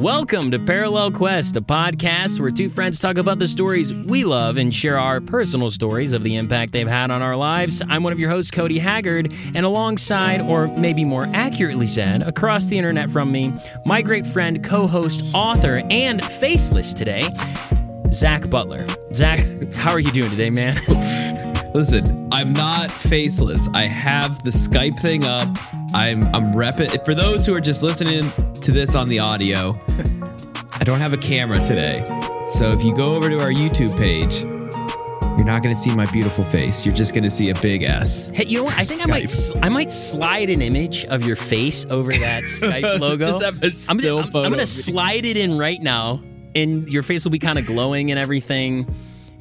Welcome to Parallel Quest, a podcast where two friends talk about the stories we love and share our personal stories of the impact they've had on our lives. I'm one of your hosts, Cody Haggard, and alongside, or maybe more accurately said, across the internet from me, my great friend, co host, author, and faceless today, Zach Butler. Zach, how are you doing today, man? Listen, I'm not faceless. I have the Skype thing up. I'm I'm repping. For those who are just listening to this on the audio, I don't have a camera today. So if you go over to our YouTube page, you're not going to see my beautiful face. You're just going to see a big S. Hey, you know what? I think I might I might slide an image of your face over that Skype logo. just have a still I'm, I'm, photo. I'm gonna slide it in right now, and your face will be kind of glowing and everything.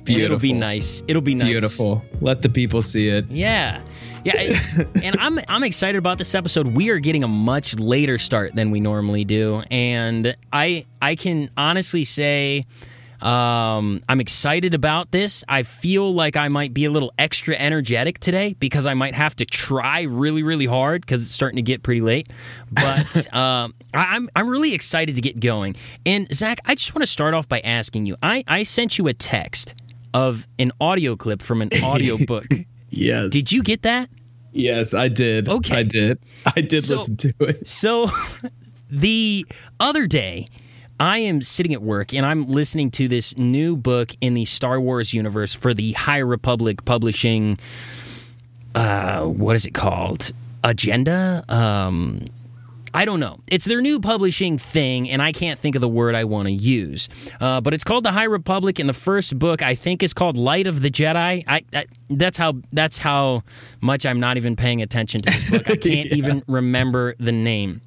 And it'll be nice. It'll be nice. Beautiful. Let the people see it. Yeah. Yeah, and I'm I'm excited about this episode. We are getting a much later start than we normally do, and I I can honestly say um, I'm excited about this. I feel like I might be a little extra energetic today because I might have to try really really hard because it's starting to get pretty late. But um, I, I'm I'm really excited to get going. And Zach, I just want to start off by asking you. I I sent you a text of an audio clip from an audiobook. Yes. Did you get that? Yes, I did. Okay. I did. I did So- listen to it. So the other day, I am sitting at work and I'm listening to this new book in the Star Wars universe for the High Republic Publishing. Uh, what is it called? Agenda? Um, I don't know. It's their new publishing thing, and I can't think of the word I want to use. Uh, but it's called the High Republic, and the first book I think is called Light of the Jedi. I, I that's how that's how much I'm not even paying attention to this book. I can't even remember the name.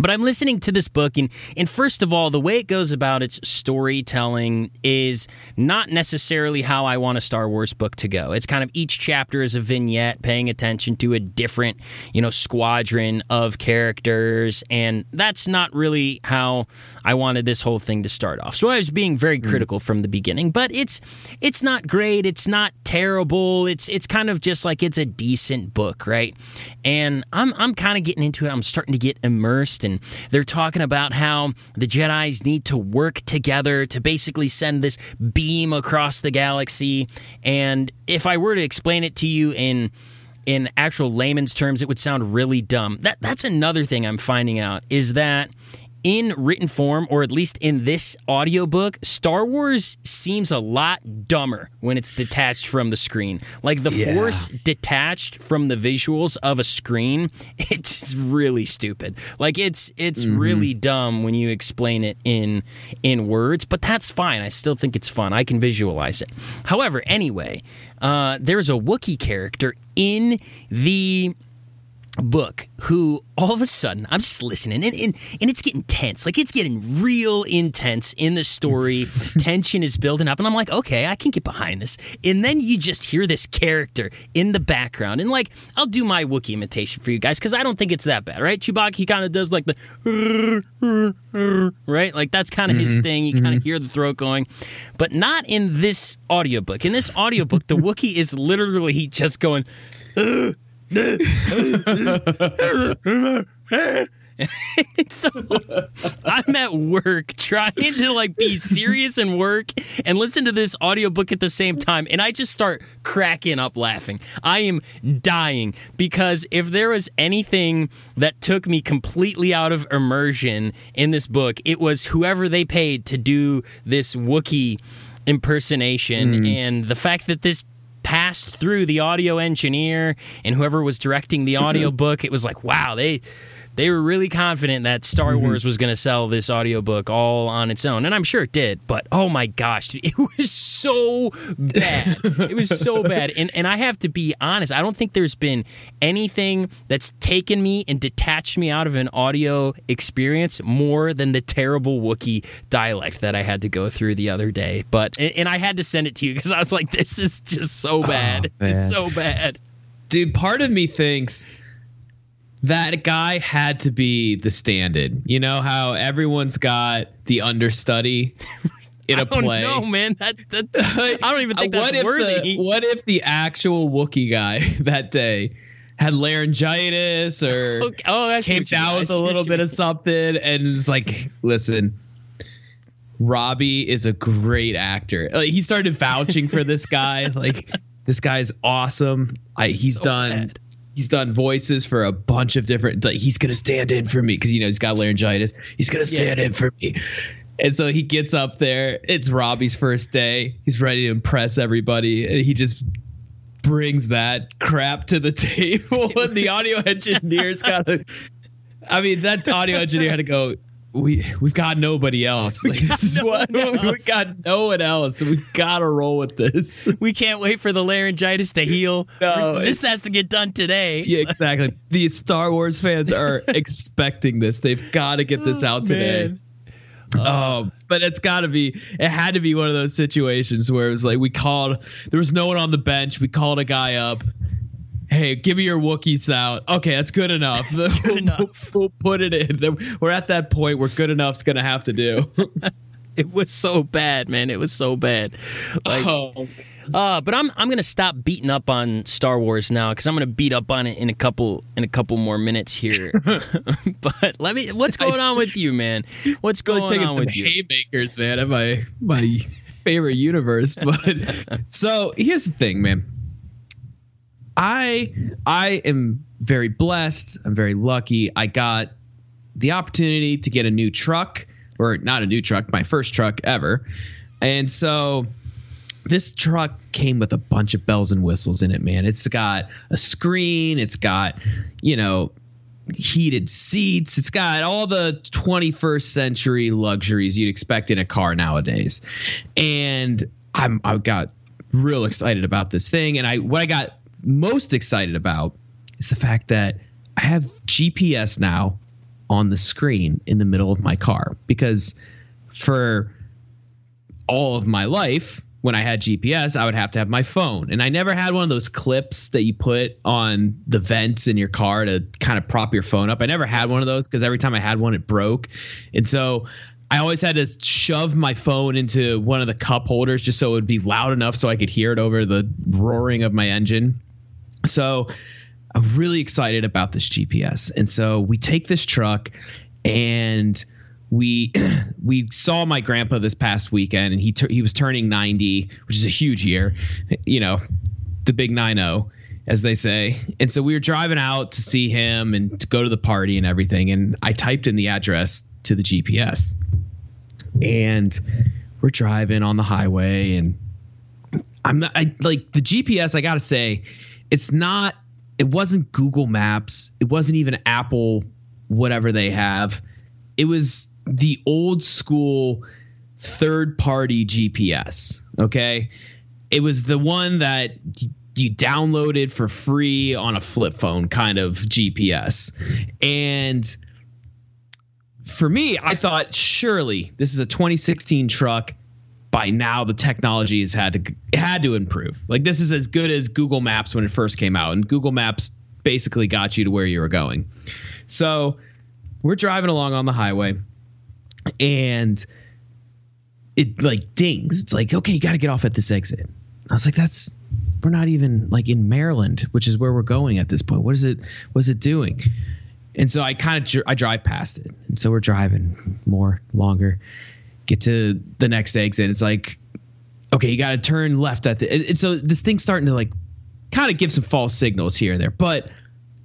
But I'm listening to this book, and, and first of all, the way it goes about its storytelling is not necessarily how I want a Star Wars book to go. It's kind of each chapter is a vignette paying attention to a different, you know, squadron of characters, and that's not really how I wanted this whole thing to start off. So I was being very hmm. critical from the beginning, but it's it's not great, it's not terrible. It's it's kind of just like it's a decent book, right? And I'm I'm kind of getting into it. I'm starting to get immersed and they're talking about how the Jedi's need to work together to basically send this beam across the galaxy. And if I were to explain it to you in in actual layman's terms, it would sound really dumb. That that's another thing I'm finding out is that in written form, or at least in this audiobook, Star Wars seems a lot dumber when it's detached from the screen. Like the Yeah. Force detached from the visuals of a screen, it's really stupid. Like it's it's really dumb when you explain it in in words, but that's fine. I still think it's fun. I can visualize it. However, anyway, uh, there's a Wookiee character in the book who all of a sudden I'm just listening and, and, and it's getting tense. Like it's getting real intense in the story. Tension is building up, and I'm like, okay, I can get behind this. And then you just hear this character in the background. And like, I'll do my wookie imitation for you guys because I don't think it's that bad, right? Chewbacca, he kind of does like the right? Like that's kind of his mm-hmm. thing. You kind of mm-hmm. hear the throat going. But not in this audiobook. In this audiobook, the Wookiee is literally just going so I'm at work trying to like be serious and work and listen to this audiobook at the same time and I just start cracking up laughing. I am dying because if there was anything that took me completely out of immersion in this book, it was whoever they paid to do this Wookiee impersonation mm. and the fact that this passed through the audio engineer and whoever was directing the audiobook it was like wow they they were really confident that Star mm-hmm. Wars was going to sell this audiobook all on its own and I'm sure it did but oh my gosh dude, it was so bad. It was so bad and and I have to be honest I don't think there's been anything that's taken me and detached me out of an audio experience more than the terrible Wookiee dialect that I had to go through the other day but and and I had to send it to you because I was like this is just so oh, bad. It's so bad. Dude, part of me thinks that guy had to be the stand-in. You know how everyone's got the understudy in a I don't play. know, man. That, that I don't even think Uh, what that's if worthy. The, what if the actual Wookiee guy that day had laryngitis or Okay. Oh, came what down with a little bit of something and it's like listen robbie is a great actor like, he started vouching for this guy like this guy's awesome I, he's So done bad. He's done voices for a bunch of different like he's gonna stand in for me because you know he's got laryngitis. He's gonna stand in for me. And so he gets up there. It's robbie's first day. He's ready to impress everybody. And he just brings that crap to the table. And the audio engineer's got to i mean that audio engineer had to go we we've got nobody else like got this is no what one we else. got no one else we've got to roll with this We can't wait for the laryngitis to heal. No, this has to get done today. Yeah, exactly. These Star Wars fans are expecting this. They've got to get this oh, out today. Man. Oh, but it's got to be. It had to be one of those situations where it was like we called. There was no one on the bench. We called a guy up. Hey, give me your Wookiee sound. Okay, that's good enough. That's good We'll- enough. We'll put it in. We're at that point where good enough's gonna have to do. It was so bad, man. It was so bad. Like, oh, uh, but I'm I'm gonna stop beating up on Star Wars now because I'm gonna beat up on it in a couple in a couple more minutes here. but let me. What's going on with you, man? What's going taking on some with you? haymakers, man, at my my favorite universe. But so here's the thing, man. I I am very blessed. I'm very lucky. I got the opportunity to get a new truck, or not a new truck, my first truck ever. And so this truck came with a bunch of bells and whistles in it, man. It's got a screen, it's got, you know, heated seats, it's got all the 21st century luxuries you'd expect in a car nowadays. And I'm I got real excited about this thing and I what I got most excited about is the fact that I have GPS now on the screen in the middle of my car because for all of my life when I had GPS, I would have to have my phone. And I never had one of those clips that you put on the vents in your car to kind of prop your phone up. I never had one of those because every time I had one, it broke. And so I always had to shove my phone into one of the cup holders just so it would be loud enough so I could hear it over the roaring of my engine. So I'm really excited about this GPS. And so we take this truck and we we saw my grandpa this past weekend and he he was turning 90, which is a huge year, you know, the big 90 as they say. And so we were driving out to see him and to go to the party and everything and I typed in the address to the GPS. And we're driving on the highway and I'm not I like the GPS I got to say it's not it wasn't Google Maps, it wasn't even Apple whatever they have. It was the old school third party GPS, okay? It was the one that you downloaded for free on a flip phone kind of GPS. And for me, I thought surely this is a 2016 truck. By now, the technology has had to had to improve. Like this is as good as Google Maps when it first came out, and Google Maps basically got you to where you were going. So we're driving along on the highway, and it like dings. It's like, okay, you got to get off at this exit. I was like, that's we're not even like in Maryland, which is where we're going at this point. What is it? What's it doing? And so I kind of I drive past it, and so we're driving more longer. Get to the next exit. It's like, okay, you got to turn left at the. And and so this thing's starting to like, kind of give some false signals here and there. But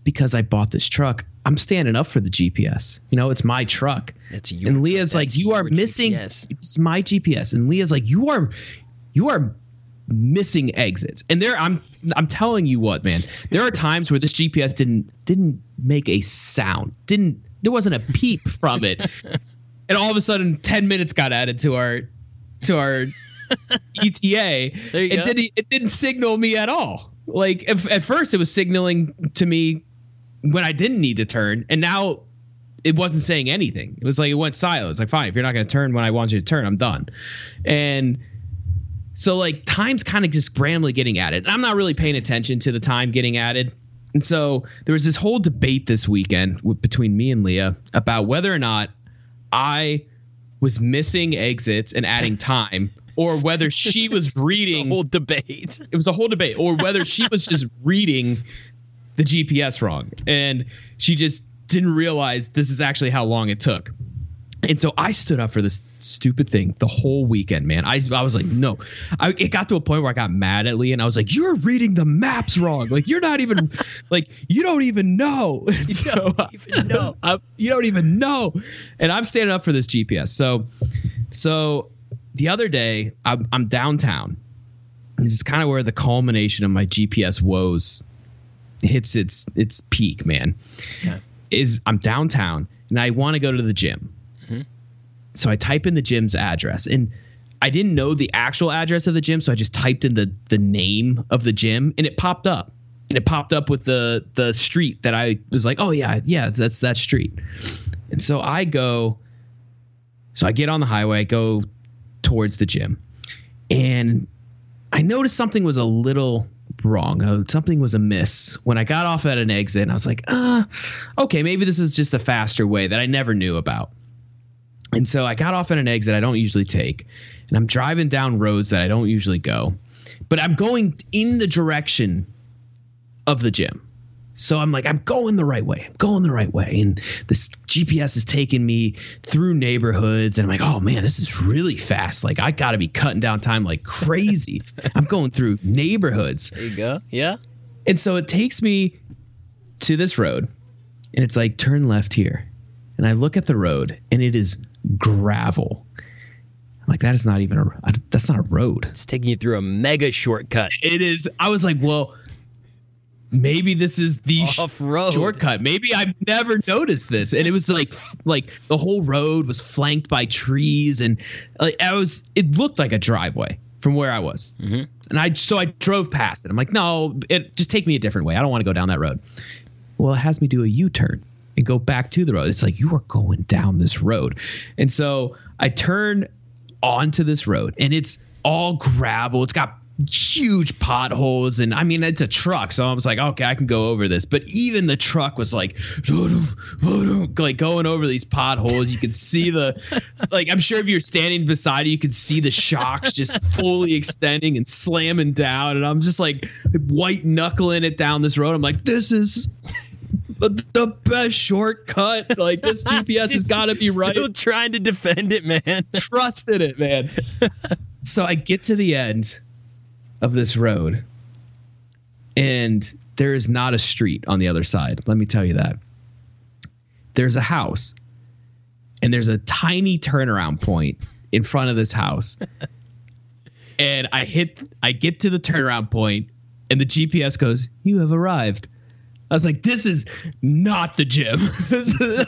because I bought this truck, I'm standing up for the GPS. You know, it's my truck. It's your and Leah's truck. like, That's you are missing. GPS." It's my GPS. And Leah's like, you are, you are missing exits. And there, I'm, I'm telling you what, man. There are times where this GPS didn't didn't make a sound. Didn't there wasn't a peep from it. and all of a sudden, ten minutes got added to our, to our ETA. It go. didn't it didn't signal me at all. Like if, at first, it was signaling to me when I didn't need to turn, and now it wasn't saying anything. It was like it went silent. It's like fine, if you're not going to turn when I want you to turn, I'm done. And so like time's kind of just randomly getting added. And I'm not really paying attention to the time getting added. And so there was this whole debate this weekend w- between me and Leah about whether or not I was missing exits and adding time, or whether she was reading whole debate. it was a whole debate or whether she was just reading the GPS wrong. And she just didn't realize this is actually how long it took. And so I stood up for this stupid thing the whole weekend, man. I, I was like, no. I, it got to a point where I got mad at Lee and I was like, you're reading the maps wrong. Like, you're not even, like, you don't even know. You so, don't even know. I, you don't even know. And I'm standing up for this GPS. So, so the other day, I'm, I'm downtown. This is kind of where the culmination of my GPS woes hits its its peak, man. Okay. Is I'm downtown and I want to go to the gym Mm-hmm. So I type in the gym's address and I didn't know the actual address of the gym, so I just typed in the the name of the gym and it popped up. And it popped up with the the street that I was like, "Oh yeah, yeah, that's that street." And so I go so I get on the highway, go towards the gym. And I noticed something was a little wrong. Uh, something was amiss when I got off at an exit. And I was like, uh, okay, maybe this is just a faster way that I never knew about. And so I got off at an exit I don't usually take, and I'm driving down roads that I don't usually go, but I'm going in the direction of the gym. So I'm like, I'm going the right way. I'm going the right way. And this GPS is taking me through neighborhoods. And I'm like, oh man, this is really fast. Like, I got to be cutting down time like crazy. I'm going through neighborhoods. There you go. Yeah. And so it takes me to this road and it's like, turn left here. And I look at the road and it is gravel. I'm like that is not even a that's not a road. It's taking you through a mega shortcut. It is. I was like, well, maybe this is the off-road shortcut. Maybe I've never noticed this, and it was like like the whole road was flanked by trees, and like I was. It looked like a driveway from where I was, mm-hmm. and I so I drove past it. I'm like, no, it just take me a different way. I don't want to go down that road. Well, it has me do a U-turn and go back to the road. It's like you are going down this road. And so I turn onto this road and it's all gravel. It's got huge potholes and I mean it's a truck so I was like okay I can go over this but even the truck was like like going over these potholes you could see the like I'm sure if you're standing beside it you could see the shocks just fully extending and slamming down and I'm just like white knuckling it down this road I'm like this is the, the best shortcut. Like this GPS has got to be right. Still trying to defend it, man. Trusted it, man. so I get to the end of this road, and there is not a street on the other side. Let me tell you that. There's a house, and there's a tiny turnaround point in front of this house. and I hit, I get to the turnaround point, and the GPS goes, "You have arrived." I was like, this is not the gym.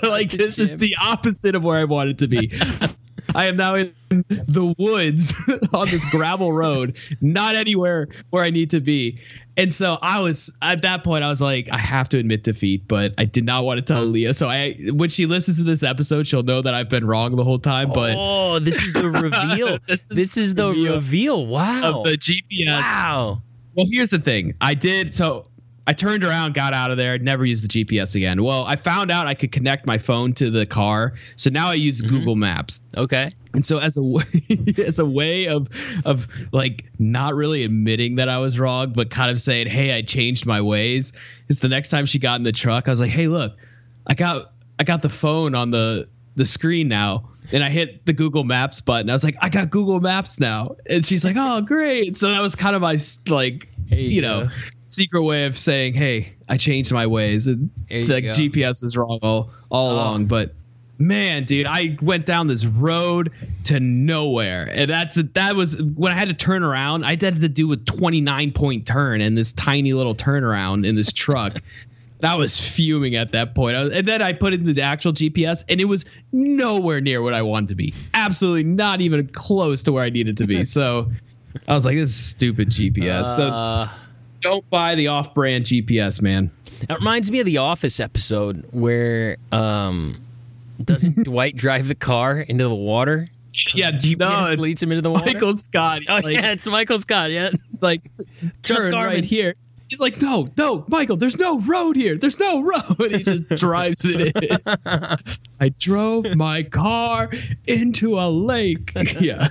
like this is the opposite of where I wanted to be. I am now in the woods on this gravel road, not anywhere where I need to be. And so I was at that point, I was like, I have to admit defeat, but I did not want to tell Leah. So I, when she listens to this episode, she'll know that I've been wrong the whole time. But oh, this is the reveal. this, is, this is the reveal, reveal. Wow. Of the GPS. Wow. Well, here's the thing. I did so I turned around, got out of there, never used the GPS again. Well, I found out I could connect my phone to the car, so now I use mm-hmm. Google Maps. Okay. And so as a way, as a way of of like not really admitting that I was wrong, but kind of saying, "Hey, I changed my ways." Is the next time she got in the truck, I was like, "Hey, look, I got I got the phone on the the screen now." And I hit the Google Maps button. I was like, I got Google Maps now. And she's like, oh, great. So that was kind of my like you, you know, secret way of saying, "Hey, I changed my ways." And the GPS was wrong all all oh. along, but man, dude, I went down this road to nowhere, and that's that was when I had to turn around. I had to do a 29 point turn and this tiny little turnaround in this truck. that was fuming at that point. Was, and then I put in the actual GPS, and it was nowhere near what I wanted to be. Absolutely not even close to where I needed to be. So I was like, this is stupid GPS. Uh, so don't buy the off-brand GPS, man. That reminds me of the Office episode where um, doesn't Dwight drive the car into the water? Yeah, GPS no, leads him into the water. Michael Scott. Oh like, yeah, it's Michael Scott. Yeah, it's like turn right here. He's like, no, no, Michael, there's no road here. There's no road. He just drives it in. I drove my car into a lake. Yeah.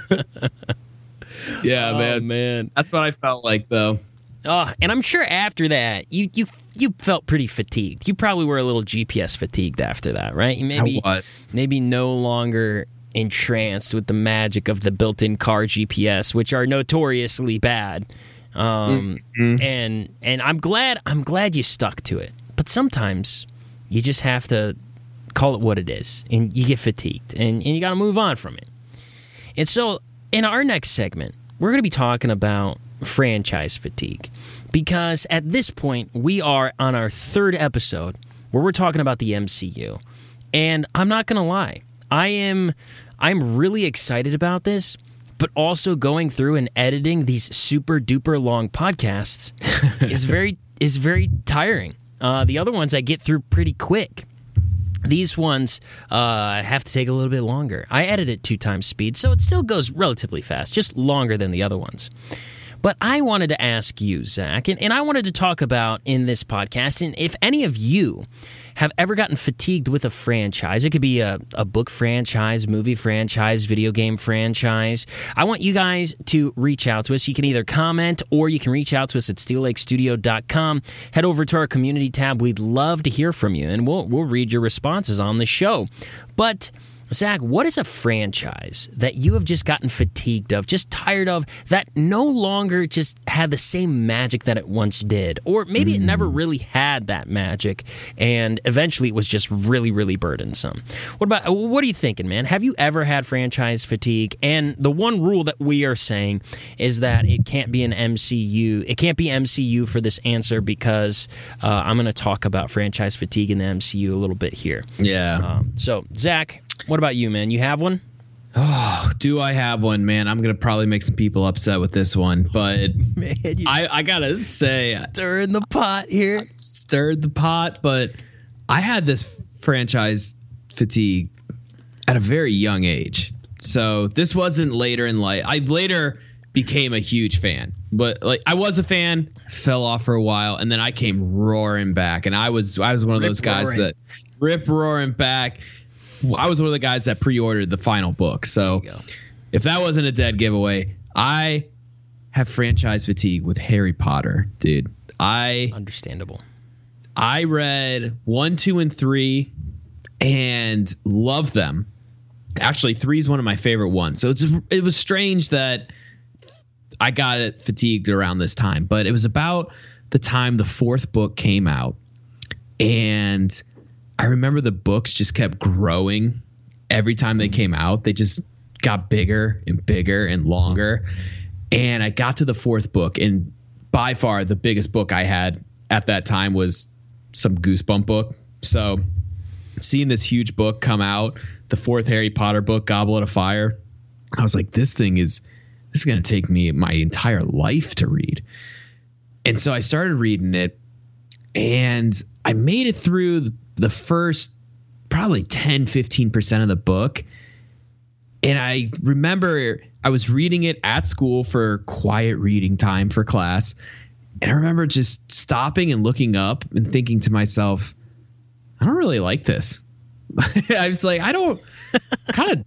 Yeah, oh, man. Man, that's what I felt like though. Oh, and I'm sure after that, you you you felt pretty fatigued. You probably were a little GPS fatigued after that, right? You maybe I was. maybe no longer entranced with the magic of the built-in car GPS, which are notoriously bad. Um, Mm-hmm. and and I'm glad I'm glad you stuck to it. But sometimes you just have to call it what it is, and you get fatigued, and, and you got to move on from it. And so, in our next segment, we're going to be talking about franchise fatigue because at this point, we are on our third episode where we're talking about the MCU. And I'm not going to lie, I am I'm really excited about this, but also going through and editing these super duper long podcasts is very is very tiring. Uh, the other ones I get through pretty quick. These ones uh, have to take a little bit longer. I edit at two times speed, so it still goes relatively fast, just longer than the other ones. But I wanted to ask you, Zach, and, and I wanted to talk about in this podcast, and if any of you have ever gotten fatigued with a franchise, it could be a, a book franchise, movie franchise, video game franchise. I want you guys to reach out to us. You can either comment or you can reach out to us at steellakestudio.com. Head over to our community tab. We'd love to hear from you, and we'll, we'll read your responses on the show. But Zach, what is a franchise that you have just gotten fatigued of, just tired of, that no longer just had the same magic that it once did? Or maybe it never really had that magic and eventually it was just really, really burdensome. What about, what are you thinking, man? Have you ever had franchise fatigue? And the one rule that we are saying is that it can't be an MCU, it can't be MCU for this answer because uh, I'm going to talk about franchise fatigue in the MCU a little bit here. Yeah. Um, so, Zach, what about you, man? You have one? Oh, do I have one, man? I'm gonna probably make some people upset with this one, but Man, I, I gotta say, stirring the pot here. stirred the pot, but I had this franchise fatigue at a very young age. So this wasn't later in life. I later became a huge fan, but like I was a fan, fell off for a while, and then I came roaring back. And I was I was one of Rip those guys roaring. that rip roaring back. I was one of the guys that pre-ordered the final book. So There you go. if that wasn't a dead giveaway, I have franchise fatigue with Harry Potter, dude. I Understandable. I read one, two, and three, and love them. Actually, three is one of my favorite ones. So it's it was strange that I got it fatigued around this time, but it was about the time the fourth book came out, and I remember the books just kept growing every time they mm-hmm. came out. They just got bigger and bigger and longer, and I got to the fourth book, and by far the biggest book I had at that time was some goosebump book. So seeing this huge book come out, the fourth Harry Potter book, Goblet of Fire, I was like, this thing is this is gonna take me my entire life to read. And so I started reading it and I made it through the- the first probably 10, 15% of the book. And I remember I was reading it at school for quiet reading time for class. And I remember just stopping and looking up and thinking to myself, I don't really like this. I was like, I don't kind of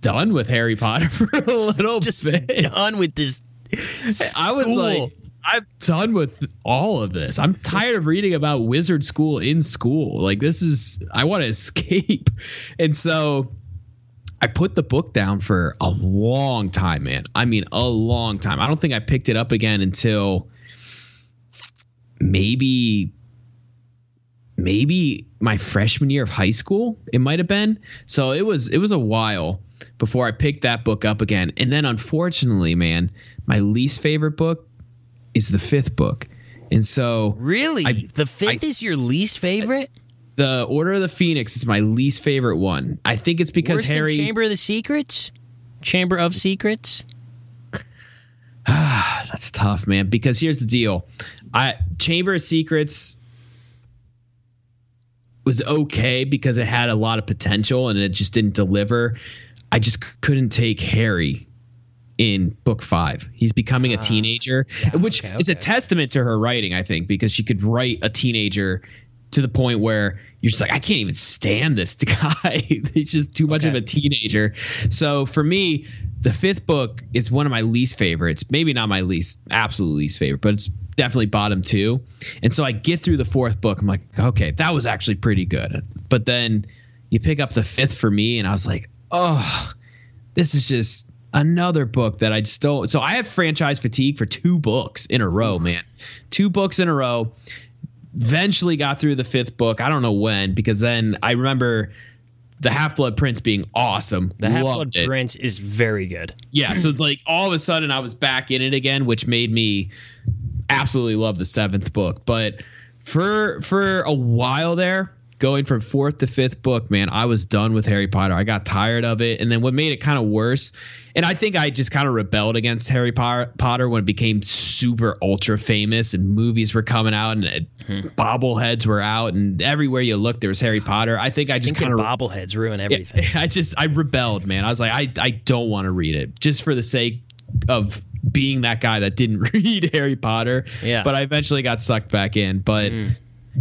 done with Harry Potter for a little Just bit. done with this. I was like, I'm done with all of this. I'm tired of reading about wizard school in school. Like this is I want to escape. And so I put the book down for a long time, man. I mean, a long time. I don't think I picked it up again until maybe maybe my freshman year of high school it might have been so it was it was a while before i picked that book up again and then unfortunately man my least favorite book is the fifth book and so Really? I- the fifth I- is your least favorite? the order of the phoenix is my least favorite one i think it's because Worse harry Chamber of the Secrets? Chamber of Secrets? Ah, that's tough, man. Because here's the deal: I Chamber of Secrets was okay because it had a lot of potential and it just didn't deliver. I just couldn't take Harry in book five. He's becoming a ah. teenager, yeah, which okay, is a testament to her writing, I think, because she could write a teenager to the point where you're just like, I can't even stand this guy. He's just too much of a teenager. So for me, the fifth book is one of my least favorites. Maybe not my least, absolute least favorite, but it's definitely bottom two. And so I get through the fourth book. I'm like, okay, that was actually pretty good. But then you pick up the fifth for me, and I was like, oh, this is just another book that I still. So I had franchise fatigue for two books in a row, man. Two books in a row. Eventually got through the fifth book. I don't know when, because then I remember the Half Blood Prince being awesome. The Half Blood Prince is very good. Yeah, so like all of a sudden I was back in it again, which made me absolutely love the seventh book. But for for a while there, going from fourth to fifth book, man, I was done with Harry Potter. I got tired of it. And then what made it kind of worse, and I think I just kind of rebelled against Harry Potter when it became super ultra famous and movies were coming out and hmm. bobbleheads were out and everywhere you looked there was Harry Potter. I think I just kind of bobbleheads ruin everything. I just I rebelled, man. I was like I I don't want to read it just for the sake of being that guy that didn't read Harry Potter. Yeah. But I eventually got sucked back in. But mm.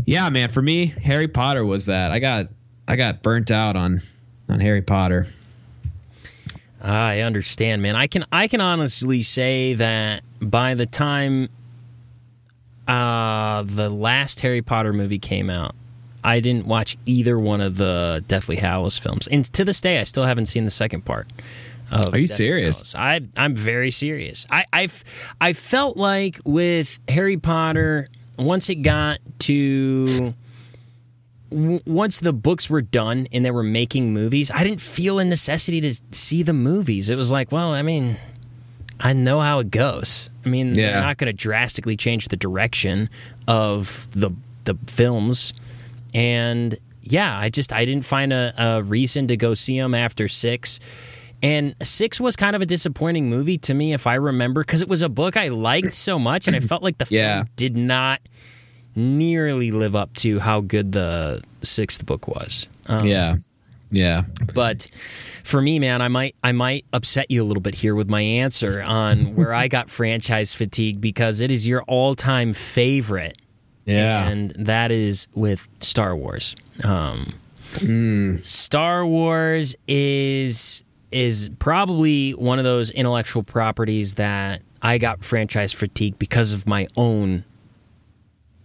Yeah, man, for me, Harry Potter was that. I got I got burnt out on on Harry Potter. I understand, man. I can I can honestly say that by the time uh, the last Harry Potter movie came out, I didn't watch either one of the Deathly Hallows films, and to this day, I still haven't seen the second part. Are you Deathly serious? Hallows. I I'm very serious. I I've I felt like with Harry Potter, once it got to once the books were done and they were making movies, I didn't feel a necessity to see the movies. It was like, well, I mean, I know how it goes. I mean, yeah. they're not going to drastically change the direction of the the films, and yeah, I just I didn't find a, a reason to go see them after six. And six was kind of a disappointing movie to me, if I remember, because it was a book I liked so much, and I felt like the yeah. film did not nearly live up to how good the sixth book was. Um, yeah. Yeah. But for me, man, I might I might upset you a little bit here with my answer on where I got franchise fatigue because it is your all-time favorite. Yeah. And that is with Star Wars. Um, mm. Star Wars is is probably one of those intellectual properties that I got franchise fatigue because of my own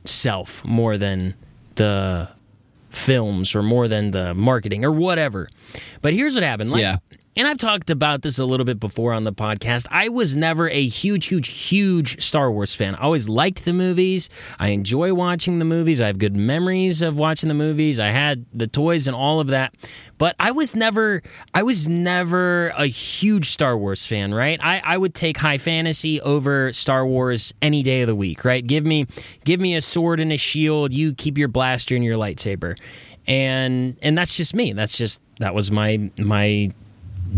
self more than the films or more than the marketing or whatever. But here's what happened. Like, yeah and I've talked about this a little bit before on the podcast. I was never a huge, huge, huge Star Wars fan. I always liked the movies. I enjoy watching the movies. I have good memories of watching the movies. I had the toys and all of that. But I was never, I was never a huge Star Wars fan, right? I, I would take high fantasy over Star Wars any day of the week, right? Give me, give me a sword and a shield. You keep your blaster and your lightsaber and and that's just me that's just that was my my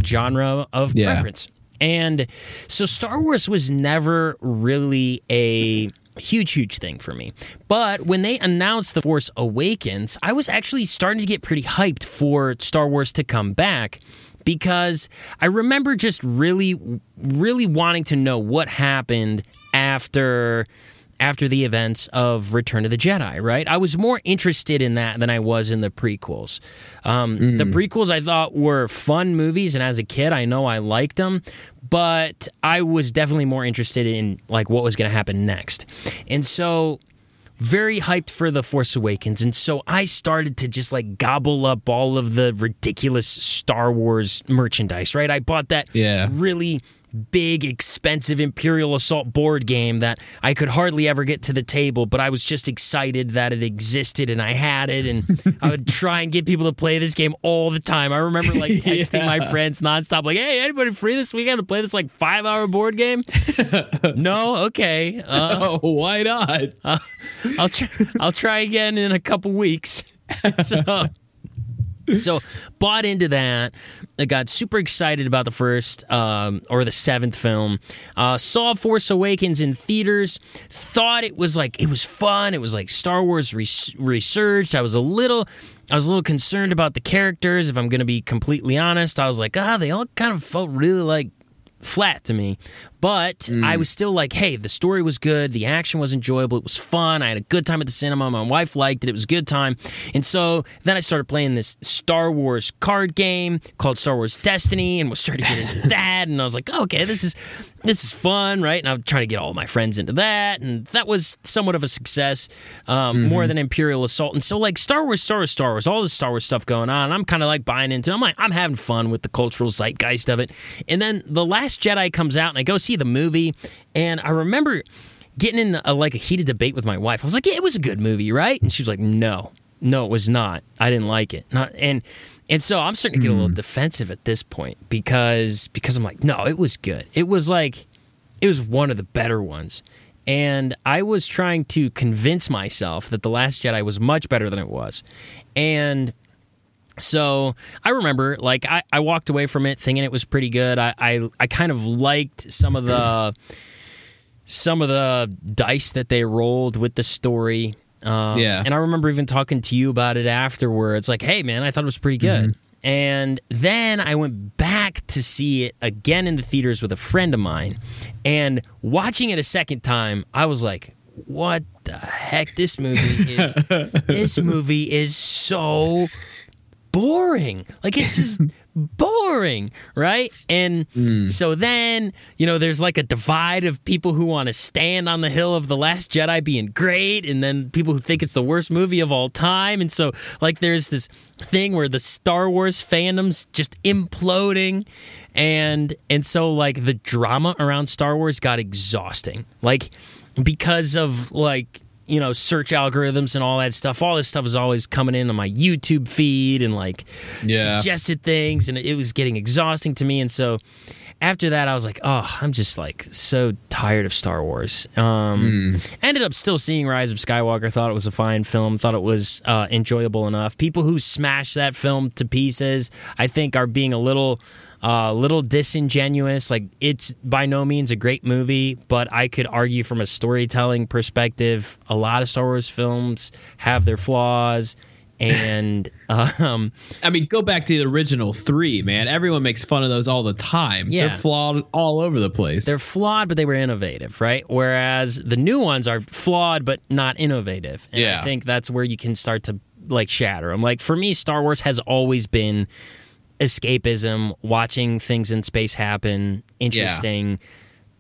genre of yeah. preference. And so Star Wars was never really a huge, huge thing for me. But when they announced The Force Awakens, I was actually starting to get pretty hyped for Star Wars to come back because I remember just really, really wanting to know what happened after after the events of Return of the Jedi, right? I was more interested in that than I was in the prequels. Um, mm. The prequels I thought were fun movies, and as a kid, I know I liked them, but I was definitely more interested in like what was going to happen next. And so very hyped for The Force Awakens. And so I started to just like gobble up all of the ridiculous Star Wars merchandise, right? I bought that yeah. really big, expensive Imperial Assault board game that I could hardly ever get to the table, but I was just excited that it existed and I had it. And I would try and get people to play this game all the time. I remember like texting yeah. my friends nonstop, like, hey, anybody free this weekend to play this like five hour board game? no? Okay. Uh, oh, why not? Uh, I'll, try, I'll try again in a couple weeks. so so bought into that. I got super excited about the first um, or the seventh film. Uh, saw Force Awakens in theaters. Thought it was like it was fun. It was like Star Wars res- researched. I was a little. I was a little concerned about the characters. If I'm going to be completely honest, I was like, ah, they all kind of felt really like flat to me. But I was still like, hey, the story was good, the action was enjoyable, it was fun. I had a good time at the cinema. My wife liked it. It was a good time. And so then I started playing this Star Wars card game called Star Wars Destiny, and was starting to get into that. And I was like, okay, this is this is fun, right? And I'm trying to get all my friends into that, and that was somewhat of a success, um, more than Imperial Assault. And so, like Star Wars, Star Wars, Star Wars, all this Star Wars stuff going on. I'm kind of like buying into. it. I'm like, I'm having fun with the cultural zeitgeist of it. And then the Last Jedi comes out, and I go see the movie, and I remember getting in a, like a heated debate with my wife. I was like, yeah, it was a good movie, right? And she was like, no, no, it was not. I didn't like it. Not and. And so I'm starting to get a little hmm. defensive at this point because because I'm like, no, it was good. It was like it was one of the better ones. And I was trying to convince myself that The Last Jedi was much better than it was. And so I remember, like, I, I walked away from it thinking it was pretty good. I, I, I kind of liked some of the some of the dice that they rolled with the story. Um, Yeah. And I remember even talking to you about it afterwards. Like, hey, man, I thought it was pretty good. And then I went back to see it again in the theaters with a friend of mine. And watching it a second time, I was like, what the heck? This movie is this movie is so boring. Like it's just boring, right? And hmm. so then, you know, there's like a divide of people who want to stand on the hill of The Last Jedi being great, and then people who think it's the worst movie of all time. And so, like, there's this thing where the Star Wars fandom's just imploding. And and so like the drama around Star Wars got exhausting. Like because of like you know search algorithms and all that stuff. All this stuff is always coming in on my youtube feed and like Yeah. suggested things and it was getting exhausting to me. And so after that i was like oh i'm just like so tired of star wars. Um ended up still seeing rise of skywalker. Thought it was a fine film. Thought it was uh, enjoyable enough. People who smash that film to pieces i think are being a little a little disingenuous. Like it's by no means a great movie, but I could argue from a storytelling perspective, a lot of Star Wars films have their flaws, and um, I mean, go back to the original three, man. Everyone makes fun of those all the time. Yeah. They're flawed all over the place. they're flawed, but they were innovative, right? Whereas the new ones are flawed but not innovative, and I think that's where you can start to like shatter them. Like for me, Star Wars has always been escapism, watching things in space happen, interesting.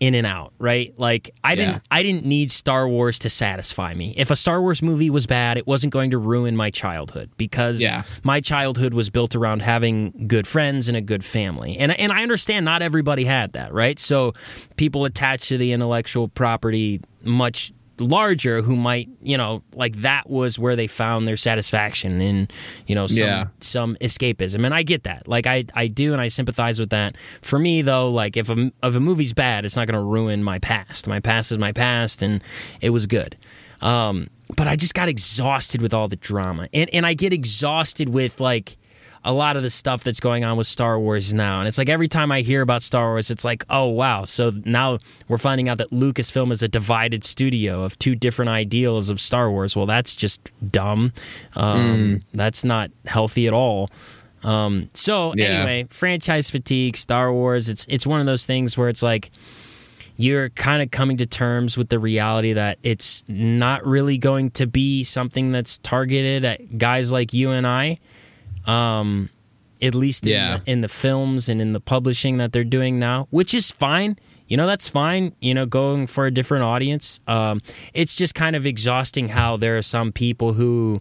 In and out, right? Like I didn't, I didn't need Star Wars to satisfy me. If a Star Wars movie was bad, it wasn't going to ruin my childhood because Yeah. my childhood was built around having good friends and a good family. And and I understand not everybody had that, right? So people attached to the intellectual property much larger who might, you know, like that was where they found their satisfaction in, you know, some Yeah. some escapism. And I get that. Like I I do and I sympathize with that. For me though, like if a if a movie's bad, it's not going to ruin my past. My past is my past and it was good. Um but I just got exhausted with all the drama. And and I get exhausted with like a lot of the stuff that's going on with Star Wars now. And it's like every time I hear about Star Wars, it's like, oh, wow. So now we're finding out that Lucasfilm is a divided studio of two different ideals of Star Wars. Well, that's just dumb. Um, That's not healthy at all. Um, so Yeah. anyway, franchise fatigue, Star Wars. It's it's one of those things where it's like you're kind of coming to terms with the reality that it's not really going to be something that's targeted at guys like you and I. Um, at least in, Yeah. the, in the films and in the publishing that they're doing now, which is fine. You know, that's fine. You know, going for a different audience. Um, it's just kind of exhausting how there are some people who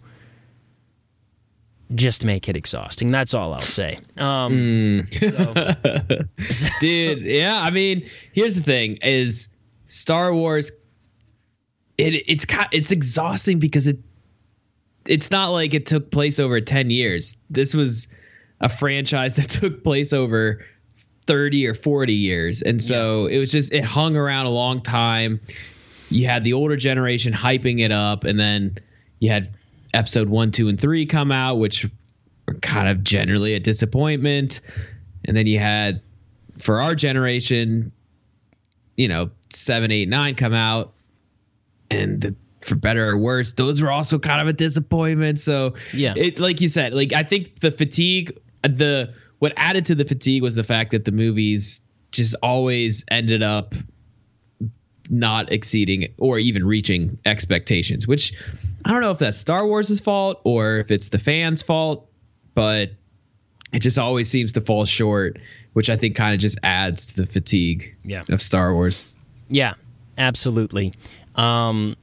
just make it exhausting. That's all I'll say. Um, so, dude yeah i mean here's the thing is star wars it it's it's exhausting because it it's not like it took place over 10 years. This was a franchise that took place over 30 or 40 years. And so it was just it hung around a long time. You had the older generation hyping it up and then you had episode 1 2 and 3 come out which were kind of generally a disappointment. And then you had for our generation, you know, seven, eight, nine come out, and the, for better or worse, those were also kind of a disappointment. So Yeah. it like you said, like I think the fatigue, the what added to the fatigue was the fact that the movies just always ended up not exceeding or even reaching expectations, which I don't know if that's Star Wars' fault or if it's the fans' fault, but it just always seems to fall short, which I think kind of just adds to the fatigue Yeah. of Star Wars. Yeah, absolutely. Um,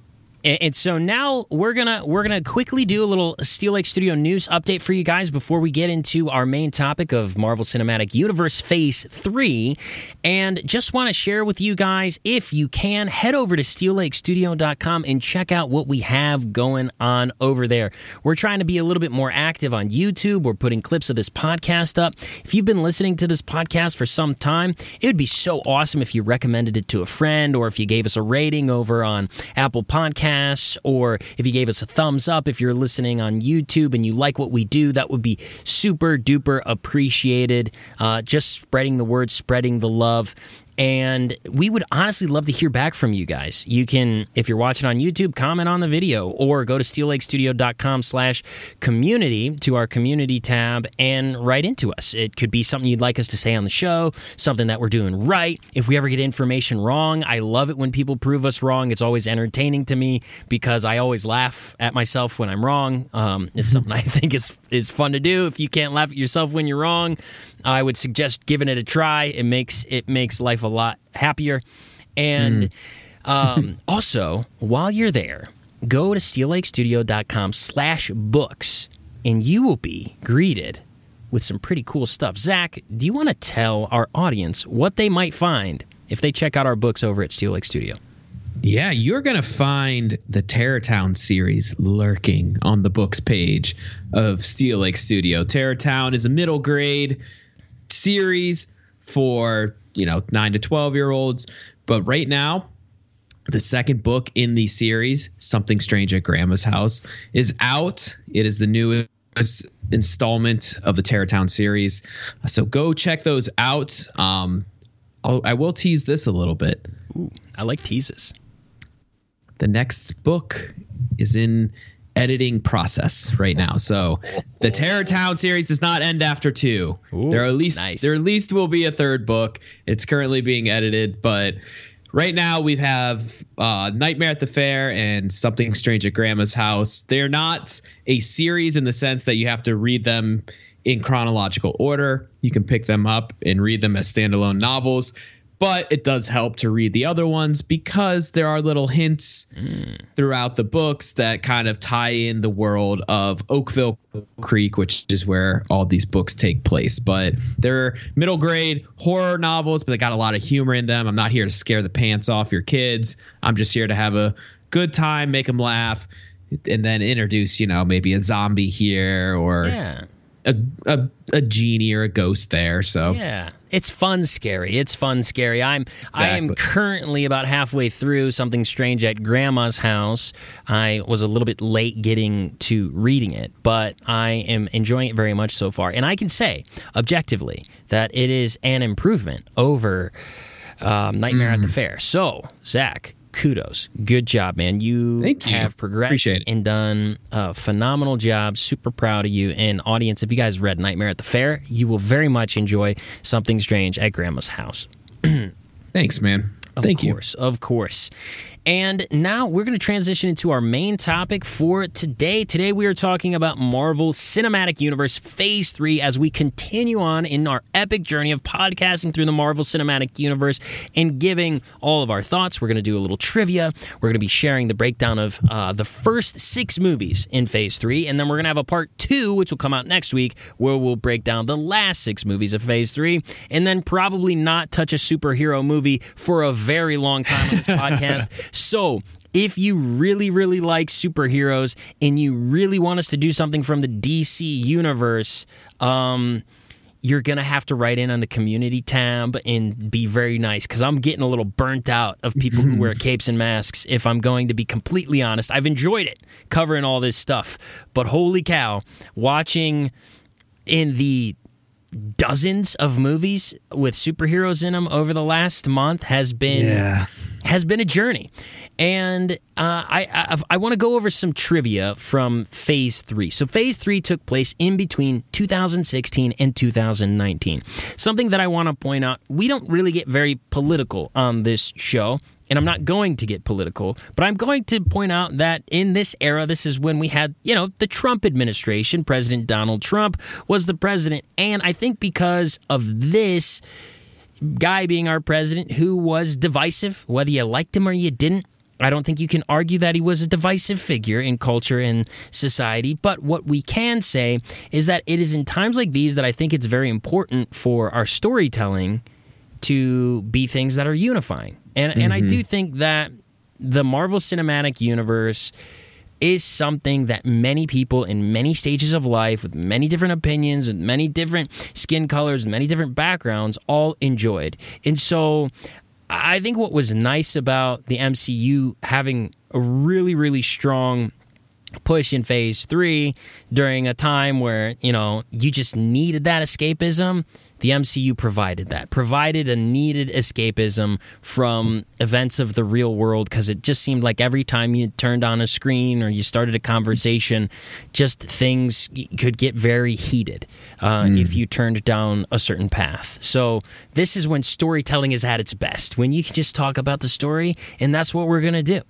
and, and so now we're gonna we're gonna quickly do a little Steel Lake Studio news update for you guys before we get into our main topic of Marvel Cinematic Universe Phase Three, and just want to share with you guys if you can head over to SteelLakeStudio.com and check out what we have going on over there. We're trying to be a little bit more active on YouTube. We're putting clips of this podcast up. If you've been listening to this podcast for some time, it would be so awesome if you recommended it to a friend or if you gave us a rating over on Apple Podcasts or if you gave us a thumbs up if you're listening on YouTube and you like what we do. That would be super duper appreciated. Uh, just spreading the word, spreading the love. And we would honestly love to hear back from you guys. You can, if you're watching on YouTube, comment on the video or go to steellakestudio.com slash community to our community tab and write into us. It could be something you'd like us to say on the show, something that we're doing right. If we ever get information wrong, I love it when people prove us wrong. It's always entertaining to me because I always laugh at myself when I'm wrong. Um, it's something I think is, is fun to do. If you can't laugh at yourself when you're wrong, I would suggest giving it a try. It makes it makes life a lot happier. And um, also, while you're there, go to steellakestudio.com slash books and you will be greeted with some pretty cool stuff. Zach, do you want to tell our audience what they might find if they check out our books over at Steel Lake Studio? Yeah, you're going to find the Terror Town series lurking on the books page of Steel Lake Studio. Terror Town is a middle grade series for, you know, 9 to 12 year olds, but right now the second book in the series, Something Strange at Grandma's House, is out. It is the newest installment of the Terror Town series. So go check those out. Um, I'll, I will tease this a little bit Ooh, I like teases. The next book is in editing process right now. So the Terror Town series does not end after two. Ooh, there are at least nice. there at least will be a third book. It's currently being edited, but right now we have uh, Nightmare at the Fair and Something Strange at Grandma's House. They're not a series in the sense that you have to read them in chronological order. You can pick them up and read them as standalone novels. But it does help to read the other ones because there are little hints mm. throughout the books that kind of tie in the world of Oakville Creek, which is where all these books take place. But they're middle grade horror novels, but they got a lot of humor in them. I'm not here to scare the pants off your kids. I'm just here to have a good time, make them laugh, and then introduce, you know, maybe a zombie here or Yeah. A, a, a genie or a ghost there. So Yeah, it's fun, scary. It's fun, scary. I'm I am currently about halfway through something strange at Grandma's house. I was a little bit late getting to reading it, but I am enjoying it very much so far. And I can say objectively that it is an improvement over um, Nightmare Mm. at the Fair. So, Zach. Kudos. Good job, man. You, you. have progressed and done a phenomenal job. Super proud of you. And audience, if you guys read Nightmare at the Fair, you will very much enjoy Something Strange at Grandma's House. thanks, man. Of Thank you. Of course, of course. And now we're going to transition into our main topic for today. Today we are talking about Marvel Cinematic Universe Phase 3 as we continue on in our epic journey of podcasting through the Marvel Cinematic Universe and giving all of our thoughts. We're going to do a little trivia. We're going to be sharing the breakdown of uh, the first six movies in Phase 3. And then we're going to have a part two, which will come out next week, where we'll break down the last six movies of Phase 3. And then probably not touch a superhero movie for a very long time on this podcast. So, if you really, really like superheroes and you really want us to do something from the DC universe, um, you're gonna have to write in on the community tab and be very nice because I'm getting a little burnt out of people who wear capes and masks. If I'm going to be completely honest, I've enjoyed it covering all this stuff, but holy cow, watching in the dozens of movies with superheroes in them over the last month has been Yeah. has been a journey. And uh, I, I, I want to go over some trivia from Phase 3. So, Phase 3 took place in between 2016 and 2019. Something that I want to point out we don't really get very political on this show. And I'm not going to get political, but I'm going to point out that in this era, this is when we had, you know, the Trump administration. President Donald Trump was the president. And I think because of this guy being our president who was divisive, whether you liked him or you didn't, I don't think you can argue that he was a divisive figure in culture and society. But what we can say is that it is in times like these that I think it's very important for our storytelling to be things that are unifying. And mm-hmm. and I do think that the Marvel Cinematic Universe is something that many people in many stages of life with many different opinions with many different skin colors many different backgrounds all enjoyed. And so I think what was nice about the MCU having a really really strong push in phase 3 during a time where, you know, you just needed that escapism the MCU provided that, provided a needed escapism from events of the real world because it just seemed like every time you turned on a screen or you started a conversation, just things could get very heated uh, mm. if you turned down a certain path. So, this is when storytelling is at its best, when you can just talk about the story, and that's what we're going to do.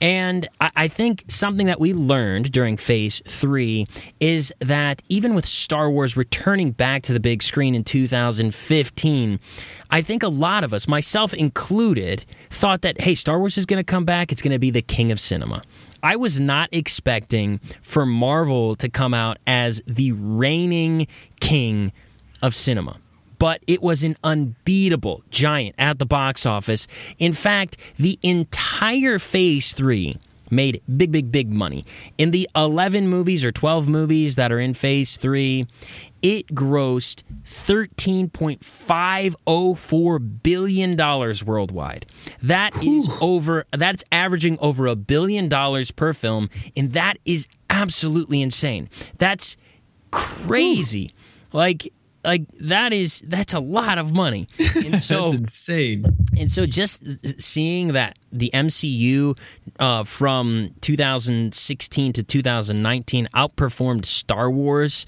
And I, I think something that we learned during phase three is that even with Star Wars returning back to the big screen in 2015, I think a lot of us, myself included, thought that, hey, Star Wars is going to come back. It's going to be the king of cinema. I was not expecting for Marvel to come out as the reigning king of cinema but it was an unbeatable giant at the box office. In fact, the entire phase three made big, big, big money. In the 11 movies or 12 movies that are in phase three, it grossed $13.504 billion worldwide. That is over, that's averaging over a billion dollars per film, and that is absolutely insane. That's crazy. Like, like that is that's a lot of money and so that's insane and so just seeing that the mcu uh, from 2016 to 2019 outperformed star wars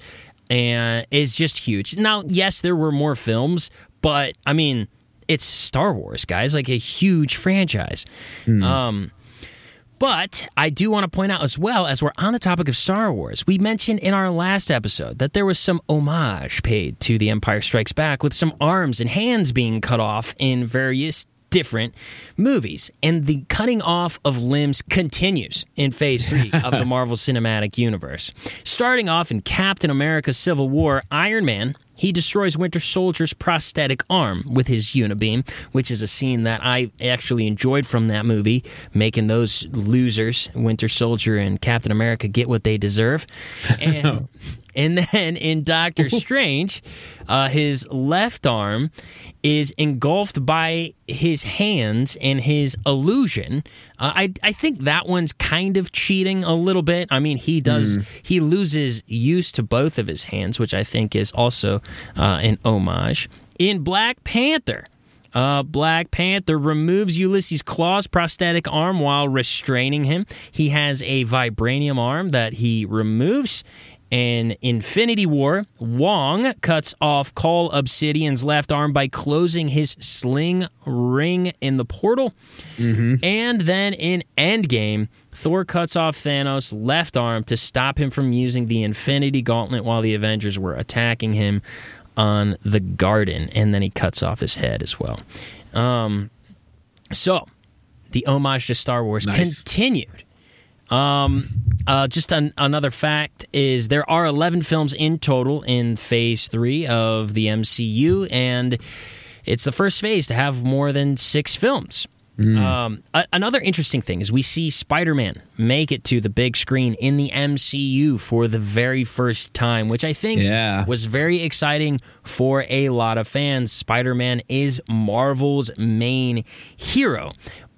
and is just huge now yes there were more films but i mean it's star wars guys like a huge franchise mm. um but I do want to point out as well, as we're on the topic of Star Wars, we mentioned in our last episode that there was some homage paid to The Empire Strikes Back with some arms and hands being cut off in various different movies. And the cutting off of limbs continues in phase three of the Marvel Cinematic Universe. Starting off in Captain America Civil War, Iron Man he destroys Winter Soldier's prosthetic arm with his unibeam, which is a scene that I actually enjoyed from that movie, making those losers, Winter Soldier and Captain America, get what they deserve. And, and then in Doctor Strange, uh, his left arm is engulfed by his hands and his illusion. Uh, I I think that one's kind of cheating a little bit. I mean, he does mm. he loses use to both of his hands, which I think is also uh, an homage. In Black Panther, uh, Black Panther removes Ulysses Klaue's prosthetic arm while restraining him. He has a vibranium arm that he removes, in Infinity War, Wong cuts off Cull Obsidian's left arm by closing his sling ring in the portal. Mm-hmm. And then in Endgame, Thor cuts off Thanos' left arm to stop him from using the Infinity Gauntlet while the Avengers were attacking him on the garden. And then he cuts off his head as well. Um, so, the homage to Star Wars nice. continued um, uh, just an, another fact is there are 11 films in total in phase three of the MCU, and it's the first phase to have more than six films. Mm. Um, a- another interesting thing is we see Spider Man make it to the big screen in the MCU for the very first time, which I think yeah. was very exciting for a lot of fans. Spider Man is Marvel's main hero.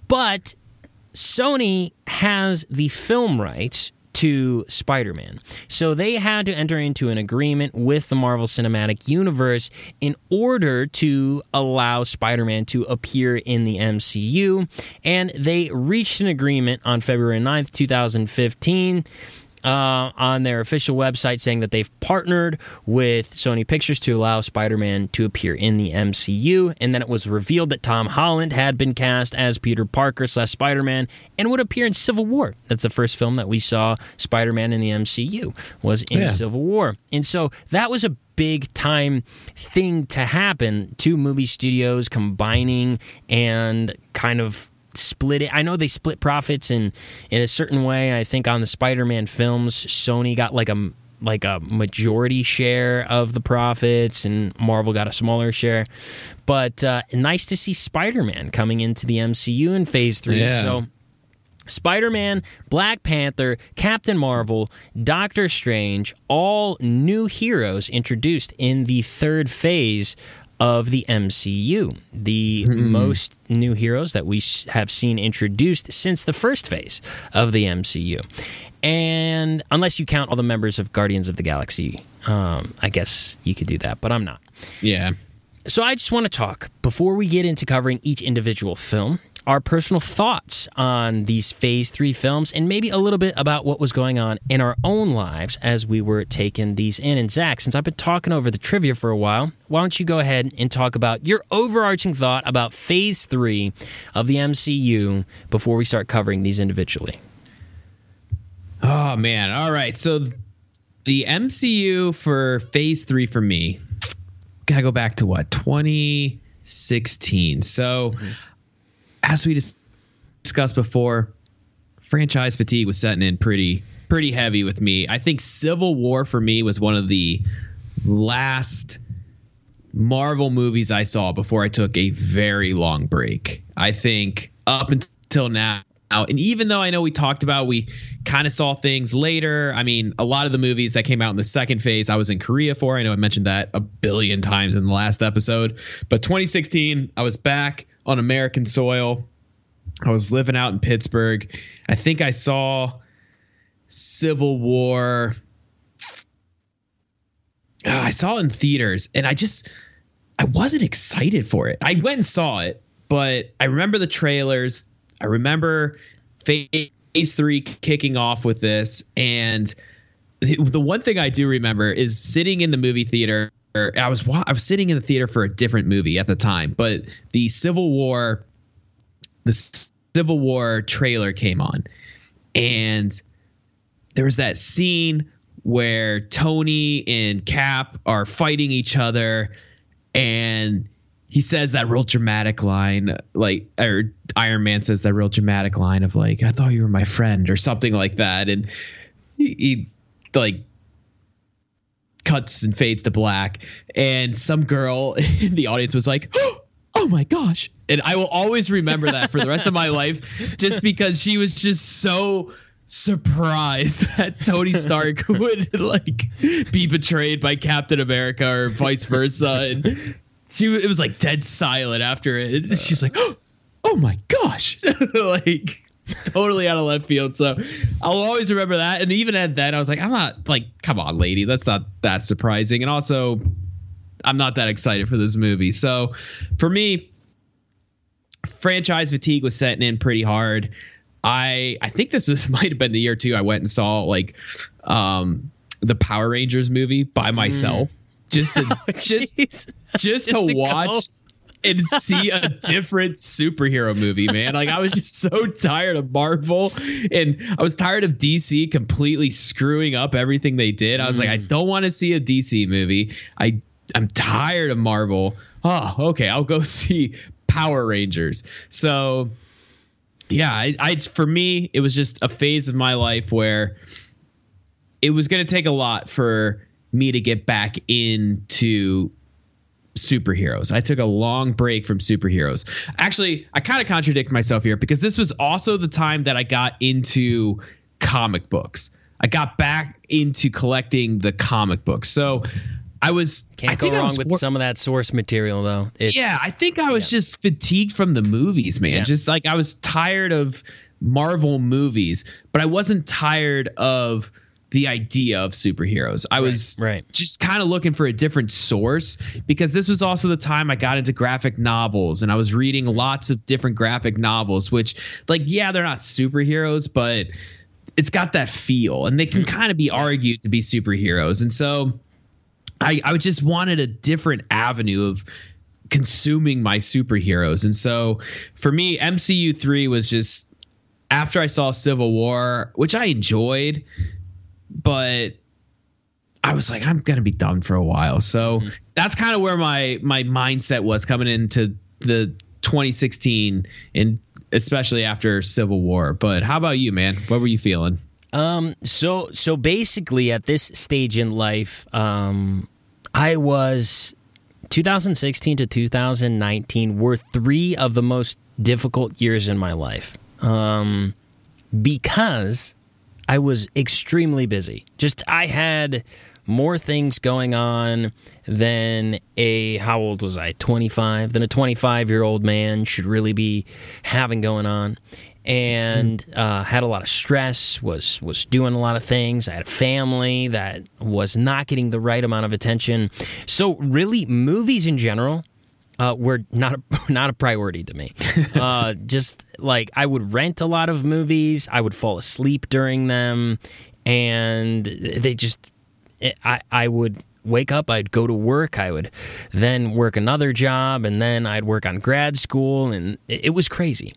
But Sony has the film rights to Spider Man. So they had to enter into an agreement with the Marvel Cinematic Universe in order to allow Spider Man to appear in the MCU. And they reached an agreement on February 9th, 2015. Uh, on their official website saying that they've partnered with Sony Pictures to allow Spider Man to appear in the MCU. And then it was revealed that Tom Holland had been cast as Peter Parker slash Spider Man and would appear in Civil War. That's the first film that we saw Spider Man in the MCU was in Yeah. Civil War. And so that was a big time thing to happen. Two movie studios combining and kind of split it. I know they split profits in in a certain way. I think on the Spider-Man films, Sony got like a like a majority share of the profits and Marvel got a smaller share. But uh, nice to see Spider-Man coming into the MCU in phase 3. Yeah. So Spider Man, Black Panther, Captain Marvel, Doctor Strange, all new heroes introduced in the third phase of the MCU. The most new heroes that we have seen introduced since the first phase of the MCU. And unless you count all the members of Guardians of the Galaxy, um, I guess you could do that, but I'm not. Yeah. So I just want to talk before we get into covering each individual film, our personal thoughts on these phase three films, and maybe a little bit about what was going on in our own lives as we were taking these in. And Zach, since I've been talking over the trivia for a while, why don't you go ahead and talk about your overarching thought about phase three of the MCU before we start covering these individually? Oh man. All right. So the MCU for phase 3 for me got to go back to what? 2016. So mm-hmm. As we dis- discussed before, franchise fatigue was setting in pretty pretty heavy with me. I think Civil War for me was one of the last Marvel movies I saw before I took a very long break. I think up until now, and even though I know we talked about we kind of saw things later, I mean, a lot of the movies that came out in the second phase, I was in Korea for. I know I mentioned that a billion times in the last episode. But 2016, I was back on American soil. I was living out in Pittsburgh. I think I saw Civil War. Ah, I saw it in theaters and I just I wasn't excited for it. I went and saw it, but I remember the trailers. I remember phase three kicking off with this. And the one thing I do remember is sitting in the movie theater. I was I was sitting in the theater for a different movie at the time, but the Civil War, the Civil War trailer came on, and there was that scene where Tony and Cap are fighting each other, and he says that real dramatic line, like or Iron Man says that real dramatic line of like, "I thought you were my friend" or something like that, and he, he like cuts and fades to black, and some girl in the audience was like. Oh my gosh. And I will always remember that for the rest of my life just because she was just so surprised that Tony Stark would like be betrayed by Captain America or vice versa. And she it was like dead silent after it. She was like, "Oh my gosh!" like totally out of left field. So I'll always remember that. And even at that, I was like, "I'm not like, come on, lady, that's not that surprising." And also, I'm not that excited for this movie. So for me, franchise fatigue was setting in pretty hard. I I think this was might have been the year too. I went and saw like um the Power Rangers movie by myself just to just Jeez. just, to, to go. And see a different superhero movie, man. Like I was just so tired of Marvel and I was tired of DC completely screwing up everything they did. I was like, I mm. don't want to see a DC movie. I I'm tired of Marvel. Oh, okay, I'll go see Power Rangers. So yeah, I, I for me, it was just a phase of my life where it was going to take a lot for me to get back into superheroes. I took a long break from superheroes. Actually, I kind of contradict myself here because this was also the time that I got into comic books. I got back into collecting the comic books. So I was Can't go think I wrong was with some of that source material, though. It's, yeah, I think I was just fatigued from the movies, man. Yeah. Just like I was tired of Marvel movies, but I wasn't tired of the idea of superheroes. I was right. just kind of looking for a different source because this was also the time I got into graphic novels and I was reading lots of different graphic novels, which, like, yeah, they're not superheroes, but it's got that feel, and they can hmm. kind of be argued to be superheroes, and so I I just wanted a different avenue of consuming my superheroes, and so for me, MCU three was just after I saw Civil War, which I enjoyed, but I was like, I'm gonna be done for a while. So mm-hmm. that's kind of where my my mindset was coming into the 2016 and especially after Civil War. But how about you, man? What were you feeling? Um, so so basically at this stage in life, um, I was 2016 to 2019 were three of the most difficult years in my life. Um, because I was extremely busy. Just I had more things going on than a how old was I? 25. Than a 25 year old man should really be having going on. And uh, had a lot of stress. Was was doing a lot of things. I had a family that was not getting the right amount of attention. So really, movies in general uh, were not a, not a priority to me. Uh, just like I would rent a lot of movies, I would fall asleep during them, and they just I I would wake up, I'd go to work, I would then work another job, and then I'd work on grad school, and it, was crazy.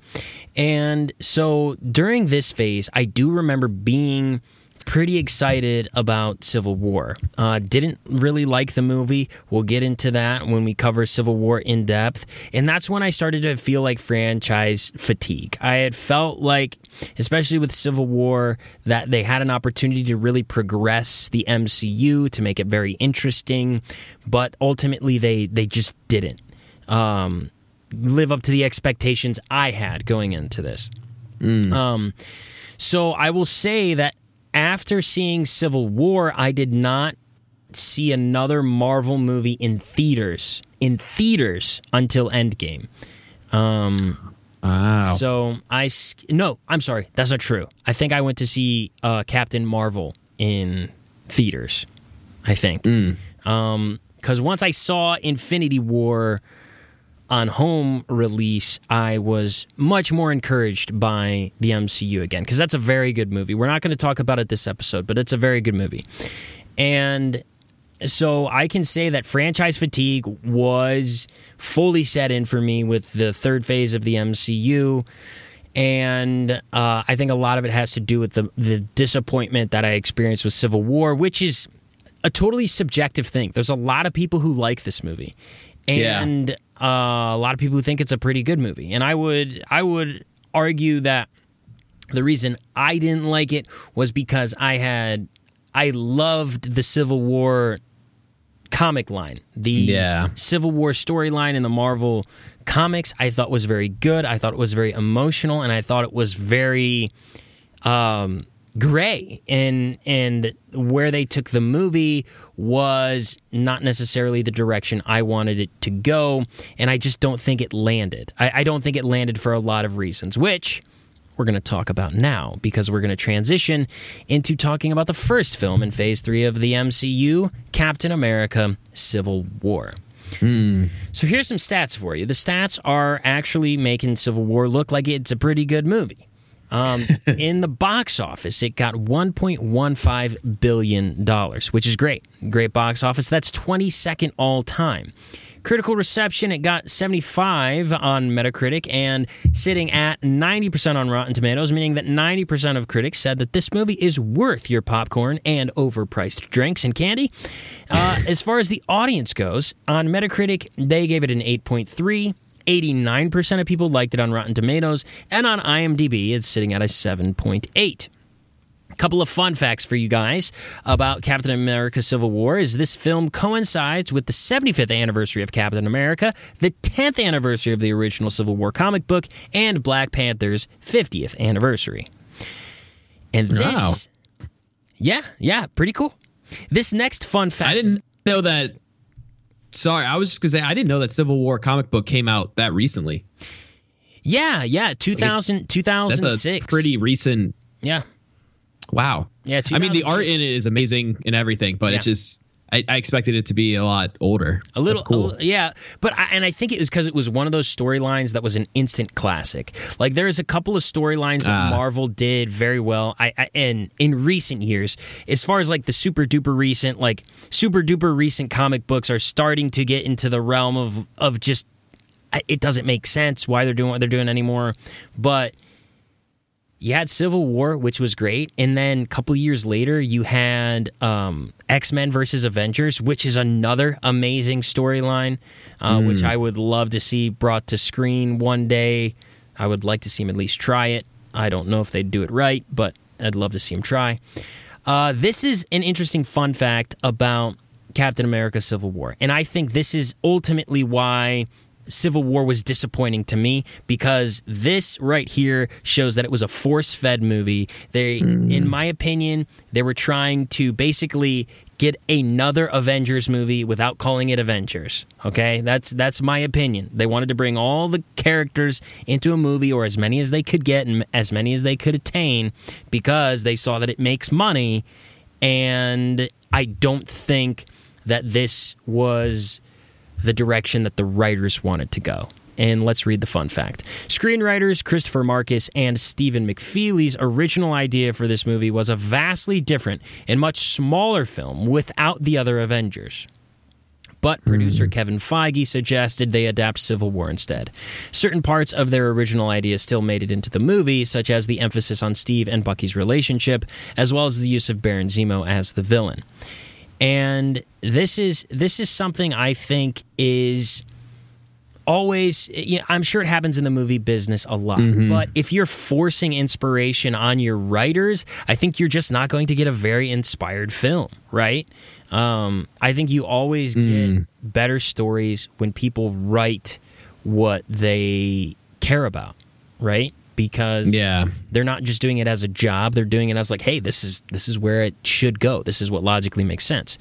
And so during this phase, I do remember being pretty excited about Civil War. Uh, didn't really like the movie. We'll get into that when we cover Civil War in depth. And that's when I started to feel like franchise fatigue. I had felt like, especially with Civil War, that they had an opportunity to really progress the MCU to make it very interesting, but ultimately they they just didn't. Um, live up to the expectations I had going into this. Mm. Um, so I will say that after seeing Civil War, I did not see another Marvel movie in theaters in theaters until Endgame. Um, wow. So I no, I'm sorry, that's not true. I think I went to see uh, Captain Marvel in theaters. I think. Mm. Um, because once I saw Infinity War on home release, I was much more encouraged by the MCU again because that's a very good movie. We're not going to talk about it this episode, but it's a very good movie. And so I can say that franchise fatigue was fully set in for me with the third phase of the MCU. And uh, I think a lot of it has to do with the, the disappointment that I experienced with Civil War, which is a totally subjective thing. There's a lot of people who like this movie. And yeah uh, a lot of people who think it's a pretty good movie, and I would I would argue that the reason I didn't like it was because I had I loved the Civil War comic line, the yeah. Civil War storyline in the Marvel comics. I thought was very good. I thought it was very emotional, and I thought it was very um, gray and and where they took the movie was not necessarily the direction I wanted it to go and I just don't think it landed I, I don't think it landed for a lot of reasons which we're going to talk about now because we're going to transition into talking about the first film in phase 3 of the MCU Captain America Civil War Mm. So here's some stats for you. The stats are actually making Civil War look like it's a pretty good movie. Um, in the box office, it got $1.15 billion, which is great. Great box office. That's 22nd all time. Critical reception, it got 75 on Metacritic and sitting at 90% on Rotten Tomatoes, meaning that 90% of critics said that this movie is worth your popcorn and overpriced drinks and candy. Uh, as far as the audience goes, on Metacritic, they gave it an 8.3. 89% of people liked it on Rotten Tomatoes, and on IMDb, it's sitting at a 7.8. A couple of fun facts for you guys about Captain America Civil War is this film coincides with the 75th anniversary of Captain America, the 10th anniversary of the original Civil War comic book, and Black Panther's 50th anniversary. And this wow. Yeah, yeah, pretty cool. This next fun fact I didn't know that sorry, I was just gonna say I didn't know that Civil War comic book came out that recently. Yeah, yeah, 2000, like, 2006. pretty recent. Yeah. Wow. Yeah. I mean, the art in it is amazing and everything, but yeah. it's just I, I expected it to be a lot older. A little, cool. a- yeah, but I, and I think it was because it was one of those storylines that was an instant classic. Like there's a couple of storylines that Ah. Marvel did very well. I, I and in recent years, as far as like the super duper recent, like super duper recent comic books are starting to get into the realm of of just it doesn't make sense why they're doing what they're doing anymore. But you had Civil War, which was great, and then a couple years later, you had um, X Men versus Avengers, which is another amazing storyline, uh, which I would love to see brought to screen one day. I would like to see him at least try it. I don't know if they'd do it right, but I'd love to see him try. Uh, this is an interesting fun fact about Captain America: Civil War, and I think this is ultimately why Civil War was disappointing to me because this right here shows that it was a force-fed movie. They, hmm. in my opinion, they were trying to basically get another Avengers movie without calling it Avengers. Okay, that's that's my opinion. They wanted to bring all the characters into a movie, or as many as they could get, and as many as they could attain, because they saw that it makes money. And I don't think that this was the direction that the writers wanted to go. And let's read the fun fact. Screenwriters Christopher Markus and Stephen McFeely's original idea for this movie was a vastly different and much smaller film without the other Avengers. But hmm. producer Kevin Feige suggested they adapt Civil War instead. Certain parts of their original idea still made it into the movie, such as the emphasis on Steve and Bucky's relationship, as well as the use of Baron Zemo as the villain and this is this is something I think is always you know, I'm sure it happens in the movie business a lot but if you're forcing inspiration on your writers I think you're just not going to get a very inspired film right? Um, I think you always get better stories when people write what they care about right because Yeah. they're not just doing it as a job. They're doing it as like hey this is this is where it should go. This is what logically makes sense.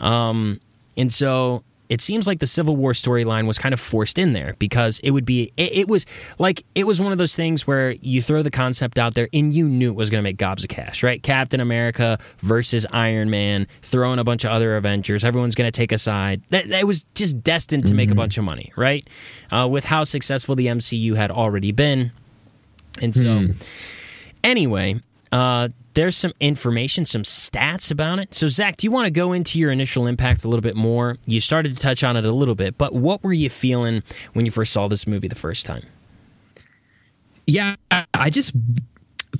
Um, and so it seems like the civil war storyline was kind of forced in there because it would be it, it was like it was one of those things where you throw the concept out there and you knew it was going to make gobs of cash right? Captain america versus iron man throwing a bunch of other avengers everyone's going to take a side. That, that was just destined to make a bunch of money right? Uh, with how successful the mcu had already been and so, anyway, uh, there's some information, some stats about it. So, Zach, do you want to go into your initial impact a little bit more? You started to touch on it a little bit, but what were you feeling when you first saw this movie the first time? yeah i just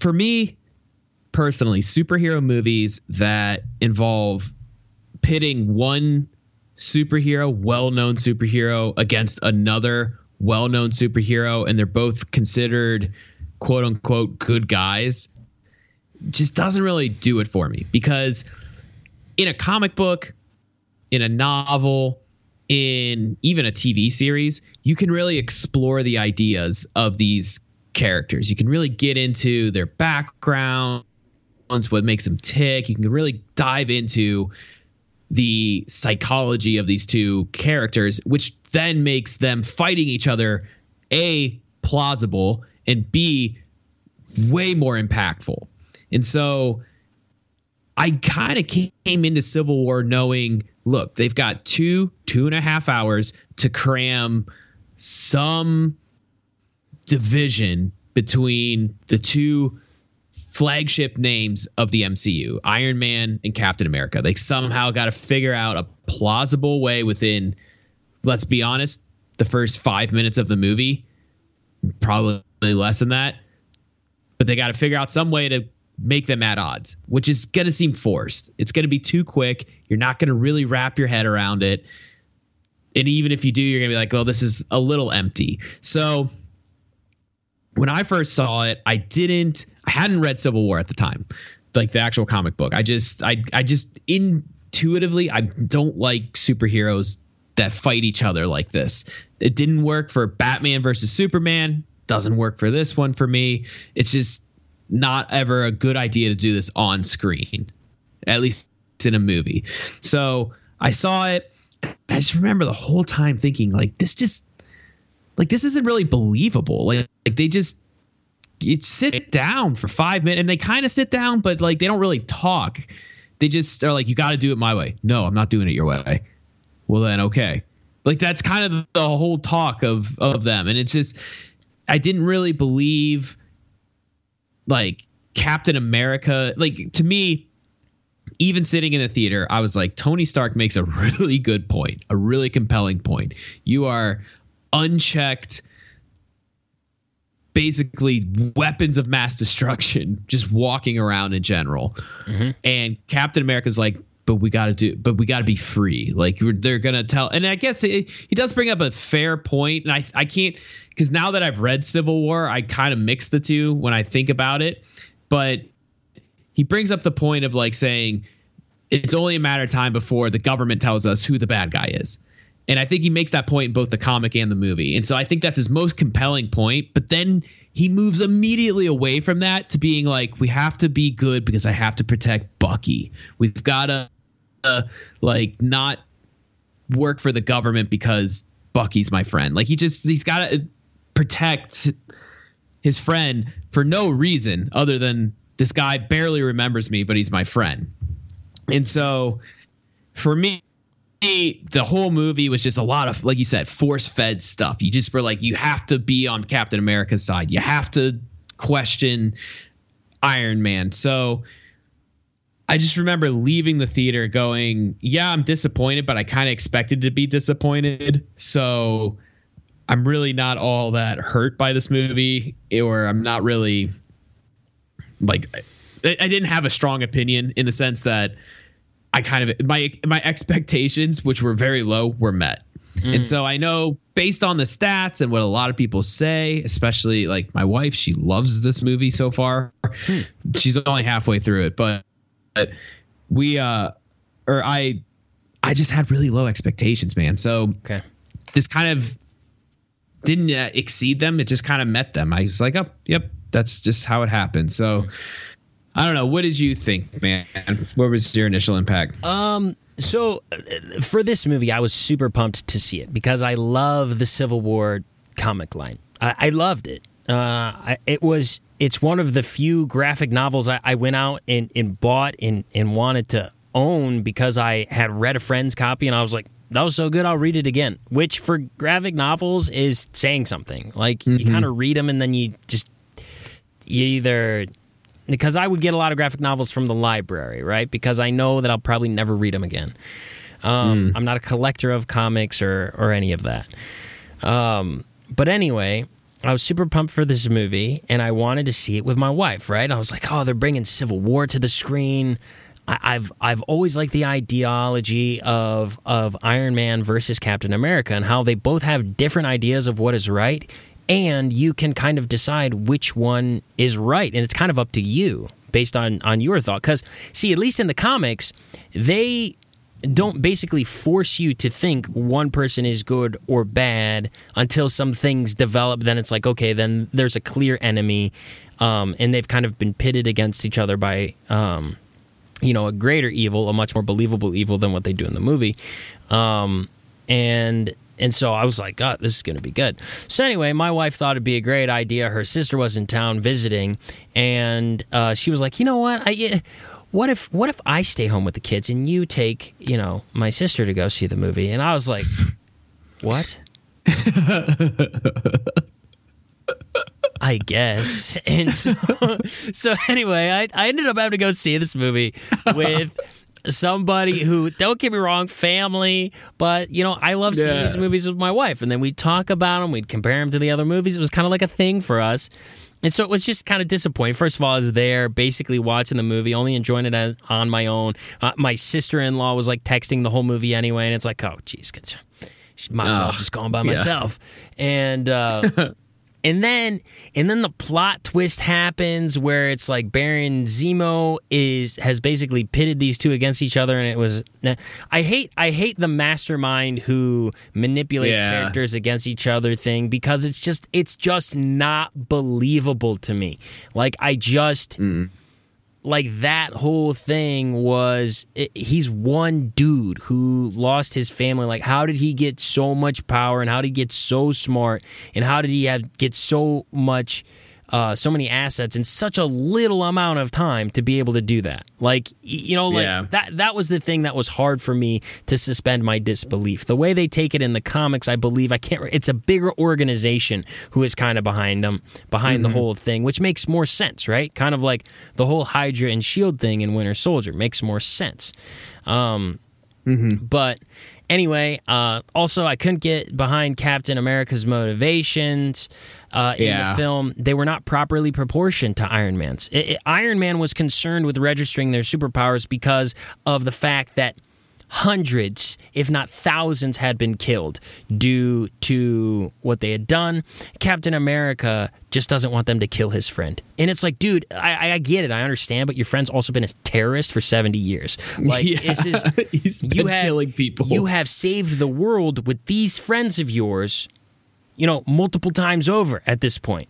for me personally superhero movies that involve pitting one superhero well-known superhero against another well-known superhero and they're both considered quote unquote good guys just doesn't really do it for me because in a comic book in a novel in even a TV series, you can really explore the ideas of these characters. You can really get into their backgrounds, what makes them tick. You can really dive into the psychology of these two characters, which then makes them fighting each other A, plausible, and B, way more impactful. And so I kind of came into Civil War knowing, look, they've got two, two and a half hours to cram some division between the two flagship names of the MCU, Iron Man and Captain America. They somehow got to figure out a plausible way within, let's be honest, the first five minutes of the movie, probably less than that. But they got to figure out some way to make them at odds, which is going to seem forced. It's going to be too quick. You're not going to really wrap your head around it. And even if you do, you're going to be like, well, this is a little empty. So when I first saw it, I didn't, I hadn't read Civil War at the time, like the actual comic book. I just, I, I just intuitively, I don't like superheroes that fight each other like this. It didn't work for Batman versus Superman. Doesn't work for this one for me. It's just not ever a good idea to do this on screen, at least in a movie. So I saw it. I just remember the whole time thinking, like, this just, like, this isn't really believable. Like, like they just, you sit down for five minutes and they kind of sit down, but like they don't really talk they just are like, you got to do it my way. No, I'm not doing it your way. Well, then, okay. Like that's kind of the whole talk of of them, and it's just I didn't really believe like Captain America. Like to me, even sitting in a theater, I was like, Tony Stark makes a really good point, a really compelling point. You are unchecked basically weapons of mass destruction just walking around in general. Mm-hmm. And Captain America's like, but we got to do, but we got to be free. Like they're gonna tell, and I guess he does bring up a fair point, and I I can't because now that I've read Civil War, I kind of mix the two when I think about it. But he brings up the point of like saying it's only a matter of time before the government tells us who the bad guy is. And I think he makes that point in both the comic and the movie. And so I think that's his most compelling point. But then he moves immediately away from that to being like, we have to be good because I have to protect Bucky. We've got to, like, not work for the government because Bucky's my friend. Like, he just, he's got to protect his friend for no reason other than this guy barely remembers me, but he's my friend. And so for me, the whole movie was just a lot of like you said force fed stuff you just were like you have to be on captain america's side you have to question iron man so i just remember leaving the theater going yeah i'm disappointed but i kind of expected to be disappointed so i'm really not all that hurt by this movie or i'm not really like I didn't have a strong opinion in the sense that I kind of my my expectations, which were very low, were met. Mm. And so I know based on the stats and what a lot of people say, especially like my wife, she loves this movie so far. Mm. She's only halfway through it, but, but we uh or I I just had really low expectations, man. So okay. this kind of didn't uh, exceed them. It just kind of met them. I was like, oh, yep, that's just how it happened. So. Mm I don't know. What did you think, man? What was your initial impact? Um, so uh, for this movie, I was super pumped to see it because I love the Civil War comic line. I, I loved it. Uh, it was it's one of the few graphic novels I, I went out and, and bought and, and wanted to own because I had read a friend's copy and I was like, that was so good, I'll read it again. Which for graphic novels is saying something. Like mm-hmm. you kind of read them and then you just you either because I would get a lot of graphic novels from the library, right? Because I know that I'll probably never read them again. Um, mm. I'm not a collector of comics or or any of that. Um, but anyway, I was super pumped for this movie, and I wanted to see it with my wife. Right? I was like, oh, they're bringing Civil War to the screen. I, I've I've always liked the ideology of of Iron Man versus Captain America and how they both have different ideas of what is right and you can kind of decide which one is right and it's kind of up to you based on on your thought cuz see at least in the comics they don't basically force you to think one person is good or bad until some things develop then it's like okay then there's a clear enemy um, and they've kind of been pitted against each other by um, you know a greater evil a much more believable evil than what they do in the movie um, and and so I was like, God, this is going to be good. So anyway, my wife thought it'd be a great idea. Her sister was in town visiting, and uh, she was like, you know what? I, what if what if I stay home with the kids and you take you know my sister to go see the movie? And I was like, what? I guess. And so, so anyway, I, I ended up having to go see this movie with somebody who don't get me wrong, family, but you know, I love seeing yeah. these movies with my wife, and then we'd talk about them, we'd compare them to the other movies. It was kind of like a thing for us. And so it was just kind of disappointing. First of all, I was there basically watching the movie, only enjoying it on my own. Uh, my sister in law was like texting the whole movie anyway, and it's like, oh, geez, might as well just go on by myself. Yeah. And uh, And then and then the plot twist happens where it's like Baron Zemo is has basically pitted these two against each other and it was I hate I hate the mastermind who manipulates yeah. characters against each other thing because it's just it's just not believable to me. Like I just mm like that whole thing was it, he's one dude who lost his family. Like how did he get so much power and how did he get so smart and how did he have get so much uh, so many assets in such a little amount of time to be able to do that. Like you know, like Yeah. that that was the thing that was hard for me to suspend my disbelief. The way they take it in the comics, I believe I can't. It's a bigger organization who is kind of behind them, behind the whole thing, which makes more sense, right? Kind of like the whole Hydra and Shield thing in Winter Soldier makes more sense. Um, but anyway, uh, also I couldn't get behind Captain America's motivations uh, in Yeah. the film. They were not properly proportioned to Iron Man's. It- it- Iron Man was concerned with registering their superpowers because of the fact that hundreds, if not thousands, had been killed due to what they had done. Captain America just doesn't want them to kill his friend. And it's like, dude, I, I get it. I understand, but your friend's also been a terrorist for 70 years. Like, Yeah. this is. You have, killing people. You have saved the world with these friends of yours, you know, multiple times over at this point.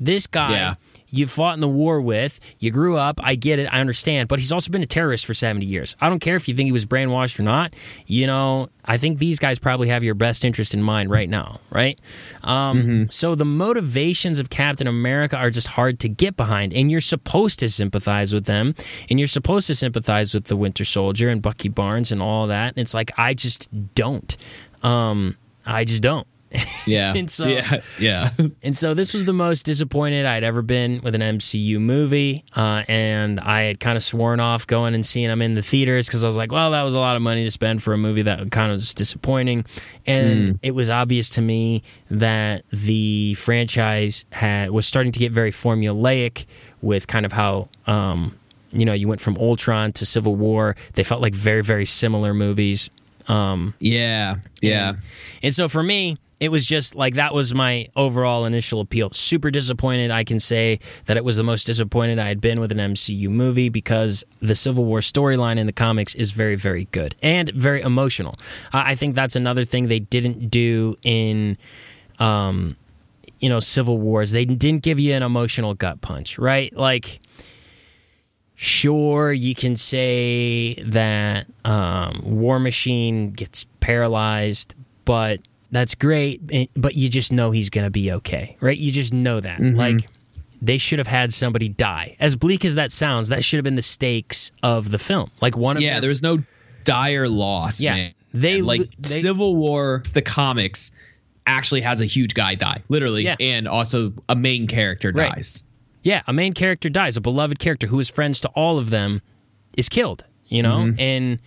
This guy Yeah. You fought in the war with, you grew up, I get it, I understand, but he's also been a terrorist for 70 years. I don't care if you think he was brainwashed or not. You know, I think these guys probably have your best interest in mind right now, right? Um, So the motivations of Captain America are just hard to get behind, and you're supposed to sympathize with them, and you're supposed to sympathize with the Winter Soldier and Bucky Barnes and all that. And it's like, I just don't. Um, I just don't. yeah. And so- yeah. Yeah. And so this was the most disappointed I'd ever been with an MCU movie. Uh, and I had kind of sworn off going and seeing them in the theaters because I was like, well, that was a lot of money to spend for a movie that kind of was disappointing. And it was obvious to me that the franchise had was starting to get very formulaic with kind of how. Um, you know, you went from Ultron to Civil War. They felt like very, very similar movies. Um, Yeah. Yeah. and, and so for me, it was just like that was my overall initial appeal. Super disappointed. I can say that it was the most disappointed I had been with an MCU movie because the Civil War storyline in the comics is very, very good and very emotional. I think that's another thing they didn't do in. Um, you know, Civil Wars, they didn't give you an emotional gut punch, right? Like, sure you can say that um, war machine gets paralyzed but that's great eh, but you just know he's gonna be okay right you just know that like they should have had somebody die as bleak as that sounds that should have been the stakes of the film like one of Yeah. their- There was no dire loss. Yeah. Man. They like they- Civil War, the comics actually has a huge guy die, literally, Yeah. and also a main character Right. dies. Yeah, a main character dies, a beloved character who is friends to all of them is killed, you know? Mm-hmm. And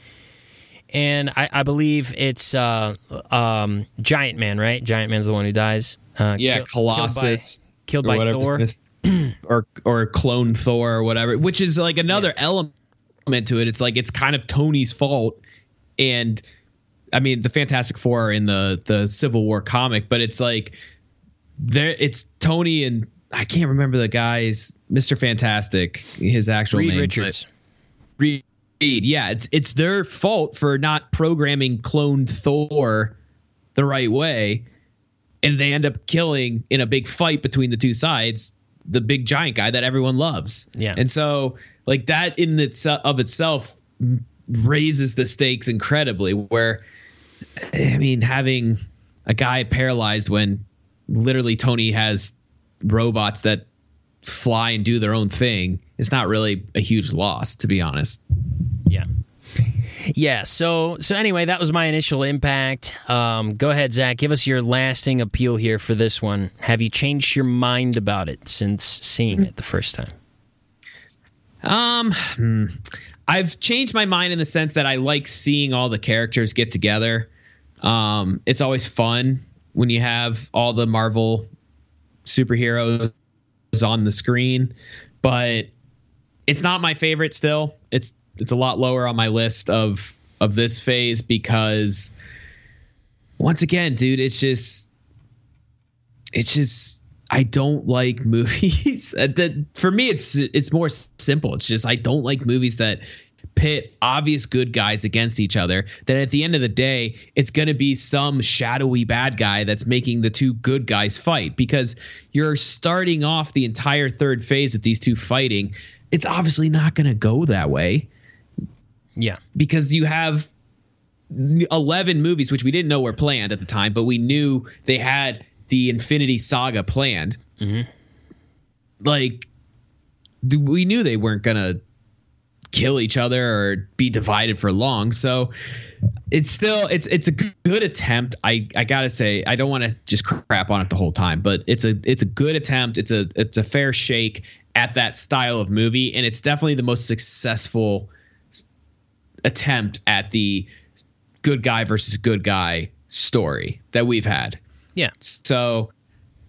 and I, I believe it's uh, um, Giant Man, right? Giant Man's the one who dies. Uh, Yeah, kill- Colossus, killed by, killed by Thor. or or clone Thor or whatever, which is like another element to it. It's like it's kind of Tony's fault, and I mean the Fantastic Four are in the the Civil War comic, but it's like there it's Tony and I can't remember the guy's Mister Fantastic, his actual Reed name, Richards. Reed. Yeah, it's it's their fault for not programming cloned Thor the right way, and they end up killing in a big fight between the two sides the big giant guy that everyone loves. Yeah. and so like that in itself of itself raises the stakes incredibly. Where I mean, having a guy paralyzed when literally Tony has robots that fly and do their own thing it's not really a huge loss, to be honest. Yeah. Yeah, so so anyway, that was my initial impact. Um, go ahead, Zach. Give us your lasting appeal here for this one. Have you changed your mind about it since seeing it the first time? Um, hmm. I've changed my mind in the sense that I like seeing all the characters get together. Um, it's always fun when you have all the Marvel superheroes on the screen, but it's not my favorite still. It's it's a lot lower on my list of of this phase because once again, dude, it's just it's just I don't like movies. That for me, it's it's more simple. It's just I don't like movies that pit obvious good guys against each other. That at the end of the day, it's going to be some shadowy bad guy that's making the two good guys fight because you're starting off the entire third phase with these two fighting. It's obviously not going to go that way Yeah. because you have 11 movies which we didn't know were planned at the time but we knew they had the infinity saga planned mm-hmm. like we knew they weren't gonna kill each other or be divided for long. So it's still it's it's a good attempt. I I gotta say I don't want to just crap on it the whole time, but it's a it's a good attempt. It's a it's a fair shake at that style of movie, and it's definitely the most successful attempt at the good guy versus good guy story that we've had. Yeah. So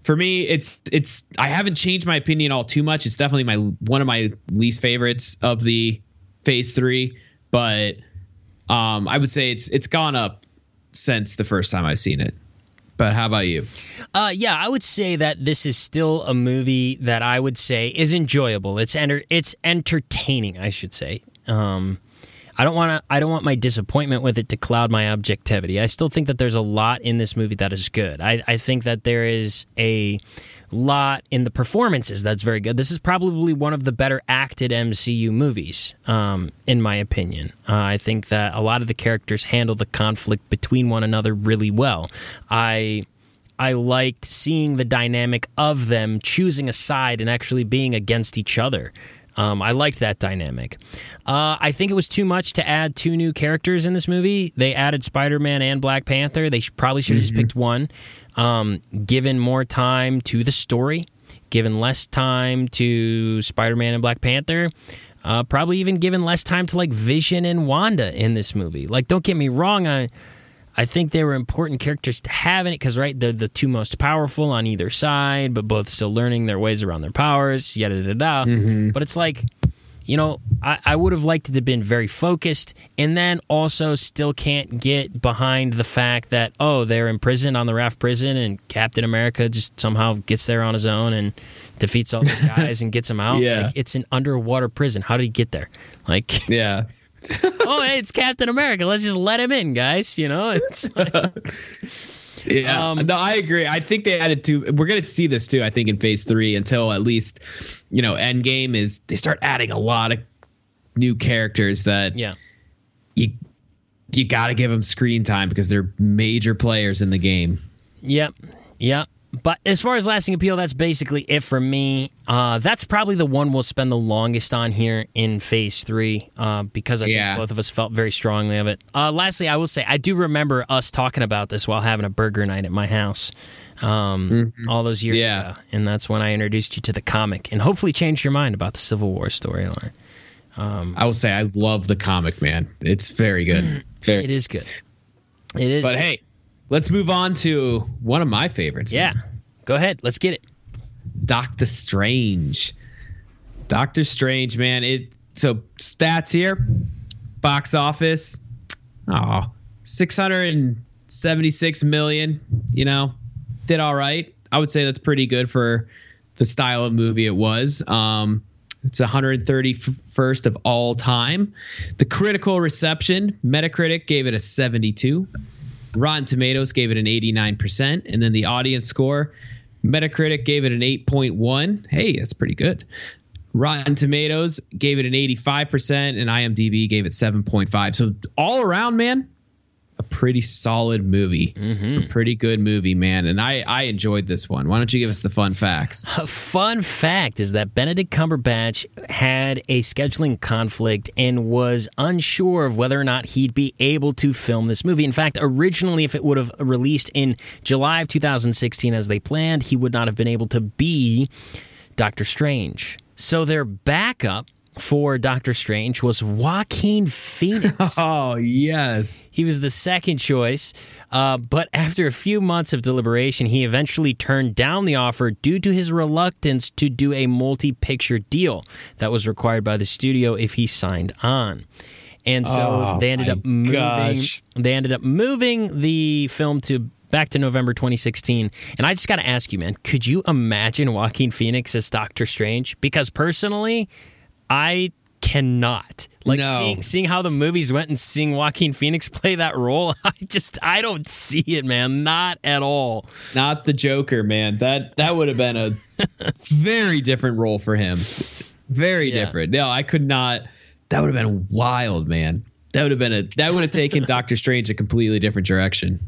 for me, it's it's I haven't changed my opinion all too much. It's definitely my one of my least favorites of the phase three, but um, I would say it's it's gone up since the first time I've seen it. But how about you? Uh, yeah, I would say that this is still a movie that I would say is enjoyable. It's enter- it's entertaining, I should say. Um, I don't want to. I don't want my disappointment with it to cloud my objectivity. I still think that there's a lot in this movie that is good. I, I think that there is a lot in the performances that's very good. This is probably one of the better acted MCU movies, um, in my opinion. Uh, I think that a lot of the characters handle the conflict between one another really well. I. I liked seeing the dynamic of them choosing a side and actually being against each other. Um, I liked that dynamic. Uh, I think it was too much to add two new characters in this movie. They added Spider Man and Black Panther. They probably should have mm-hmm. just picked one. Um, given more time to the story, given less time to Spider Man and Black Panther. Uh, probably even given less time to like Vision and Wanda in this movie. Like, don't get me wrong, I I think they were important characters to have in it because, right, they're the two most powerful on either side, but both still learning their ways around their powers, yada da da. Mm-hmm. But it's like, you know, I, I would have liked it to have been very focused, and then also still can't get behind the fact that oh, they're in prison on the raft prison, and Captain America just somehow gets there on his own and defeats all those guys and gets them out. Yeah, like, it's an underwater prison. How did he get there? Like, yeah. oh, hey, it's Captain America. Let's just let him in, guys. You know, it's like, yeah. Um, no, I agree. I think they added to. We're gonna see this too. I think in Phase Three until at least, you know, Endgame is they start adding a lot of new characters that yeah you you got to give them screen time because they're major players in the game. Yep. Yep. But as far as lasting appeal, that's basically it for me. Uh, that's probably the one we'll spend the longest on here in phase three uh, because I yeah. think both of us felt very strongly of it. Uh, lastly, I will say I do remember us talking about this while having a burger night at my house um, mm-hmm. all those years yeah. ago. And that's when I introduced you to the comic and hopefully changed your mind about the Civil War storyline. Um, I will say I love the comic, man. It's very good. Very. It is good. It is. But good. hey, Let's move on to one of my favorites. Yeah. Man. Go ahead. Let's get it. Doctor Strange. Doctor Strange, man. It so stats here. Box office. Oh, 676 million, you know. Did all right. I would say that's pretty good for the style of movie it was. Um it's 131st of all time. The critical reception, Metacritic gave it a 72. Rotten Tomatoes gave it an 89%. And then the audience score, Metacritic gave it an 8.1. Hey, that's pretty good. Rotten Tomatoes gave it an 85%, and IMDb gave it 7.5. So all around, man, a pretty solid movie, mm-hmm. a pretty good movie, man. And I I enjoyed this one. Why don't you give us the fun facts? A fun fact is that Benedict Cumberbatch had a scheduling conflict and was unsure of whether or not he'd be able to film this movie. In fact, originally, if it would have released in July of 2016 as they planned, he would not have been able to be Doctor Strange. So their backup for Doctor Strange was Joaquin Phoenix. Oh, yes. He was the second choice, uh, but after a few months of deliberation, he eventually turned down the offer due to his reluctance to do a multi picture deal that was required by the studio if he signed on. And so oh, they ended up moving. Gosh. They ended up moving the film to back to November 2016. And I just got to ask you, man, could you imagine Joaquin Phoenix as Doctor Strange? Because personally, I cannot like no. seeing seeing how the movies went and seeing Joaquin Phoenix play that role. I just I don't see it, man. Not at all. Not the Joker, man. That that would have been a very different role for him. Very yeah. different. No, I could not. That would have been wild, man. That would have been a that would have taken Doctor Strange a completely different direction.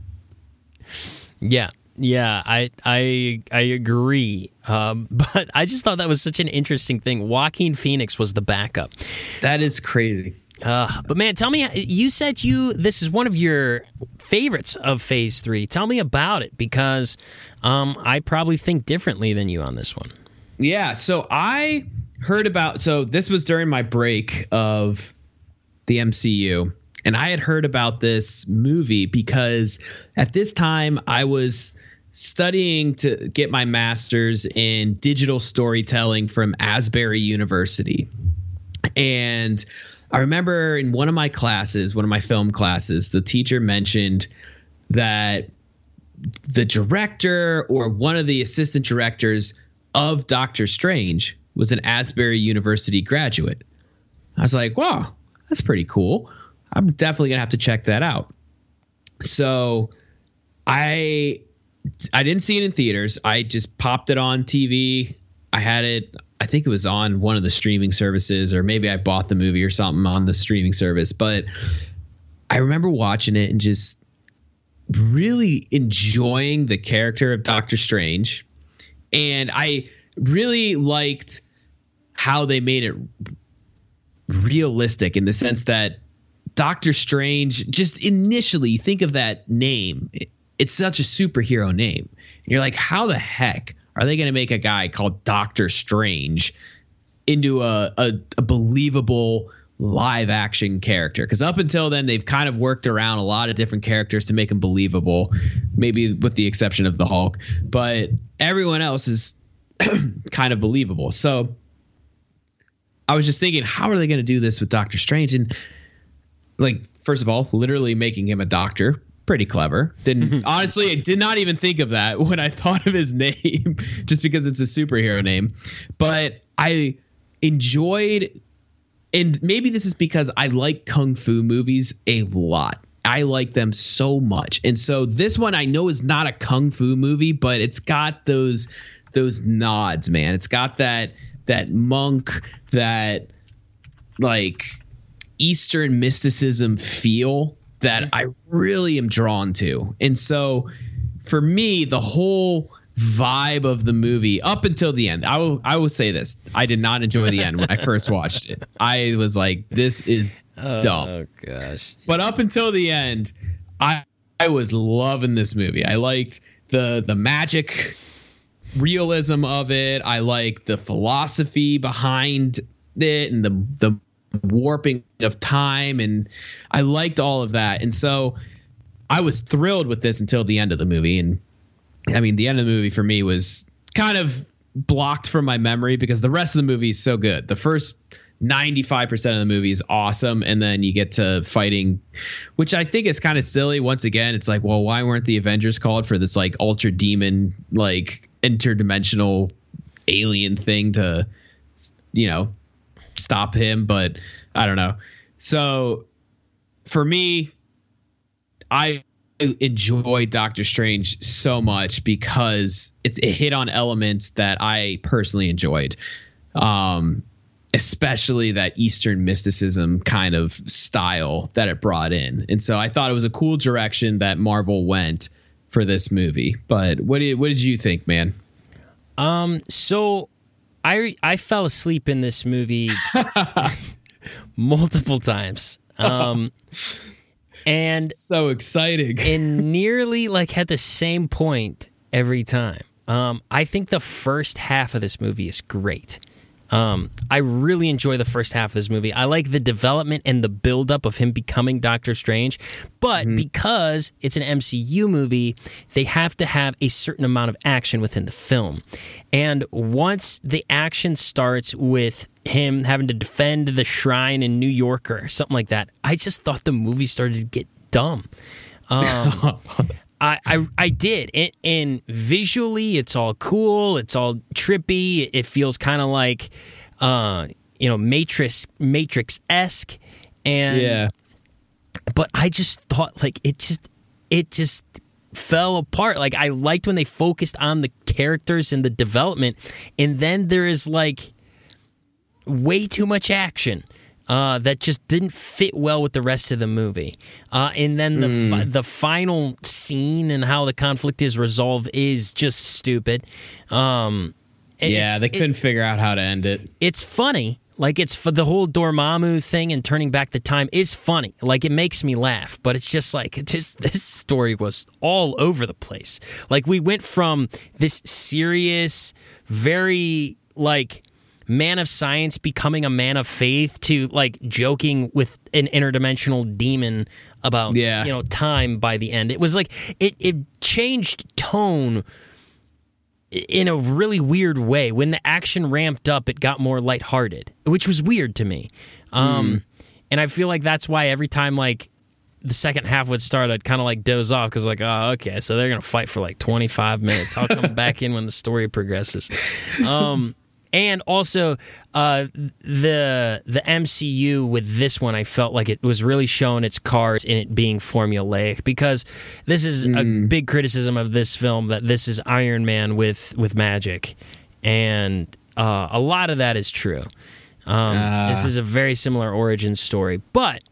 Yeah, Yeah, I I I agree. Um, but I just thought that was such an interesting thing. Joaquin Phoenix was the backup. That is crazy. Uh, but man, tell me, you said you this is one of your favorites of Phase Three. Tell me about it because um, I probably think differently than you on this one. Yeah, so I heard about. So this was during my break of the MCU, and I had heard about this movie because at this time I was studying to get my master's in digital storytelling from Asbury University. And I remember in one of my classes, one of my film classes, the teacher mentioned that the director or one of the assistant directors of Doctor Strange was an Asbury University graduate. I was like, wow, that's pretty cool. I'm definitely to have to check that out. So I I didn't see it in theaters. I just popped it on TV. I had it. I think it was on one of the streaming services, or maybe I bought the movie or something on the streaming service. But I remember watching it and just really enjoying the character of Doctor Strange. And I really liked how they made it realistic in the sense that Doctor Strange, just initially, think of that name it's such a superhero name. And you're like, how the heck are they going to make a guy called Doctor Strange into a, a, a believable live action character? Because up until then, they've kind of worked around a lot of different characters to make him believable, maybe with the exception of the Hulk. But everyone else is kind of believable. So I was just thinking, how are they going to do this with Doctor Strange? And like, first of all, literally making him a doctor pretty clever. Didn't honestly, I did not even think of that when I thought of his name, just because it's a superhero name. But I enjoyed, and maybe this is because I like kung fu movies a lot. I like them so much, and so this one I know is not a kung fu movie, but it's got those those nods, man. It's got that that monk, that like Eastern mysticism feel that mm-hmm. I really am drawn to. And so for me, the whole vibe of the movie up until the end, I will I will say this. I did not enjoy the end when I first watched it. I was like, this is oh, dumb. Oh gosh. But up until the end, I I was loving this movie. I liked the the magic realism of it. I like the philosophy behind it and the the warping of time and I liked all of that. And so I was thrilled with this until the end of the movie and I mean the end of the movie for me was kind of blocked from my memory because the rest of the movie is so good. The first 95% of the movie is awesome and then you get to fighting which I think is kind of silly once again. It's like, well, why weren't the Avengers called for this like ultra demon like interdimensional alien thing to you know stop him, but I don't know. So for me, I enjoy Doctor Strange so much because it's it hit on elements that I personally enjoyed. Um especially that Eastern mysticism kind of style that it brought in. And so I thought it was a cool direction that Marvel went for this movie. But what did what did you think, man? Um so I I fell asleep in this movie multiple times. Um, and so exciting. and nearly like at the same point every time. Um, I think the first half of this movie is great. Um, I really enjoy the first half of this movie. I like the development and the buildup of him becoming Doctor Strange, but mm-hmm. because it's an MCU movie, they have to have a certain amount of action within the film. And once the action starts with him having to defend the shrine in New York or something like that, I just thought the movie started to get dumb. Um, I, I, I did. And, and, visually, it's all cool. It's all trippy. It feels kind of like, uh, you know, Matrix Matrix esque. And yeah, but I just thought like it just it just fell apart. Like I liked when they focused on the characters and the development, and then there is like way too much action. Uh, that just didn't fit well with the rest of the movie. Uh, and then the Hmm. fi- the final scene and how the conflict is resolved is just stupid. Um, yeah, they couldn't figure out how to end it. it's funny. Like it's for the whole Dormammu thing and turning back the time is funny. Like it makes me laugh, but it's just like it just this story was all over the place. Like we went from this serious, very like man of science becoming a man of faith to like joking with an interdimensional demon about Yeah. you know time by the end. It was like it it changed tone in a really weird way. When the action ramped up, it got more lighthearted, which was weird to me. Um, And I feel like that's why every time like the second half would start, I'd kind of like doze off because like, oh, okay, so they're gonna fight for like 25 minutes. I'll come back in when the story progresses. Um, and also uh, the the MCU with this one, I felt like it was really showing its cards in it being formulaic because this is a big criticism of this film that this is Iron Man with with magic, and uh, a lot of that is true. Um, this is a very similar origin story, but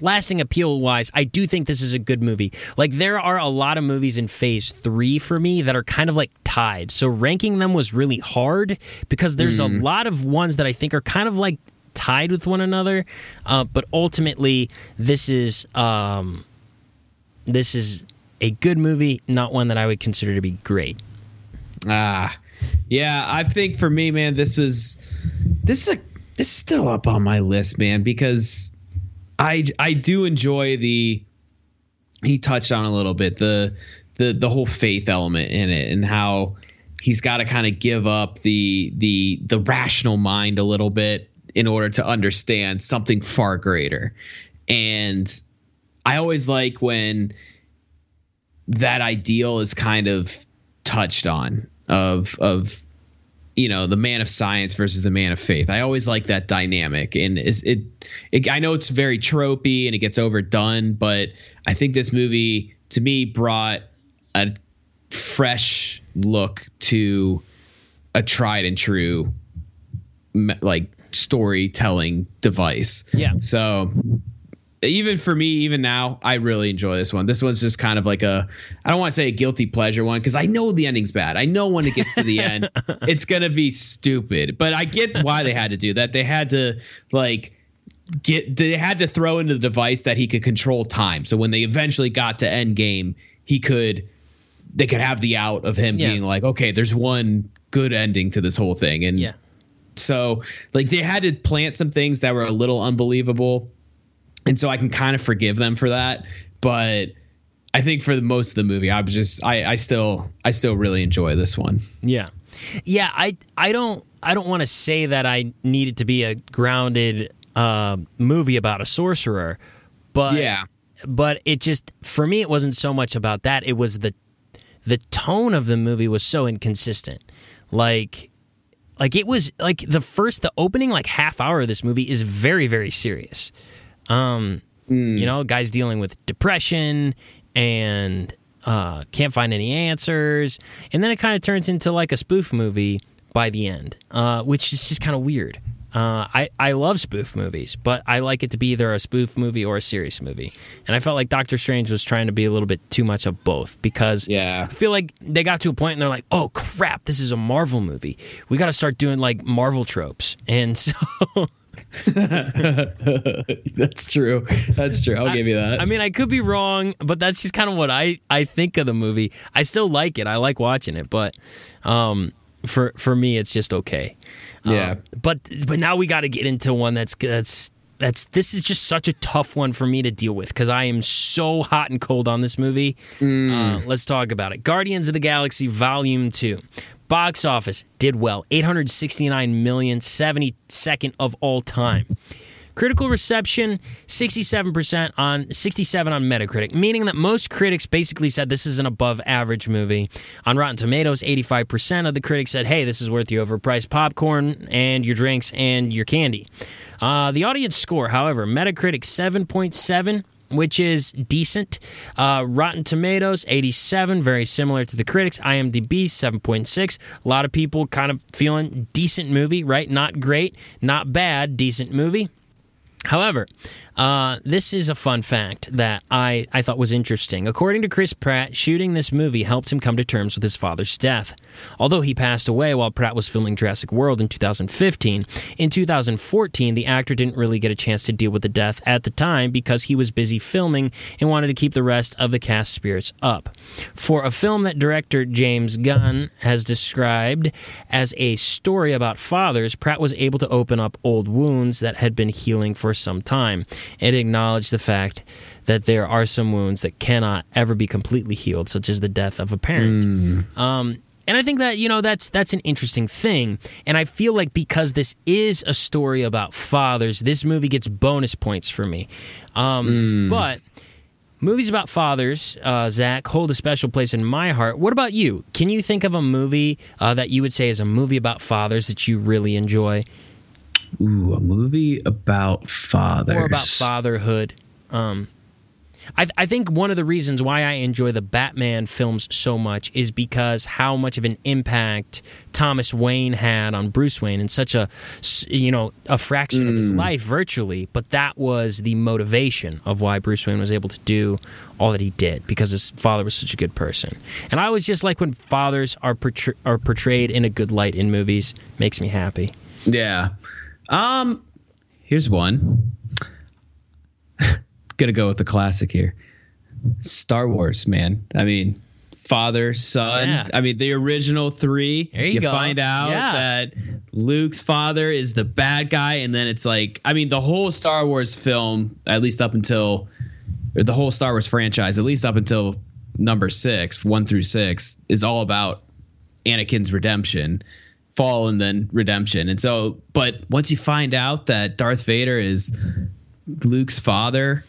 lasting appeal wise, I do think this is a good movie. Like there are a lot of movies in phase three for me that are kind of like tied. So ranking them was really hard because there's a lot of ones that I think are kind of like tied with one another. Uh, but ultimately, this is um, this is a good movie, not one that I would consider to be great. Ah, yeah. I think for me, man, this was this is a this is still up on my list, man, because I I do enjoy the he touched on a little bit the the the whole faith element in it and how he's got to kind of give up the the the rational mind a little bit in order to understand something far greater. And i always like when that ideal is kind of touched on of of you know the man of science versus the man of faith. I always like that dynamic, and it's, it, it I know it's very tropey and it gets overdone, but I think this movie to me brought a fresh look to a tried and true like storytelling device. Yeah. So even for me, even now, I really enjoy this one. This one's just kind of like a, I don't want to say a guilty pleasure one because I know the ending's bad. I know when it gets to the end, it's going to be stupid. But I get why they had to do that. They had to, like, get, they had to throw into the device that he could control time. So when they eventually got to end game, he could, they could have the out of him Yeah. being like, okay, there's one good ending to this whole thing. And Yeah. so like they had to plant some things that were a little unbelievable and so i can kind of forgive them for that but i think for the most of the movie i was just i i still i still really enjoy this one Yeah. Yeah, I I don't I don't want to say that I need it to be a grounded uh, movie about a sorcerer, but Yeah. but it just for me it wasn't so much about that. It was the the tone of the movie was so inconsistent. Like like it was like the first the opening like half hour of this movie is very very serious. Um you know, guys dealing with depression and uh, can't find any answers, and then it kind of turns into like a spoof movie by the end, uh, which is just kind of weird. Uh, I I love spoof movies, but I like it to be either a spoof movie or a serious movie, and I felt like Doctor Strange was trying to be a little bit too much of both because Yeah. I feel like they got to a point and they're like, oh crap, this is a Marvel movie. We got to start doing like Marvel tropes, and so. that's true that's true i'll give you that I mean, I could be wrong, but that's just kind of what I, I think of the movie. I still like it. I like watching it, but um, for for me, it's just okay. Yeah. Um, but but now we got to get into one that's that's that's this is just such a tough one for me to deal with because I am so hot and cold on this movie. Uh, let's talk about it. Guardians of the Galaxy Volume Two. Box office did well, 869 million, 72nd of all time. Critical reception 67% on 67 on Metacritic, meaning that most critics basically said this is an above average movie. On Rotten Tomatoes, 85% of the critics said, "Hey, this is worth your overpriced popcorn and your drinks and your candy." Uh, the audience score, however, Metacritic 7.7 which is decent. Uh, Rotten Tomatoes, 87, very similar to the critics. IMDb, 7.6. A lot of people kind of feeling decent movie, right? Not great, not bad, decent movie. However, uh, this is a fun fact that I, I thought was interesting. According to Chris Pratt, shooting this movie helped him come to terms with his father's death. Although he passed away while Pratt was filming Jurassic World in 2015, in 2014, the actor didn't really get a chance to deal with the death at the time because he was busy filming and wanted to keep the rest of the cast spirits up. For a film that director James Gunn has described as a story about fathers, Pratt was able to open up old wounds that had been healing for some time and acknowledge the fact that there are some wounds that cannot ever be completely healed, such as the death of a parent. Um, and I think that you know that's that's an interesting thing, and I feel like because this is a story about fathers, this movie gets bonus points for me. Um, But movies about fathers, uh, Zach, hold a special place in my heart. What about you? Can you think of a movie uh, that you would say is a movie about fathers that you really enjoy, Ooh, a movie about fathers. or about fatherhood? Um, I, I think one of the reasons why I enjoy the Batman films so much is because how much of an impact Thomas Wayne had on Bruce Wayne in such a you know a fraction of his life virtually, but that was the motivation of why Bruce Wayne was able to do all that he did because his father was such a good person. And I always just like when fathers are portray- are portrayed in a good light in movies, makes me happy. Yeah. Um, here's one. Gonna go with the classic here. Star Wars, man. I mean, father, son. Yeah. I mean, the original three. There you go. find out Yeah. that Luke's father is the bad guy, and then it's like, I mean, the whole Star Wars film, at least up until, or the whole Star Wars franchise, at least up until number six, one through six, is all about Anakin's redemption, fall and then redemption. And so, but once you find out that Darth Vader is Luke's father,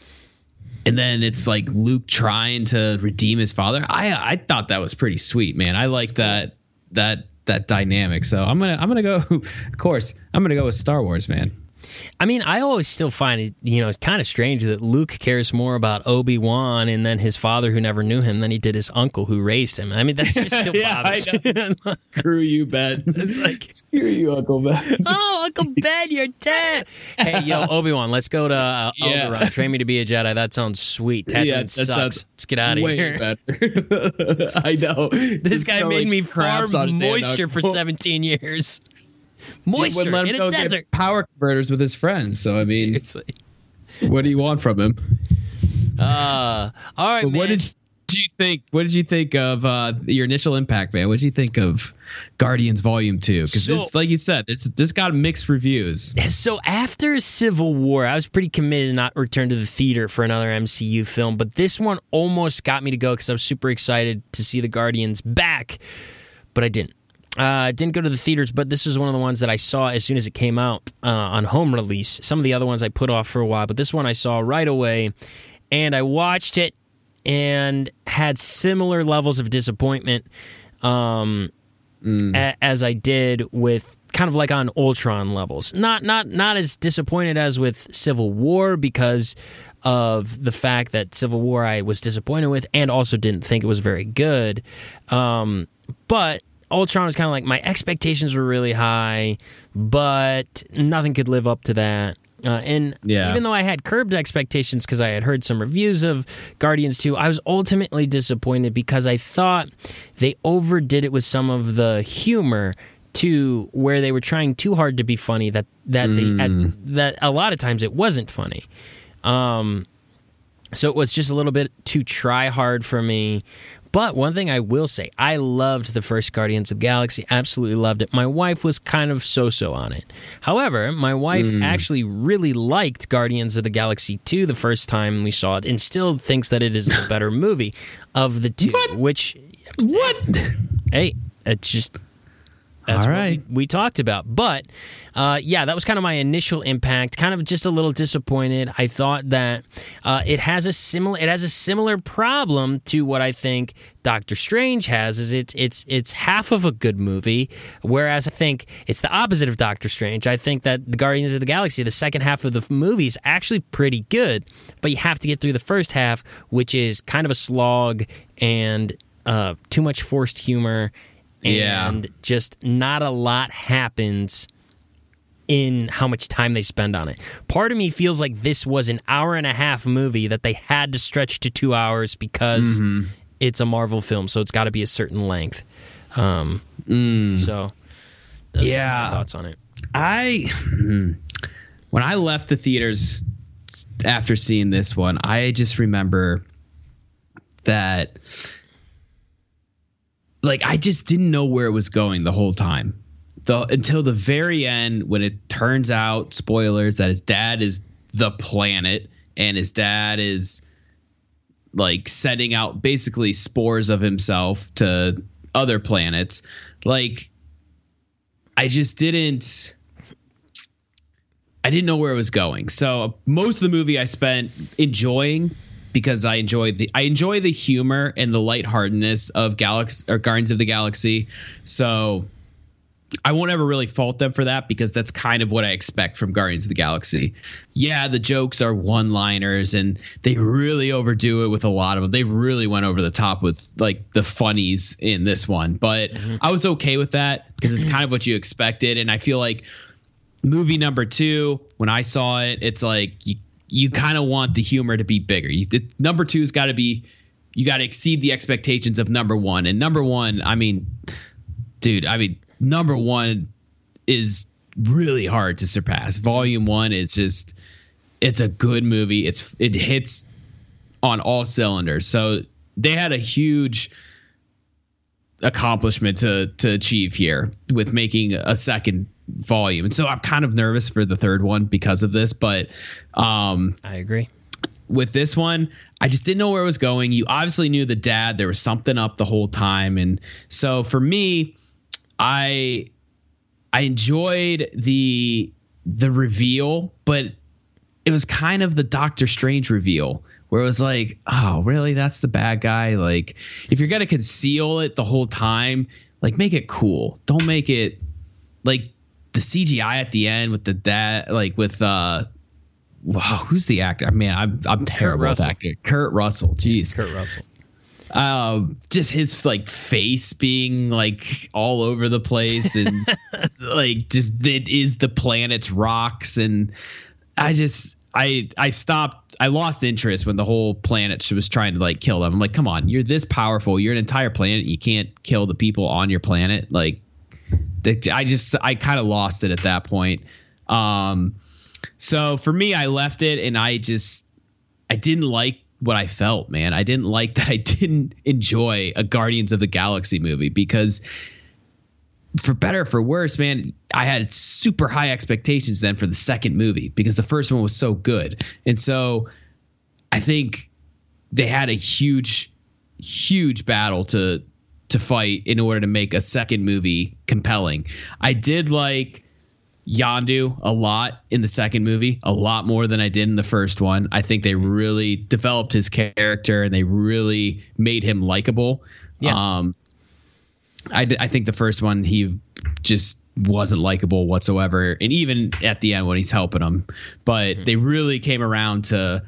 and then it's like Luke trying to redeem his father, I I thought that was pretty sweet, man. I like that that that dynamic. So I'm gonna I'm gonna go. Of course, I'm gonna go with Star Wars, man. I mean, I always still find it, you know, it's kind of strange that Luke cares more about Obi Wan and then his father, who never knew him, than he did his uncle, who raised him. I mean, that's just still Yeah, bothers me. Screw you, Ben. it's like, Screw you, Uncle Ben. oh, Uncle Ben, you're dead. Hey, yo, Obi Wan, let's go to uh, Yeah. Alderaan. Train me to be a Jedi. That sounds sweet. Tatooine Yeah, sucks. let's get out of Way here. better. I know. This guy made me farm craps on his hand. moisture for 17 years. Moisture wouldn't let him in go a desert. power converters with his friends. So I mean, Seriously. what do you want from him? Uh, all right, man. what did you think? What did you think of uh, your initial impact, man? What did you think of Guardians Volume Two? Because So- this, like you said, this this got mixed reviews. So after Civil War, I was pretty committed to not return to the theater for another MCU film, but this one almost got me to go because I was super excited to see the Guardians back, but I didn't. Uh, I didn't go to the theaters, but this was one of the ones that I saw as soon as it came out uh, on home release. Some of the other ones I put off for a while, but this one I saw right away, and I watched it and had similar levels of disappointment um, a- as I did with kind of like on Ultron levels. Not not not as disappointed as with Civil War because of the fact that Civil War I was disappointed with and also didn't think it was very good. Um, but Ultron was kind of like my expectations were really high, but nothing could live up to that. Uh, and Yeah. even though I had curbed expectations because I had heard some reviews of Guardians 2, I was ultimately disappointed because I thought they overdid it with some of the humor to where they were trying too hard to be funny that that they at, that a lot of times it wasn't funny. Um, so it was just a little bit too try hard for me. But one thing I will say, I loved the first Guardians of the Galaxy. Absolutely loved it. My wife was kind of so so on it. However, my wife hmm. actually really liked Guardians of the Galaxy 2 the first time we saw it and still thinks that it is the better movie of the two, which, What? hey, it's just. That's All what right. we, we talked about. But uh, yeah, that was kind of my initial impact. Kind of just a little disappointed. I thought that uh, it has a similar it has a similar problem to what I think Doctor Strange has. Is it's it's it's half of a good movie, whereas I think it's the opposite of Doctor Strange. I think that the Guardians of the Galaxy, the second half of the movie, is actually pretty good, but you have to get through the first half, which is kind of a slog and uh, too much forced humor Yeah. and just not a lot happens in how much time they spend on it. Part of me feels like this was an hour and a half movie that they had to stretch to two hours because mm-hmm. it's a Marvel film, so it's got to be a certain length. Um, mm. So, yeah, thoughts on it. I hmm, when I left the theaters after seeing this one, I just remember that like I just didn't know where it was going the whole time. The until the very end when it turns out spoilers that his dad is the planet and his dad is like setting out basically spores of himself to other planets. Like I just didn't I didn't know where it was going. So most of the movie I spent enjoying because I enjoy the I enjoy the humor and the lightheartedness of Galaxy or Guardians of the Galaxy. So I won't ever really fault them for that because that's kind of what I expect from Guardians of the Galaxy. Yeah, the jokes are one-liners and they really overdo it with a lot of them. They really went over the top with like the funnies in this one, but mm-hmm. I was okay with that because it's kind of what you expected and I feel like movie number 2 when I saw it, it's like you you kind of want the humor to be bigger. You, the, number two's got to be you got to exceed the expectations of number one. And number one, I mean, dude, I mean, number one is really hard to surpass. Volume one is just it's a good movie. It's it hits on all cylinders. So they had a huge accomplishment to to achieve here with making a second volume. And so I'm kind of nervous for the third one because of this, but um I agree. With this one, I just didn't know where it was going. You obviously knew the dad, there was something up the whole time and so for me, I I enjoyed the the reveal, but it was kind of the Doctor Strange reveal where it was like, oh, really? That's the bad guy. Like, if you're gonna conceal it the whole time, like make it cool. Don't make it like the CGI at the end with the dad, like with uh, wow, who's the actor? I mean, I'm I'm terrible at acting. Kurt Russell. Jeez, Kurt Russell. Um, just his like face being like all over the place and like just it is the planet's rocks and I just I I stopped. I lost interest when the whole planet was trying to like kill them. I'm like, come on, you're this powerful. You're an entire planet. You can't kill the people on your planet. Like, I just I kind of lost it at that point. Um, so for me, I left it, and I just I didn't like what I felt, man. I didn't like that I didn't enjoy a Guardians of the Galaxy movie because for better for worse, man, I had super high expectations then for the second movie because the first one was so good. And so I think they had a huge huge battle to to fight in order to make a second movie compelling. I did like Yondu a lot in the second movie, a lot more than I did in the first one. I think they really developed his character and they really made him likable. Yeah. Um, I, I think the first one he just wasn't likable whatsoever, and even at the end when he's helping him, but mm-hmm. they really came around to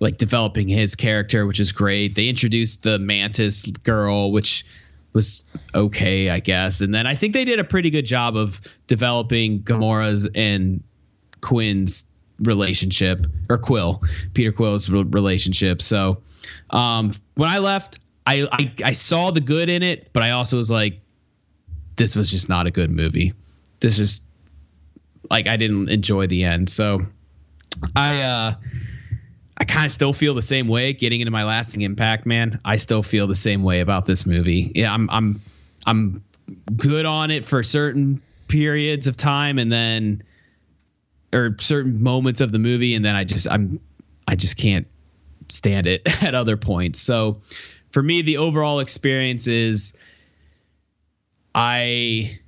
like developing his character, which is great. They introduced the Mantis girl, which was okay, I guess. And then I think they did a pretty good job of developing Gamora's and Quinn's relationship, or Quill, Peter Quill's relationship. So um, when I left, I, I I saw the good in it, but I also was like, this was just not a good movie. This just like I didn't enjoy the end. So I uh I kind of still feel the same way getting into my lasting impact, man. I still feel the same way about this movie. Yeah, I'm I'm I'm good on it for certain periods of time and then or certain moments of the movie and then I just I'm I just can't stand it at other points. So for me the overall experience is I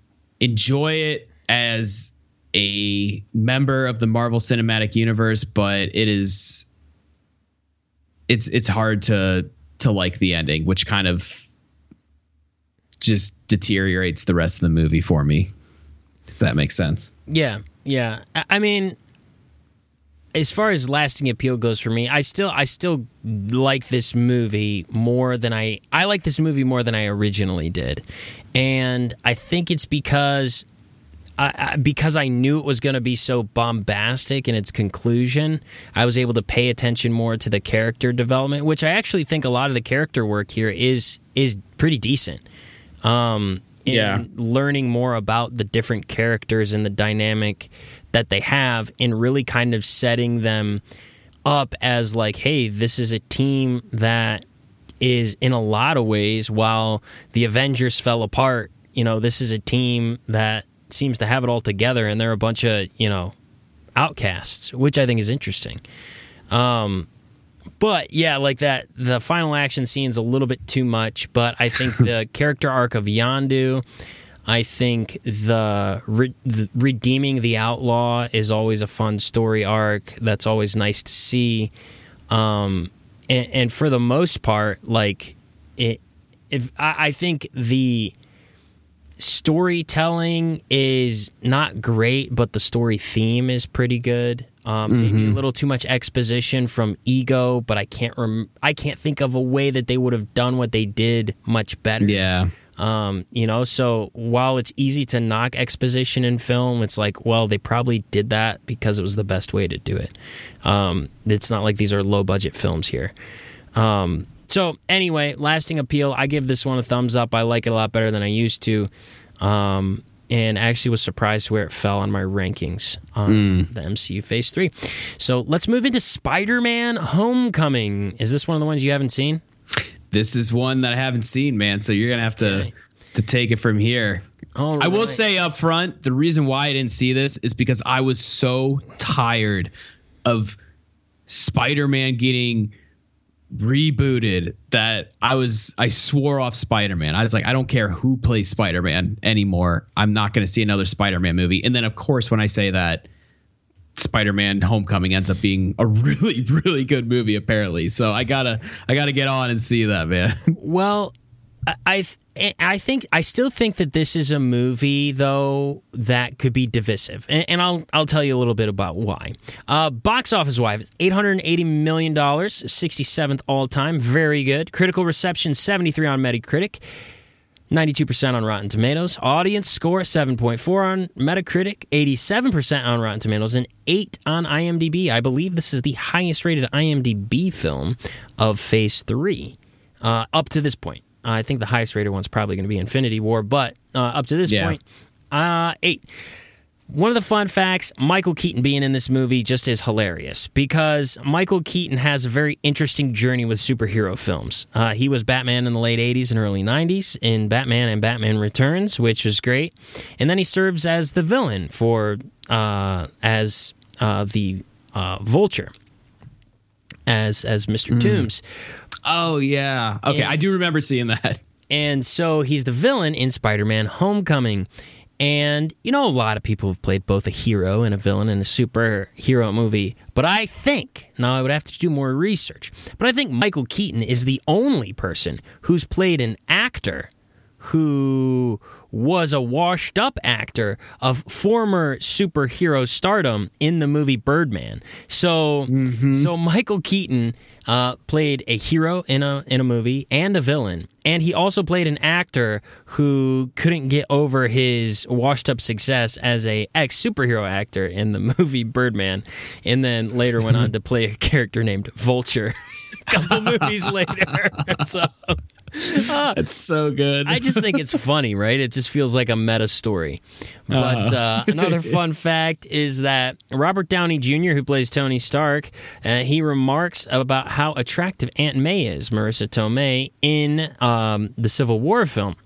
enjoy it as a member of the Marvel Cinematic Universe, but it is it's it's hard to to like the ending, which kind of just deteriorates the rest of the movie for me. If that makes sense. Yeah, yeah. I mean, as far as lasting appeal goes for me, I still I still like this movie more than I I like this movie more than I originally did. And I think it's because I, I, because I knew it was going to be so bombastic in its conclusion, I was able to pay attention more to the character development, which I actually think a lot of the character work here is is pretty decent. Um, in Yeah. learning more about the different characters and the dynamic that they have, and really kind of setting them up as like, hey, this is a team that is in a lot of ways while the Avengers fell apart, you know, this is a team that seems to have it all together and they're a bunch of, you know, outcasts, which I think is interesting. Um but yeah, like that the final action scene's a little bit too much, but I think the character arc of Yondu I think the, re- the redeeming the outlaw is always a fun story arc. That's always nice to see. Um, and, and for the most part, like it, if I, I think the storytelling is not great, but the story theme is pretty good. Um, Maybe a little too much exposition from ego, but I can't rem- I can't think of a way that they would have done what they did much better. Yeah. Um, you know, so while it's easy to knock exposition in film, it's like, well, they probably did that because it was the best way to do it. Um, it's not like these are low budget films here. Um, so anyway, lasting appeal. I give this one a thumbs up. I like it a lot better than I used to. Um, and actually was surprised where it fell on my rankings on the MCU Phase 3. So let's move into Spider Man Homecoming. Is this one of the ones you haven't seen? This is one that I haven't seen, man. So you're gonna have to Okay. to take it from here. All I will say up front, the reason why I didn't see this is because I was so tired of Spider-Man getting rebooted that I was I swore off Spider-Man. I was like, I don't care who plays Spider-Man anymore. I'm not going to see another Spider-Man movie. And then of course when I say that Spider-Man Homecoming ends up being a really really good movie apparently. So I got to I got to get on and see that, man. Well, I- I think I still think that this is a movie though that could be divisive, and, and I'll I'll tell you a little bit about why. Uh, box office wise, eight hundred eighty million dollars, sixty seventh all time, very good. Critical reception seventy three on Metacritic. 92% on Rotten Tomatoes. Audience score 7.4 on Metacritic, 87% on Rotten Tomatoes, and 8 on IMDb. I believe this is the highest rated IMDb film of Phase 3 uh, up to this point. I think the highest rated one's probably going to be Infinity War, but uh, up to this Yeah. point, uh, 8. One of the fun facts Michael Keaton being in this movie just is hilarious because Michael Keaton has a very interesting journey with superhero films. Uh, he was Batman in the late 80s and early 90s in Batman and Batman Returns, which was great. And then he serves as the villain for, uh, as uh, the uh, Vulture, as, as Mr. Toombs. Oh yeah. Okay, Yeah. I do remember seeing that. And so he's the villain in Spider Man Homecoming. And, you know, a lot of people have played both a hero and a villain in a superhero movie. But I think, now I would have to do more research, but I think Michael Keaton is the only person who's played an actor who was a washed up actor of former superhero stardom in the movie Birdman. So mm-hmm. so Michael Keaton uh, played a hero in a in a movie and a villain. And he also played an actor who couldn't get over his washed up success as a ex superhero actor in the movie Birdman, and then later went on to play a character named Vulture. a couple movies later. so That's so good. I just think it's funny, right? It just feels like a meta story. But uh, another fun fact is that Robert Downey Jr., who plays Tony Stark, uh, he remarks about how attractive Aunt May is, Marisa Tomei, in um, the Civil War film.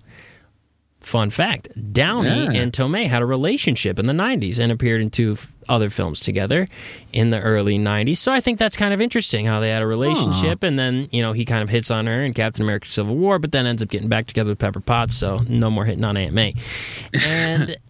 Fun fact Downey Yeah. and Tomei had a relationship in the 90s and appeared in two f- other films together in the early 90s. So I think that's kind of interesting how they had a relationship and then, you know, he kind of hits on her in Captain America Civil War, but then ends up getting back together with Pepper Potts. So no more hitting on Aunt May. And.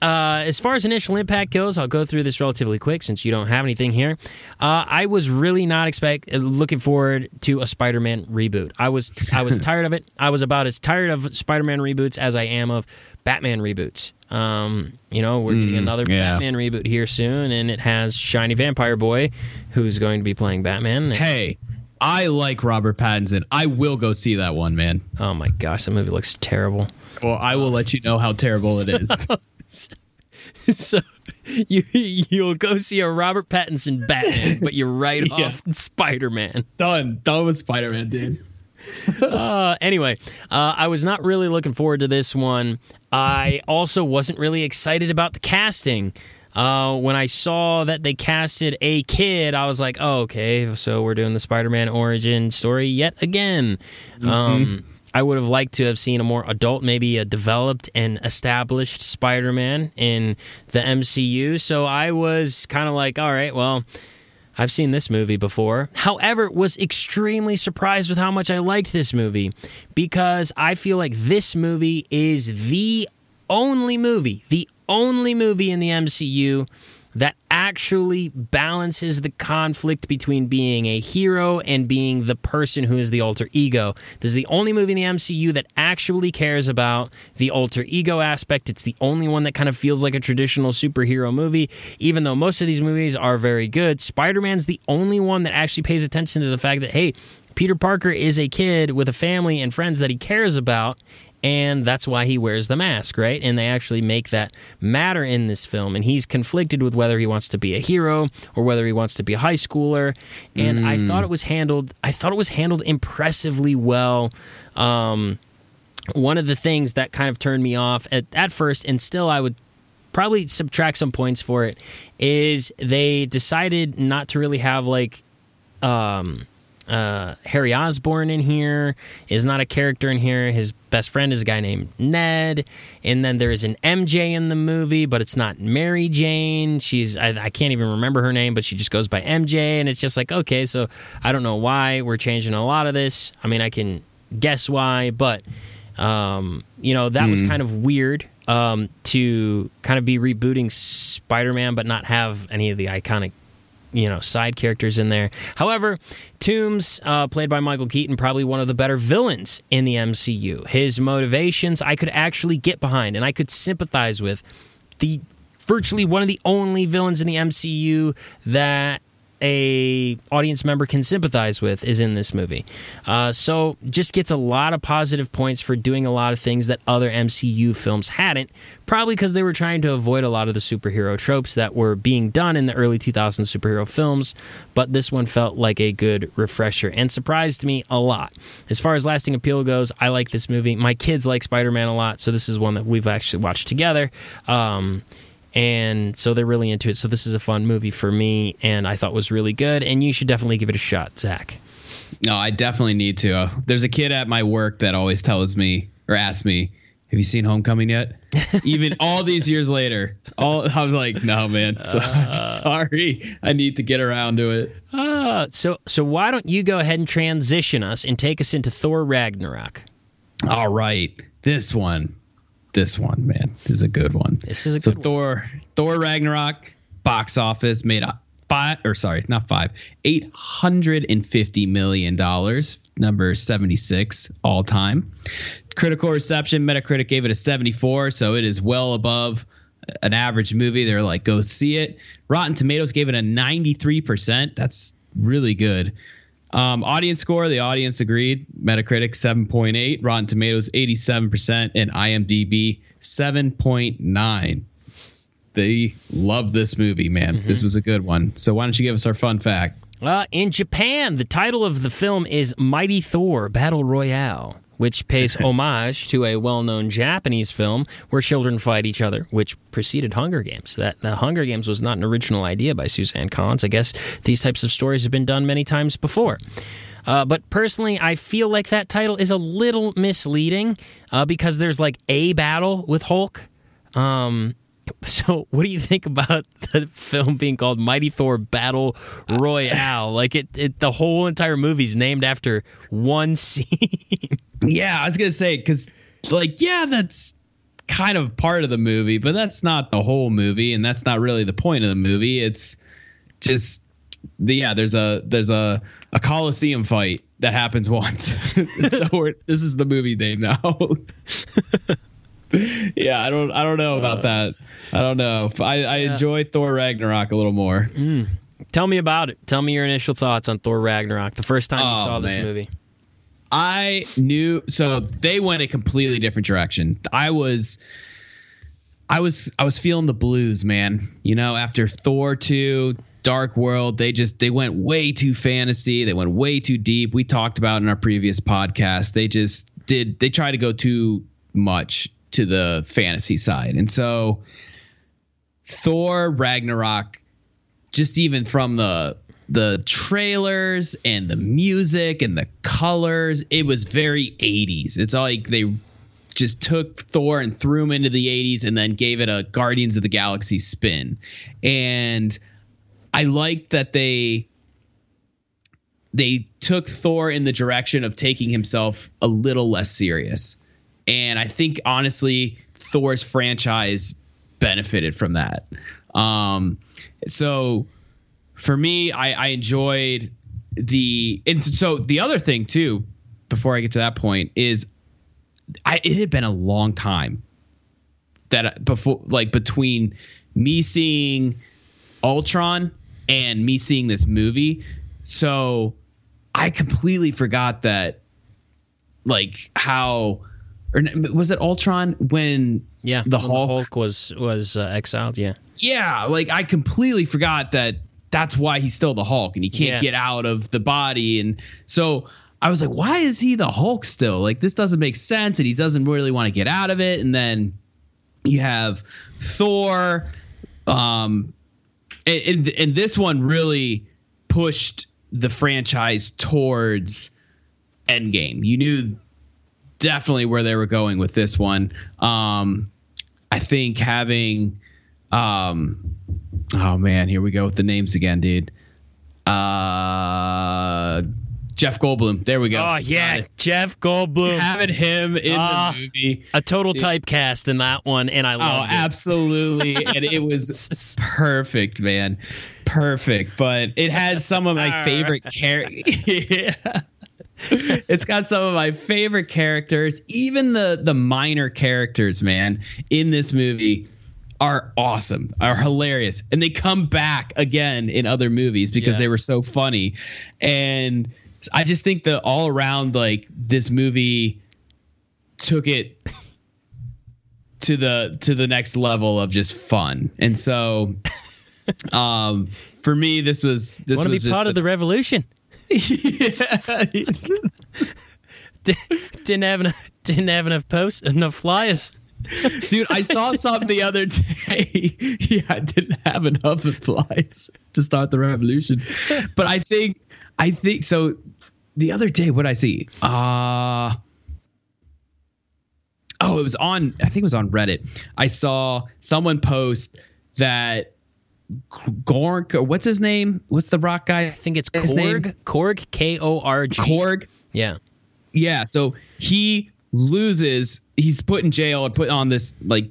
Uh, as far as initial impact goes, I'll go through this relatively quick since you don't have anything here. Uh, I was really not expect uh, looking forward to a Spider-Man reboot. I was I was tired of it. I was about as tired of Spider-Man reboots as I am of Batman reboots. Um, you know, we're getting another yeah. Batman reboot here soon, and it has Shiny Vampire Boy, who's going to be playing Batman. hey, I like Robert Pattinson. I will go see that one, man. Oh my gosh, that movie looks terrible. Well, I will let you know how terrible it is. so you you'll go see a Robert Pattinson Batman, but you're right Yeah. off Spider Man. Done. Done with Spider Man, dude. Uh, anyway, uh, I was not really looking forward to this one. I also wasn't really excited about the casting. Uh, when I saw that they casted a kid, I was like, oh, okay, so we're doing the Spider Man origin story yet again. Um, I would have liked to have seen a more adult, maybe a developed and established Spider Man in the MCU. So I was kind of like, all right, well, I've seen this movie before. However, was extremely surprised with how much I liked this movie because I feel like this movie is the only movie, the only movie in the MCU that actually balances the conflict between being a hero and being the person who is the alter ego. This is the only movie in the MCU that actually cares about the alter ego aspect. It's the only one that kind of feels like a traditional superhero movie, even though most of these movies are very good. Spider Man's the only one that actually pays attention to the fact that, hey, Peter Parker is a kid with a family and friends that he cares about, and that's why he wears the mask, right? And they actually make that matter in this film. And he's conflicted with whether he wants to be a hero or whether he wants to be a high schooler. And I thought it was handled. I thought it was handled impressively well. Um, one of the things that kind of turned me off at, at first, and still I would probably subtract some points for it, is they decided not to really have like um, uh, Harry Osborn in here is not a character in here. His best friend is a guy named Ned, and then there is an MJ in the movie, but it's not Mary Jane. She's I, I can't even remember her name, but she just goes by MJ, and it's just like okay, so I don't know why we're changing a lot of this. I mean, I can guess why, but um, you know that was kind of weird um, to kind of be rebooting Spider-Man, but not have any of the iconic you know side characters in there. However, Toombs, uh, played by Michael Keaton, probably one of the better villains in the MCU. His motivations I could actually get behind and I could sympathize with. The virtually one of the only villains in the MCU that a audience member can sympathize with is in this movie. Uh, so just gets a lot of positive points for doing a lot of things that other MCU films hadn't. Probably because they were trying to avoid a lot of the superhero tropes that were being done in the early 2000s superhero films. But this one felt like a good refresher and surprised me a lot. As far as lasting appeal goes, I like this movie. My kids like Spider Man a lot, so this is one that we've actually watched together. Um, and so they're really into it. So this is a fun movie for me, and I thought was really good. And you should definitely give it a shot, Zach. No, I definitely need to. Uh, there's a kid at my work that always tells me or asks me, "Have you seen Homecoming yet?" Even all these years later, all I'm like, "No, man. So, sorry. I need to get around to it." Uh, so so why don't you go ahead and transition us and take us into Thor Ragnarok? All right, this one, this one, man, is a good one. This is a so good one. Thor, Thor Ragnarok, box office made a five or sorry, not five, eight hundred and fifty million dollars, number seventy six all time. Critical reception, Metacritic gave it a seventy four, so it is well above an average movie. They're like, go see it. Rotten Tomatoes gave it a ninety three percent. That's really good. Um, audience score, the audience agreed. Metacritic 7.8, Rotten Tomatoes 87%, and IMDb 7.9. They love this movie, man. This was a good one. So why don't you give us our fun fact? Uh, in Japan, the title of the film is Mighty Thor Battle Royale, which pays homage to a well-known Japanese film where children fight each other, which preceded Hunger Games. That the Hunger Games was not an original idea by Suzanne Collins. I guess these types of stories have been done many times before. Uh, but personally, I feel like that title is a little misleading uh, because there's like a battle with Hulk. Um, so, what do you think about the film being called Mighty Thor Battle Royale? Like it, it the whole entire movie's named after one scene. Yeah, I was going to say, because, like, yeah, that's kind of part of the movie, but that's not the whole movie, and that's not really the point of the movie. It's just the yeah there's a there's a a coliseum fight that happens once so we're, this is the movie name now yeah i don't i don't know about uh. that i don't know i i enjoy thor ragnarok a little more hmm. Tell me about it. Tell me your initial thoughts on Thor Ragnarok. The first time you Oh, saw this man. movie. I knew so they went a completely different direction. I was I was I was feeling the blues, man. You know, after Thor 2, Dark World, they just they went way too fantasy. They went way too deep. We talked about in our previous podcast. They just did they tried to go too much to the fantasy side. And so Thor Ragnarok just even from the the trailers and the music and the colors, it was very 80s. It's like they just took Thor and threw him into the 80s and then gave it a Guardians of the Galaxy spin. And I like that they they took Thor in the direction of taking himself a little less serious. And I think honestly Thor's franchise benefited from that. Um, so for me, I, I enjoyed the and so the other thing too, before I get to that point, is I it had been a long time that before like between me seeing Ultron and me seeing this movie. So I completely forgot that like how or was it Ultron when yeah the Hulk, Hulk was was uh, exiled yeah yeah like I completely forgot that that's why he's still the Hulk and he can't Yeah. get out of the body and so I was like why is he the Hulk still like this doesn't make sense and he doesn't really want to get out of it and then you have Thor um and, and, and this one really pushed the franchise towards Endgame. You knew definitely where they were going with this one. Um, I think having, um, oh man, here we go with the names again, dude. Uh, Jeff Goldblum. There we go. oh yeah Jeff Goldblum having him in Ah. the movie. a total typecast in that one and I Oh, love it Oh, absolutely. and it was perfect, man. Perfect. But it has some of my favorite characters. yeah. It's got some of my favorite characters. Even the the minor characters, man, in this movie are awesome, are hilarious. And they come back again in other movies because Yeah. they were so funny. And I just think that all around like this movie took it to the to the next level of just fun. And so um for me this was this want to be part a- of the revolution didn't have enough didn't have enough posts enough flyers Dude, I saw something the other day. yeah, I didn't have enough flies to start the revolution. But I think I think so the other day what I see? Uh Oh, it was on I think it was on Reddit. I saw someone post that Gork or what's his name? What's the rock guy? I think it's His name? Korg Korg K O R G Korg. yeah Yeah, so he loses. He's put in jail or put on this like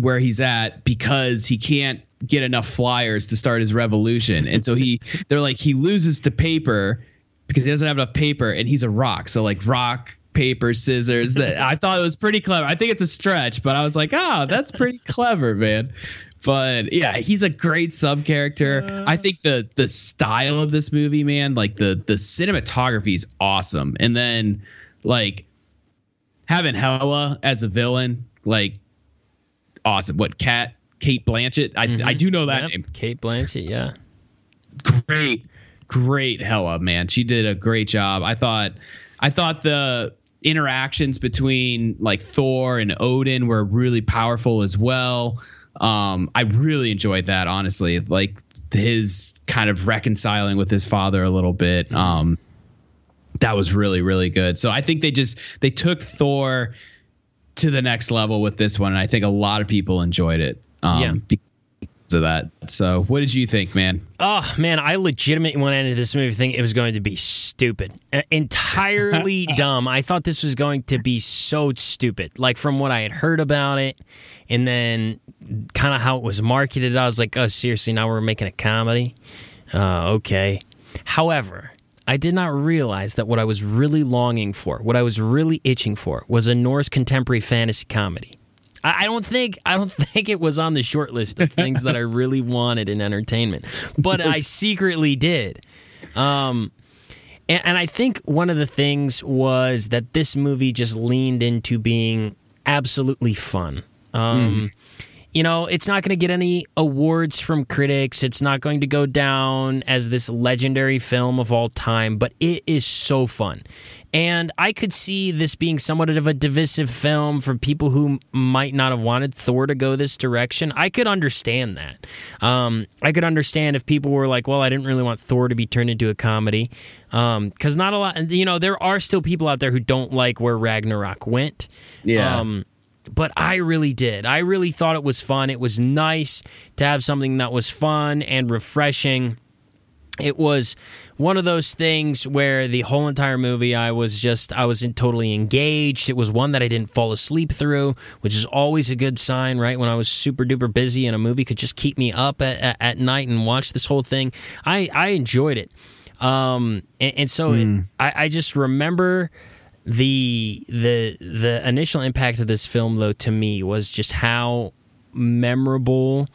where he's at because he can't get enough flyers to start his revolution, and so he they're like he loses to paper because he doesn't have enough paper, and he's a rock. So like rock. Paper, scissors. That I thought it was pretty clever. I think it's a stretch, but I was like, ah, that's pretty clever, man. But yeah, he's a great sub character. I think the the style of this movie, man, like the the cinematography is awesome. And then like having Hela as a villain, like awesome. What Cat Cate Blanchett? I I do know that Yep, name. Cate Blanchett yeah Great, great Hela, man. She did a great job. I thought I thought the interactions between like Thor and Odin were really powerful as well. Um, I really enjoyed that, honestly. Like his kind of reconciling with his father a little bit. Um, that was really really good. So I think they just they took Thor to the next level with this one, and I think a lot of people enjoyed it. Um, Yeah. Because of that. So, what did you think, man? Oh man, I legitimately went into this movie thinking it was going to be stupid, Uh, entirely dumb. I thought this was going to be so stupid, like from what I had heard about it, and then kind of how it was marketed. I was like, oh seriously, now we're making a comedy. Uh, okay. However, I did not realize that what I was really longing for, what I was really itching for, was a Norse contemporary fantasy comedy. I I don't think I don't think it was on the short list of things that I really wanted in entertainment, but I secretly did. Um, and, and I think one of the things was that this movie just leaned into being absolutely fun. Um, you know, it's not going to get any awards from critics. It's not going to go down as this legendary film of all time, but it is so fun. And I could see this being somewhat of a divisive film for people who might not have wanted Thor to go this direction. I could understand that. Um, I could understand if people were like, well, I didn't really want Thor to be turned into a comedy. Because um, not a lot, you know, there are still people out there who don't like where Ragnarok went. Yeah. Um, but I really did. I really thought it was fun. It was nice to have something that was fun and refreshing it was one of those things where the whole entire movie I was just I was totally engaged. It was one that I didn't fall asleep through, which is always a good sign, right? When I was super duper busy and a movie could just keep me up at, at, at night and watch this whole thing, I I enjoyed it. Um, and, and so mm. it, I, I just remember the the the initial impact of this film though to me was just how memorable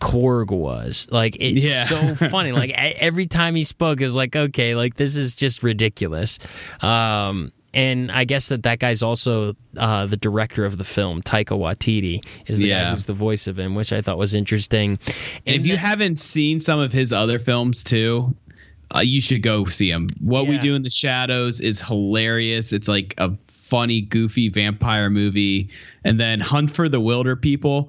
Korg was. Like it's yeah. so funny. Like every time he spoke, it was like, okay, like this is just ridiculous. Um, and I guess that that guy's also uh, the director of the film. Taika Waititi is the yeah. guy who's the voice of him, which I thought was interesting. And if you haven't seen some of his other films too, uh, you should go see him. What yeah. we do in the shadows is hilarious. It's like a funny, goofy vampire movie, and then Hunt for the Wilderpeople.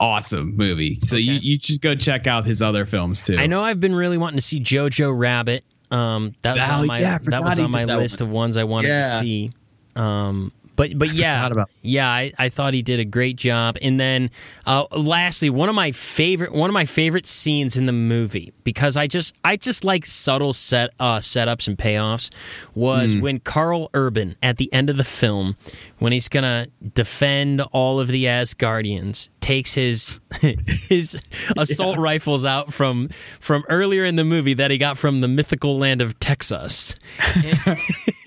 awesome movie. So okay. you you should go check out his other films too. I know I've been really wanting to see Jojo Rabbit. Um, that was oh, on my yeah, that was on my list one. of ones I wanted yeah. to see. Um, but but yeah, yeah, I, I thought he did a great job. And then uh, lastly, one of my favorite one of my favorite scenes in the movie because I just I just like subtle set uh, setups and payoffs was mm. when Karl Urban at the end of the film when he's gonna defend all of the Asgardians takes his his assault yeah. rifles out from from earlier in the movie that he got from the mythical land of Texas.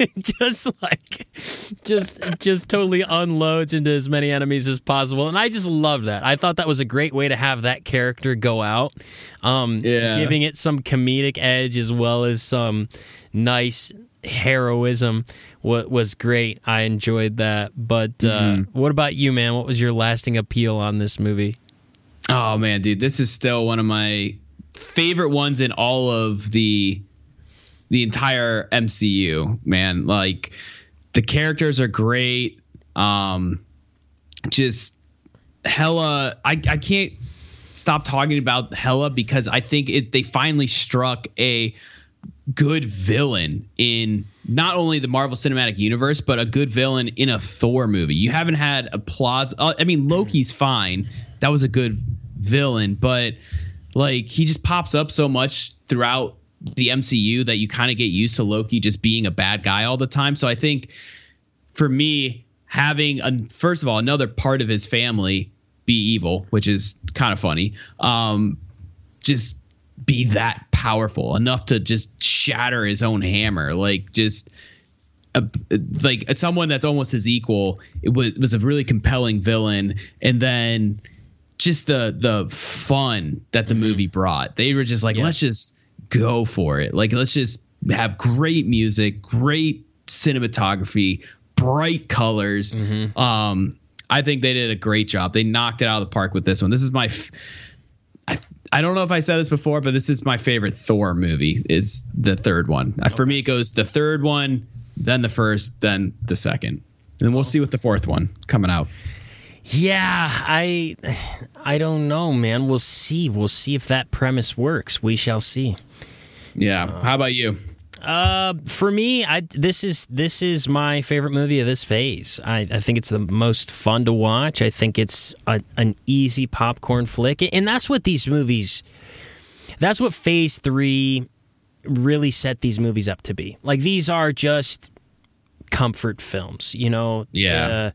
just like just just totally unloads into as many enemies as possible. And i just love that. I thought that was a great way to have that character go out um, yeah. giving it some comedic edge as well as some nice heroism what was great. I enjoyed that. But uh, mm-hmm. what about you man? What was your lasting appeal on this movie? Oh man dude this is still one of my favorite ones in all of the the entire MCU, man. Like the characters are great. Um just Hela. I I can't stop talking about Hela because I think it they finally struck a good villain in not only the Marvel Cinematic Universe, but a good villain in a Thor movie. You haven't had applause. Uh, I mean, Loki's fine. That was a good villain, but like he just pops up so much throughout the MCU that you kind of get used to Loki just being a bad guy all the time. So I think for me, having a, first of all another part of his family be evil, which is kind of funny, um, just be that powerful enough to just shatter his own hammer, like just. A, like someone that's almost his equal, it was was a really compelling villain, and then just the the fun that the mm-hmm. movie brought. They were just like, yeah. let's just go for it. Like let's just have great music, great cinematography, bright colors. Mm-hmm. Um, I think they did a great job. They knocked it out of the park with this one. This is my f- I, I don't know if I said this before, but this is my favorite Thor movie. Is the third one. Okay. For me it goes the third one, then the first, then the second. And then we'll see with the fourth one coming out. Yeah, I I don't know, man. We'll see. We'll see if that premise works. We shall see. Yeah. Uh, How about you? Uh, for me, I this is this is my favorite movie of this phase. I, I think it's the most fun to watch. I think it's a, an easy popcorn flick, and that's what these movies. That's what Phase Three really set these movies up to be. Like these are just comfort films, you know. Yeah. and,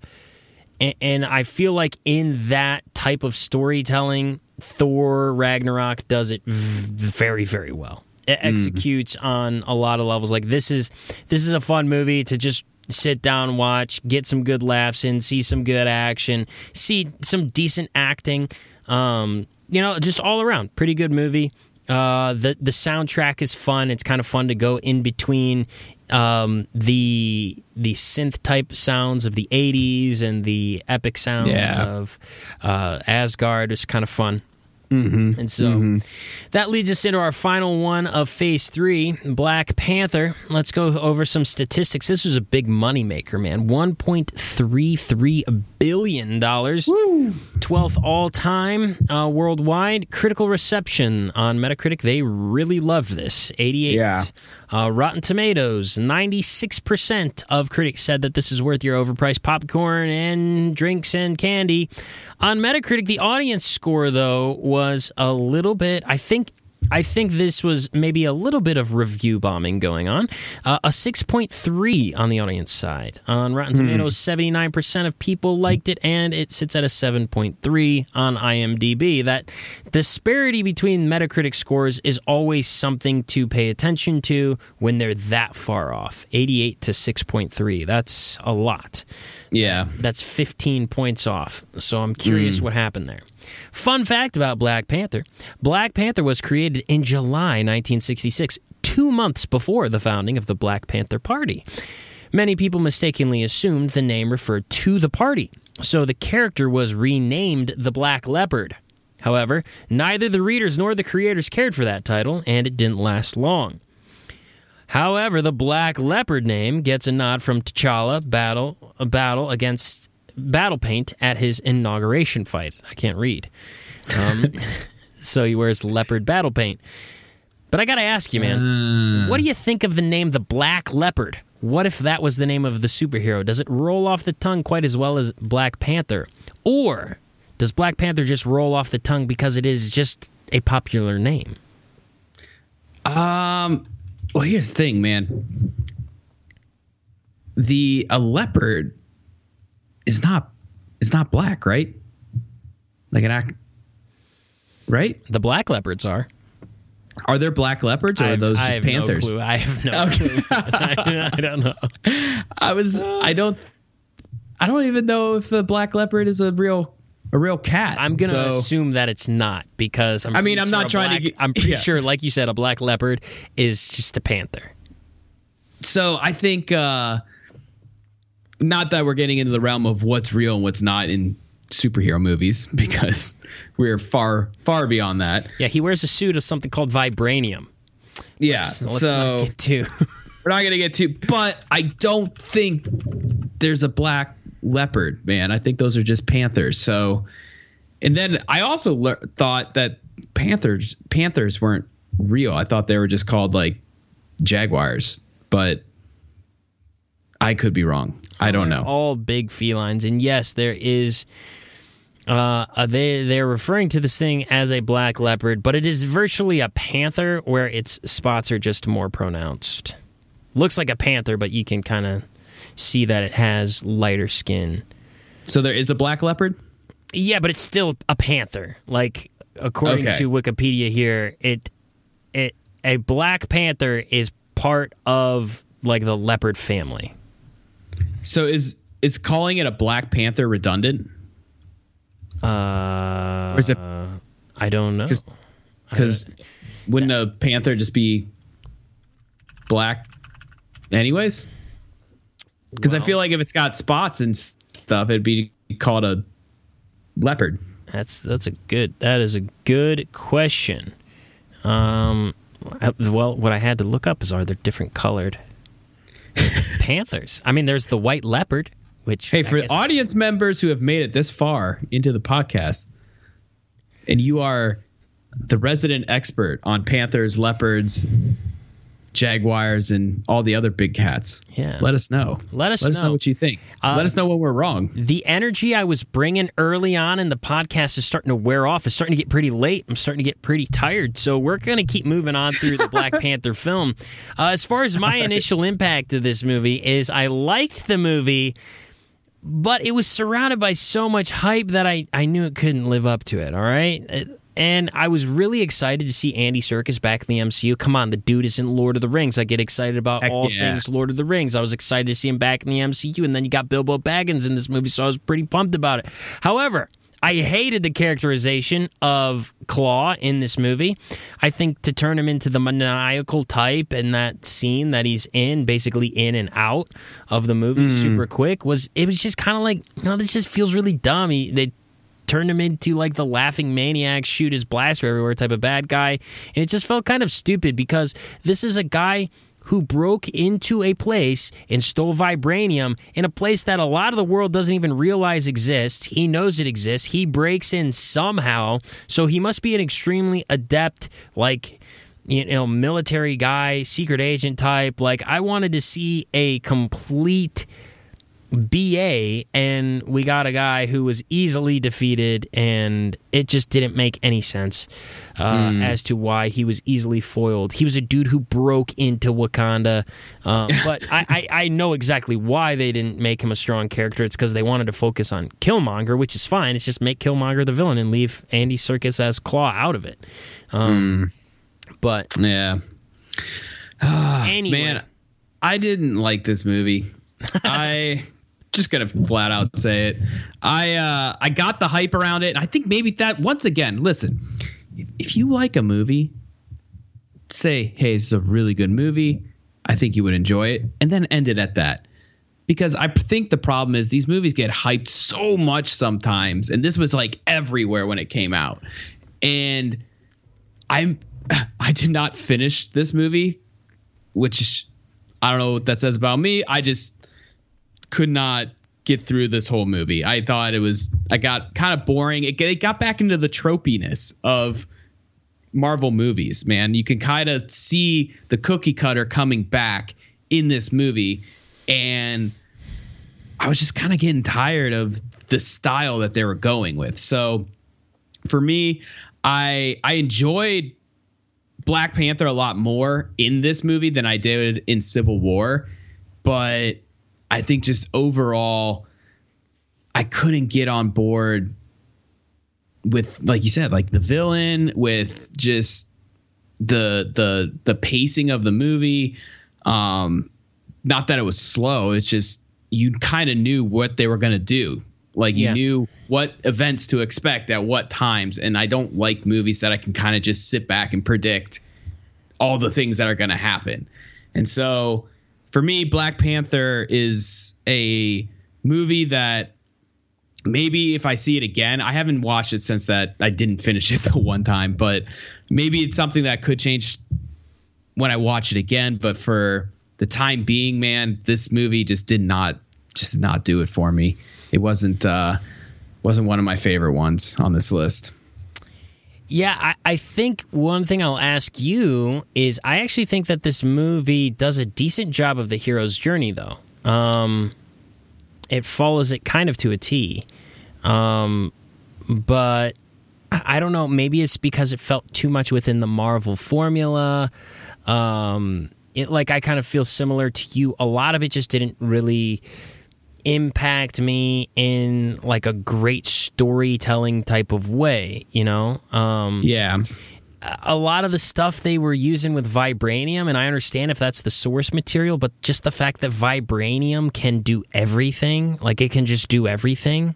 and I feel like in that type of storytelling, Thor Ragnarok does it very very well. It mm-hmm. executes mm. on a lot of levels. Like this is this is a fun movie to just sit down, watch, get some good laughs in, see some good action, see some decent acting. Um, you know, just all around, pretty good movie. Uh, the the soundtrack is fun. It's kind of fun to go in between um, the the synth type sounds of the '80s and the epic sounds Yeah. of uh, Asgard is kind of fun. Mm-hmm. And so that leads us into our final one of phase three Black Panther. Let's go over some statistics. This was a big moneymaker, man. $1.33 billion. 12th all time uh, worldwide. Critical reception on Metacritic. They really loved this. 88. Yeah. Uh, Rotten Tomatoes, 96% of critics said that this is worth your overpriced popcorn and drinks and candy. On Metacritic, the audience score, though, was a little bit, I think. I think this was maybe a little bit of review bombing going on. Uh, a 6.3 on the audience side. On Rotten Tomatoes, 79% of people liked it, and it sits at a 7.3 on IMDb. That disparity between Metacritic scores is always something to pay attention to when they're that far off 88 to 6.3. That's a lot. Yeah. That's 15 points off. So I'm curious what happened there. Fun fact about Black Panther Black Panther was created in July 1966, two months before the founding of the Black Panther Party. Many people mistakenly assumed the name referred to the party, so the character was renamed the Black Leopard. However, neither the readers nor the creators cared for that title, and it didn't last long. However, the Black Leopard name gets a nod from T'Challa battle a battle against battle paint at his inauguration fight. I can't read. Um, so he wears leopard battle paint. But I got to ask you, man, what do you think of the name the Black Leopard? What if that was the name of the superhero? Does it roll off the tongue quite as well as Black Panther? Or does Black Panther just roll off the tongue because it is just a popular name? Um. Well, here's the thing, man. The a leopard is not is not black, right? Like an act, right? The Black Leopards are. Are there black leopards or I are those I just have panthers? No clue. I have no clue. I, I don't know. I was I don't I don't even know if a black leopard is a real a real cat. I'm gonna So- assume that it's not because I'm I mean, I'm sure not trying to get- I'm pretty yeah. sure, like you said, a black leopard is just a panther. so I think uh not that we're getting into the realm of what's real and what's not in superhero movies because we're far far beyond that. Yeah, he wears a suit of something called vibranium. Yeah. So let's so not get too. we're not gonna get to but I don't think there's a black leopard, man. I think those are just panthers. So and then I also le- thought that panthers panthers weren't real. I thought they were just called like jaguars, but I could be wrong. I don't know. all big felines, and yes, there is. Uh, uh, they they're referring to this thing as a black leopard, but it is virtually a panther, where its spots are just more pronounced. Looks like a panther, but you can kind of see that it has lighter skin. So there is a black leopard? Yeah, but it's still a panther. Like according Okay. to Wikipedia here, it it a black panther is part of like the leopard family. So is is calling it a black panther redundant? Uh, Or is it I don't know. Because wouldn't a panther just be black anyways? Because I feel like if it's got spots and stuff, it'd be called a leopard. That's that's a good. That is a good question. Um, well, what I had to look up is are there different colored panthers? I mean, there's the white leopard, which Hey, I for guess- audience members who have made it this far into the podcast, and you are the resident expert on panthers, leopards, jaguars, and all the other big cats, Yeah. let us know. Let us let us know. know what you think. Uh, let us know when we're wrong. the energy I was bringing early on in the podcast is starting to wear off. It's starting to get pretty late. I'm starting to get pretty tired. So we're going to keep moving on through the Black Panther film. Uh, as far as my initial impact of this movie is, I liked the movie, but it was surrounded by so much hype that I, I knew it couldn't live up to it. All right. It- and I was really excited to see Andy Serkis back in the MCU. Come on, the dude is in Lord of the Rings. I get excited about Heck all yeah. things Lord of the Rings. I was excited to see him back in the MCU, and then you got Bilbo Baggins in this movie, so I was pretty pumped about it. However, I hated the characterization of Klaue in this movie. I think to turn him into the maniacal type and that scene that he's in, basically in and out of the movie Hmm. super quick, was it was just kind of like, you know, this just feels really dumb. He, they turned him into like the laughing maniac, shoot his blaster everywhere type of bad guy. And it just felt kind of stupid because this is a guy who broke into a place and stole vibranium in a place that a lot of the world doesn't even realize exists. He knows it exists. He breaks in somehow. So he must be an extremely adept, like, you know, military guy, secret agent type. Like, I wanted to see a complete BA, and we got a guy who was easily defeated, and it just didn't make any sense uh, as to why he was easily foiled. He was a dude who broke into Wakanda, um, but I, I, I know exactly why they didn't make him a strong character. It's because they wanted to focus on Killmonger, which is fine. It's just make Killmonger the villain and leave Andy Serkis as Klaue out of it. Um, But Yeah. Ah, Anyway. Man, I didn't like this movie. I just gonna flat out say it. I uh I got the hype around it. and I think maybe that once again, listen, if, if you like a movie, say, hey, this is a really good movie. I think you would enjoy it, and then end it at that. Because I think the problem is these movies get hyped so much sometimes, and this was like everywhere when it came out. And I'm I did not finish this movie, which I don't know what that says about me. I just could not get through this whole movie. I thought it was I got kind of boring. It, it got back into the tropiness of Marvel movies, man. You can kind of see the cookie cutter coming back in this movie and I was just kind of getting tired of the style that they were going with. So for me, I I enjoyed Black Panther a lot more in this movie than I did in Civil War, but I think just overall I couldn't get on board with like you said like the villain with just the the the pacing of the movie. Um not that it was slow it's just you kind of knew what they were going to do. Like you Yeah. knew what events to expect at what times and i don't like movies that i can kind of just sit back and predict all the things that are going to happen. And so for me black panther is a movie that maybe if I see it again, I haven't watched it since that I didn't finish it the one time, but maybe it's something that could change when I watch it again. But for the time being, man, this movie just did not just did not do it for me. It wasn't uh wasn't one of my favorite ones on this list. Yeah, I, I think one thing I'll ask you is I actually think that this movie does a decent job of the hero's journey, though. Um, it follows it kind of to a T. Um, but I don't know. Maybe it's because it felt too much within the Marvel formula. Um, it like I kind of feel similar to you. A lot of it just didn't really impact me in like a great storytelling type of way. You know. Um, Yeah. a lot of the stuff they were using with vibranium and i understand if that's the source material but just the fact that vibranium can do everything like it can just do everything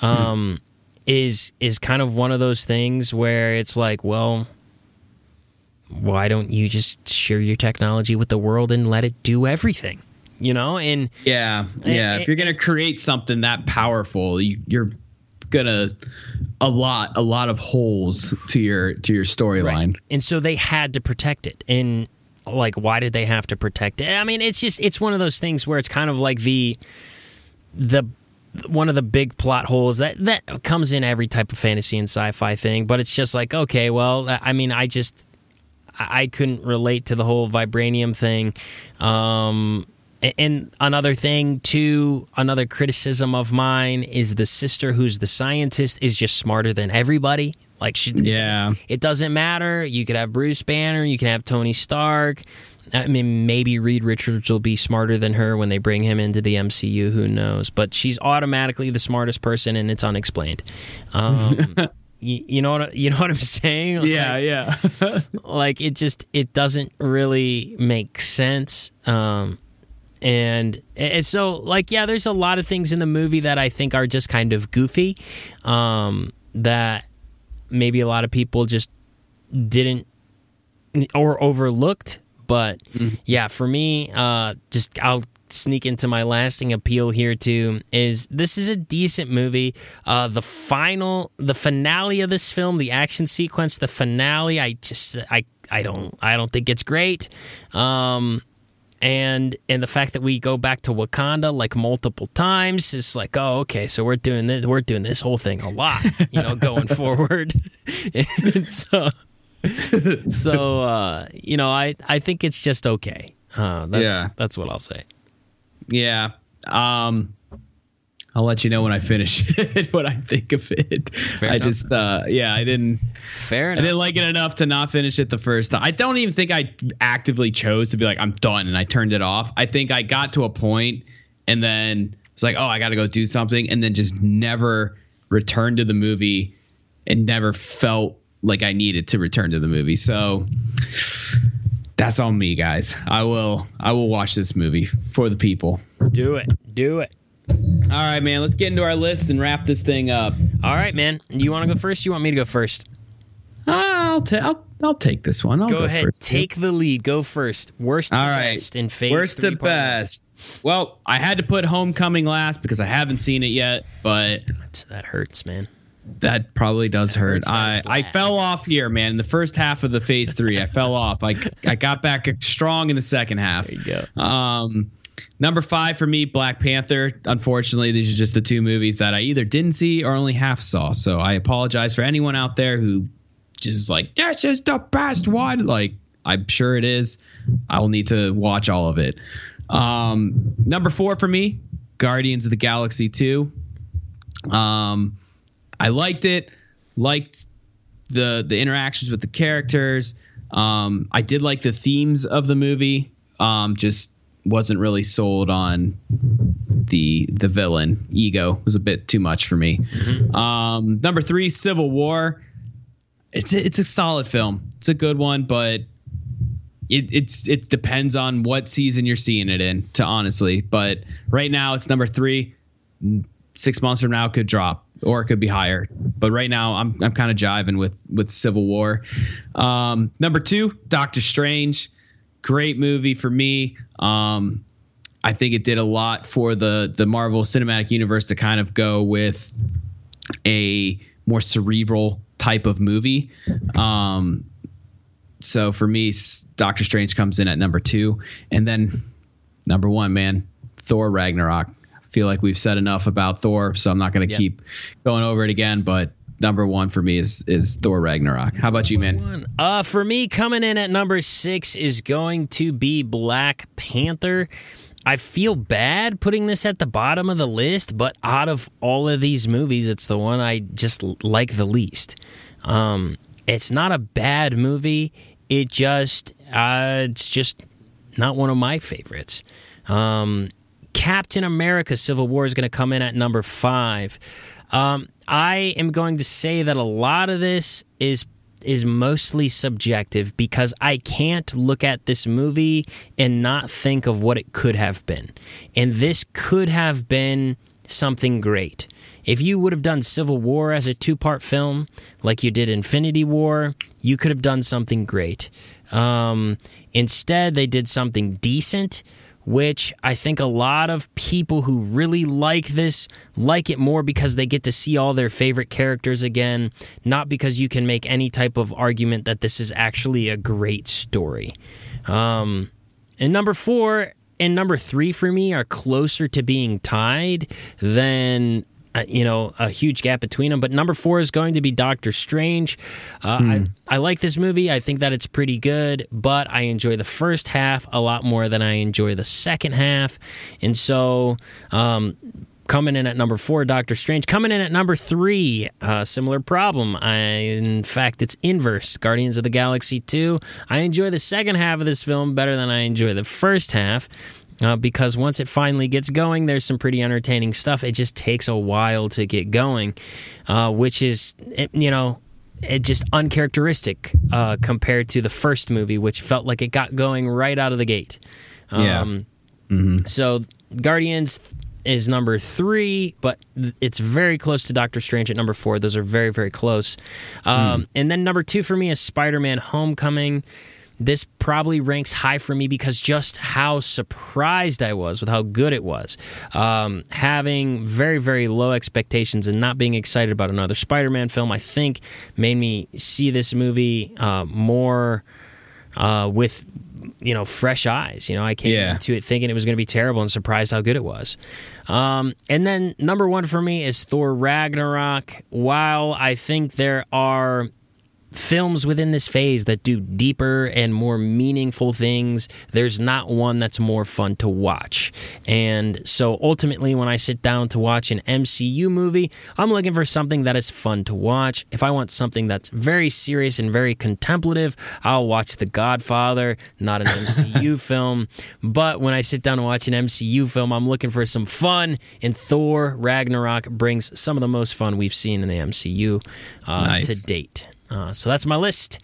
um, is is kind of one of those things where it's like well why don't you just share your technology with the world and let it do everything you know? And Yeah, yeah. Eh, if you're gonna create something that powerful, you, you're gonna a lot, a lot of holes to your to your storyline. and so they had to protect it. And like why did they have to protect it? I mean it's just it's one of those things where it's kind of like the the one of the big plot holes that that comes in every type of fantasy and sci-fi thing. But it's just like okay well i mean i just i couldn't relate to the whole vibranium thing. Um and another thing too another criticism of mine is the sister who's the scientist is just smarter than everybody like she Yeah. it doesn't matter. You could have Bruce Banner, you can have Tony Stark. I mean, maybe Reed Richards will be smarter than her when they bring him into the MCU. Who knows? But she's automatically the smartest person, and it's unexplained. Um, you, you know what? You know what I'm saying? Like- Yeah, yeah. like it just it doesn't really make sense um and, and so like yeah, there's a lot of things in the movie that I think are just kind of goofy, um, that maybe a lot of people just didn't or overlooked. But mm-hmm. yeah, for me, uh, just I'll sneak into my lasting appeal here too is this is a decent movie. Uh, the final, the finale of this film, the action sequence, the finale, I just I I don't I don't think it's great. Um, and and the fact that we go back to Wakanda like multiple times is like oh okay so we're doing this we're doing this whole thing a lot you know going forward and so so uh, you know I I think it's just okay uh, that's yeah. that's what I'll say yeah. Um, I'll let you know when I finish it what I think of it. Fair I enough. just uh yeah, I didn't Fair enough. I didn't like it enough to not finish it the first time. I don't even think I actively chose to be like I'm done and I turned it off. I think I got to a point and then it's like, "Oh, I got to go do something." And then just never returned to the movie and never felt like I needed to return to the movie. So that's on me, guys. I will I will watch this movie for the people. Do it. Do it. All right, man. Let's get into our lists and wrap this thing up. All right, man. You want to go first? you want me to go first? I'll, ta- I'll I'll take this one. I'll go, go ahead. First, take too. the lead. Go first. Worst All to right. best in phase. Worst to best. Well, I had to put Homecoming last because I haven't seen it yet, but that hurts, man. That probably does that hurt. I I fell off here, man. In the first half of the phase three, I fell off. I I got back strong in the second half. There you go. Um, number five for me, Black Panther. Unfortunately, these are just the two movies that I either didn't see or only half saw. So I apologize for anyone out there who just like this is the best one. Like I'm sure it is. I'll need to watch all of it. Um, number four for me, Guardians of the Galaxy two. Um, I liked it. Liked the the interactions with the characters. Um, I did like the themes of the movie. Um, just wasn't really sold on the the villain. Ego was a bit too much for me. Mm-hmm. Um, number three, Civil War. It's a, it's a solid film. It's a good one, but it it's it depends on what season you're seeing it in. To honestly, but right now it's number three. Six months from now, could drop or it could be higher. But right now, I'm I'm kind of jiving with with Civil War. Um, number two, Doctor Strange, great movie for me. Um, I think it did a lot for the the Marvel Cinematic Universe to kind of go with a more cerebral type of movie. Um, so for me, Doctor Strange comes in at number two, and then number one, man, Thor Ragnarok I feel like we've said enough about Thor, so I'm not going to yep. keep going over it again. But number one for me is is Thor Ragnarok. How about you, man? Uh, for me, coming in at number six is going to be Black Panther. I feel bad putting this at the bottom of the list, but out of all of these movies, it's the one I just like the least. Um, it's not a bad movie. It just uh, it's just not one of my favorites. Um, Captain America Civil War is going to come in at number five. Um, I am going to say that a lot of this is is mostly subjective because I can't look at this movie and not think of what it could have been. And this could have been something great. If you would have done Civil War as a two part film, like you did Infinity War, you could have done something great. Um, instead, they did something decent which I think a lot of people who really like this like it more because they get to see all their favorite characters again, not because you can make any type of argument that this is actually a great story. Um, and number four and number three for me are closer to being tied than uh, you know a huge gap between them. But number four is going to be Doctor Strange. Uh, hmm. I, I like this movie. I think that it's pretty good, but I enjoy the first half a lot more than I enjoy the second half, and so. Um, coming in at number four, Doctor Strange. Coming in at number three, uh, similar problem. I, in fact, it's inverse. Guardians of the Galaxy 2. I enjoy the second half of this film better than I enjoy the first half uh, because once it finally gets going, there's some pretty entertaining stuff. It just takes a while to get going, uh, which is, you know, it just uncharacteristic uh, compared to the first movie, which felt like it got going right out of the gate. Um, yeah. So Guardians is number three, but it's very close to Doctor Strange at number four. Those are very, very close. Um, And then number two for me is Spider Man Homecoming. This probably ranks high for me because just how surprised I was with how good it was. Um, having very, very low expectations and not being excited about another Spider Man film, I think, made me see this movie uh, more uh, with you know fresh eyes. You know, I came Yeah. into it thinking it was going to be terrible and surprised how good it was. Um, and then number one for me is Thor Ragnarok. While I think there are films within this phase that do deeper and more meaningful things, there's not one that's more fun to watch. And so ultimately, when I sit down to watch an MCU movie, I'm looking for something that is fun to watch. If I want something that's very serious and very contemplative, I'll watch The Godfather, not an MCU film. But when I sit down to watch an MCU film, I'm looking for some fun, and Thor Ragnarok brings some of the most fun we've seen in the MCU uh, Nice. to date. Uh, so that's my list.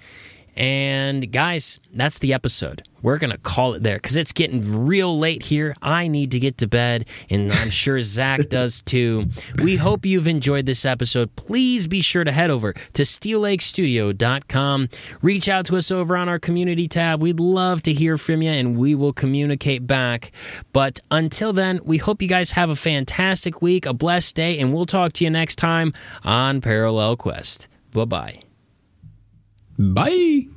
And guys, that's the episode. We're going to call it there because it's getting real late here. I need to get to bed, and I'm sure Zach does too. We hope you've enjoyed this episode. Please be sure to head over to steellakestudio.com. Reach out to us over on our community tab. We'd love to hear from you, and we will communicate back. But until then, we hope you guys have a fantastic week, a blessed day, and we'll talk to you next time on Parallel Quest. Bye bye. Bye.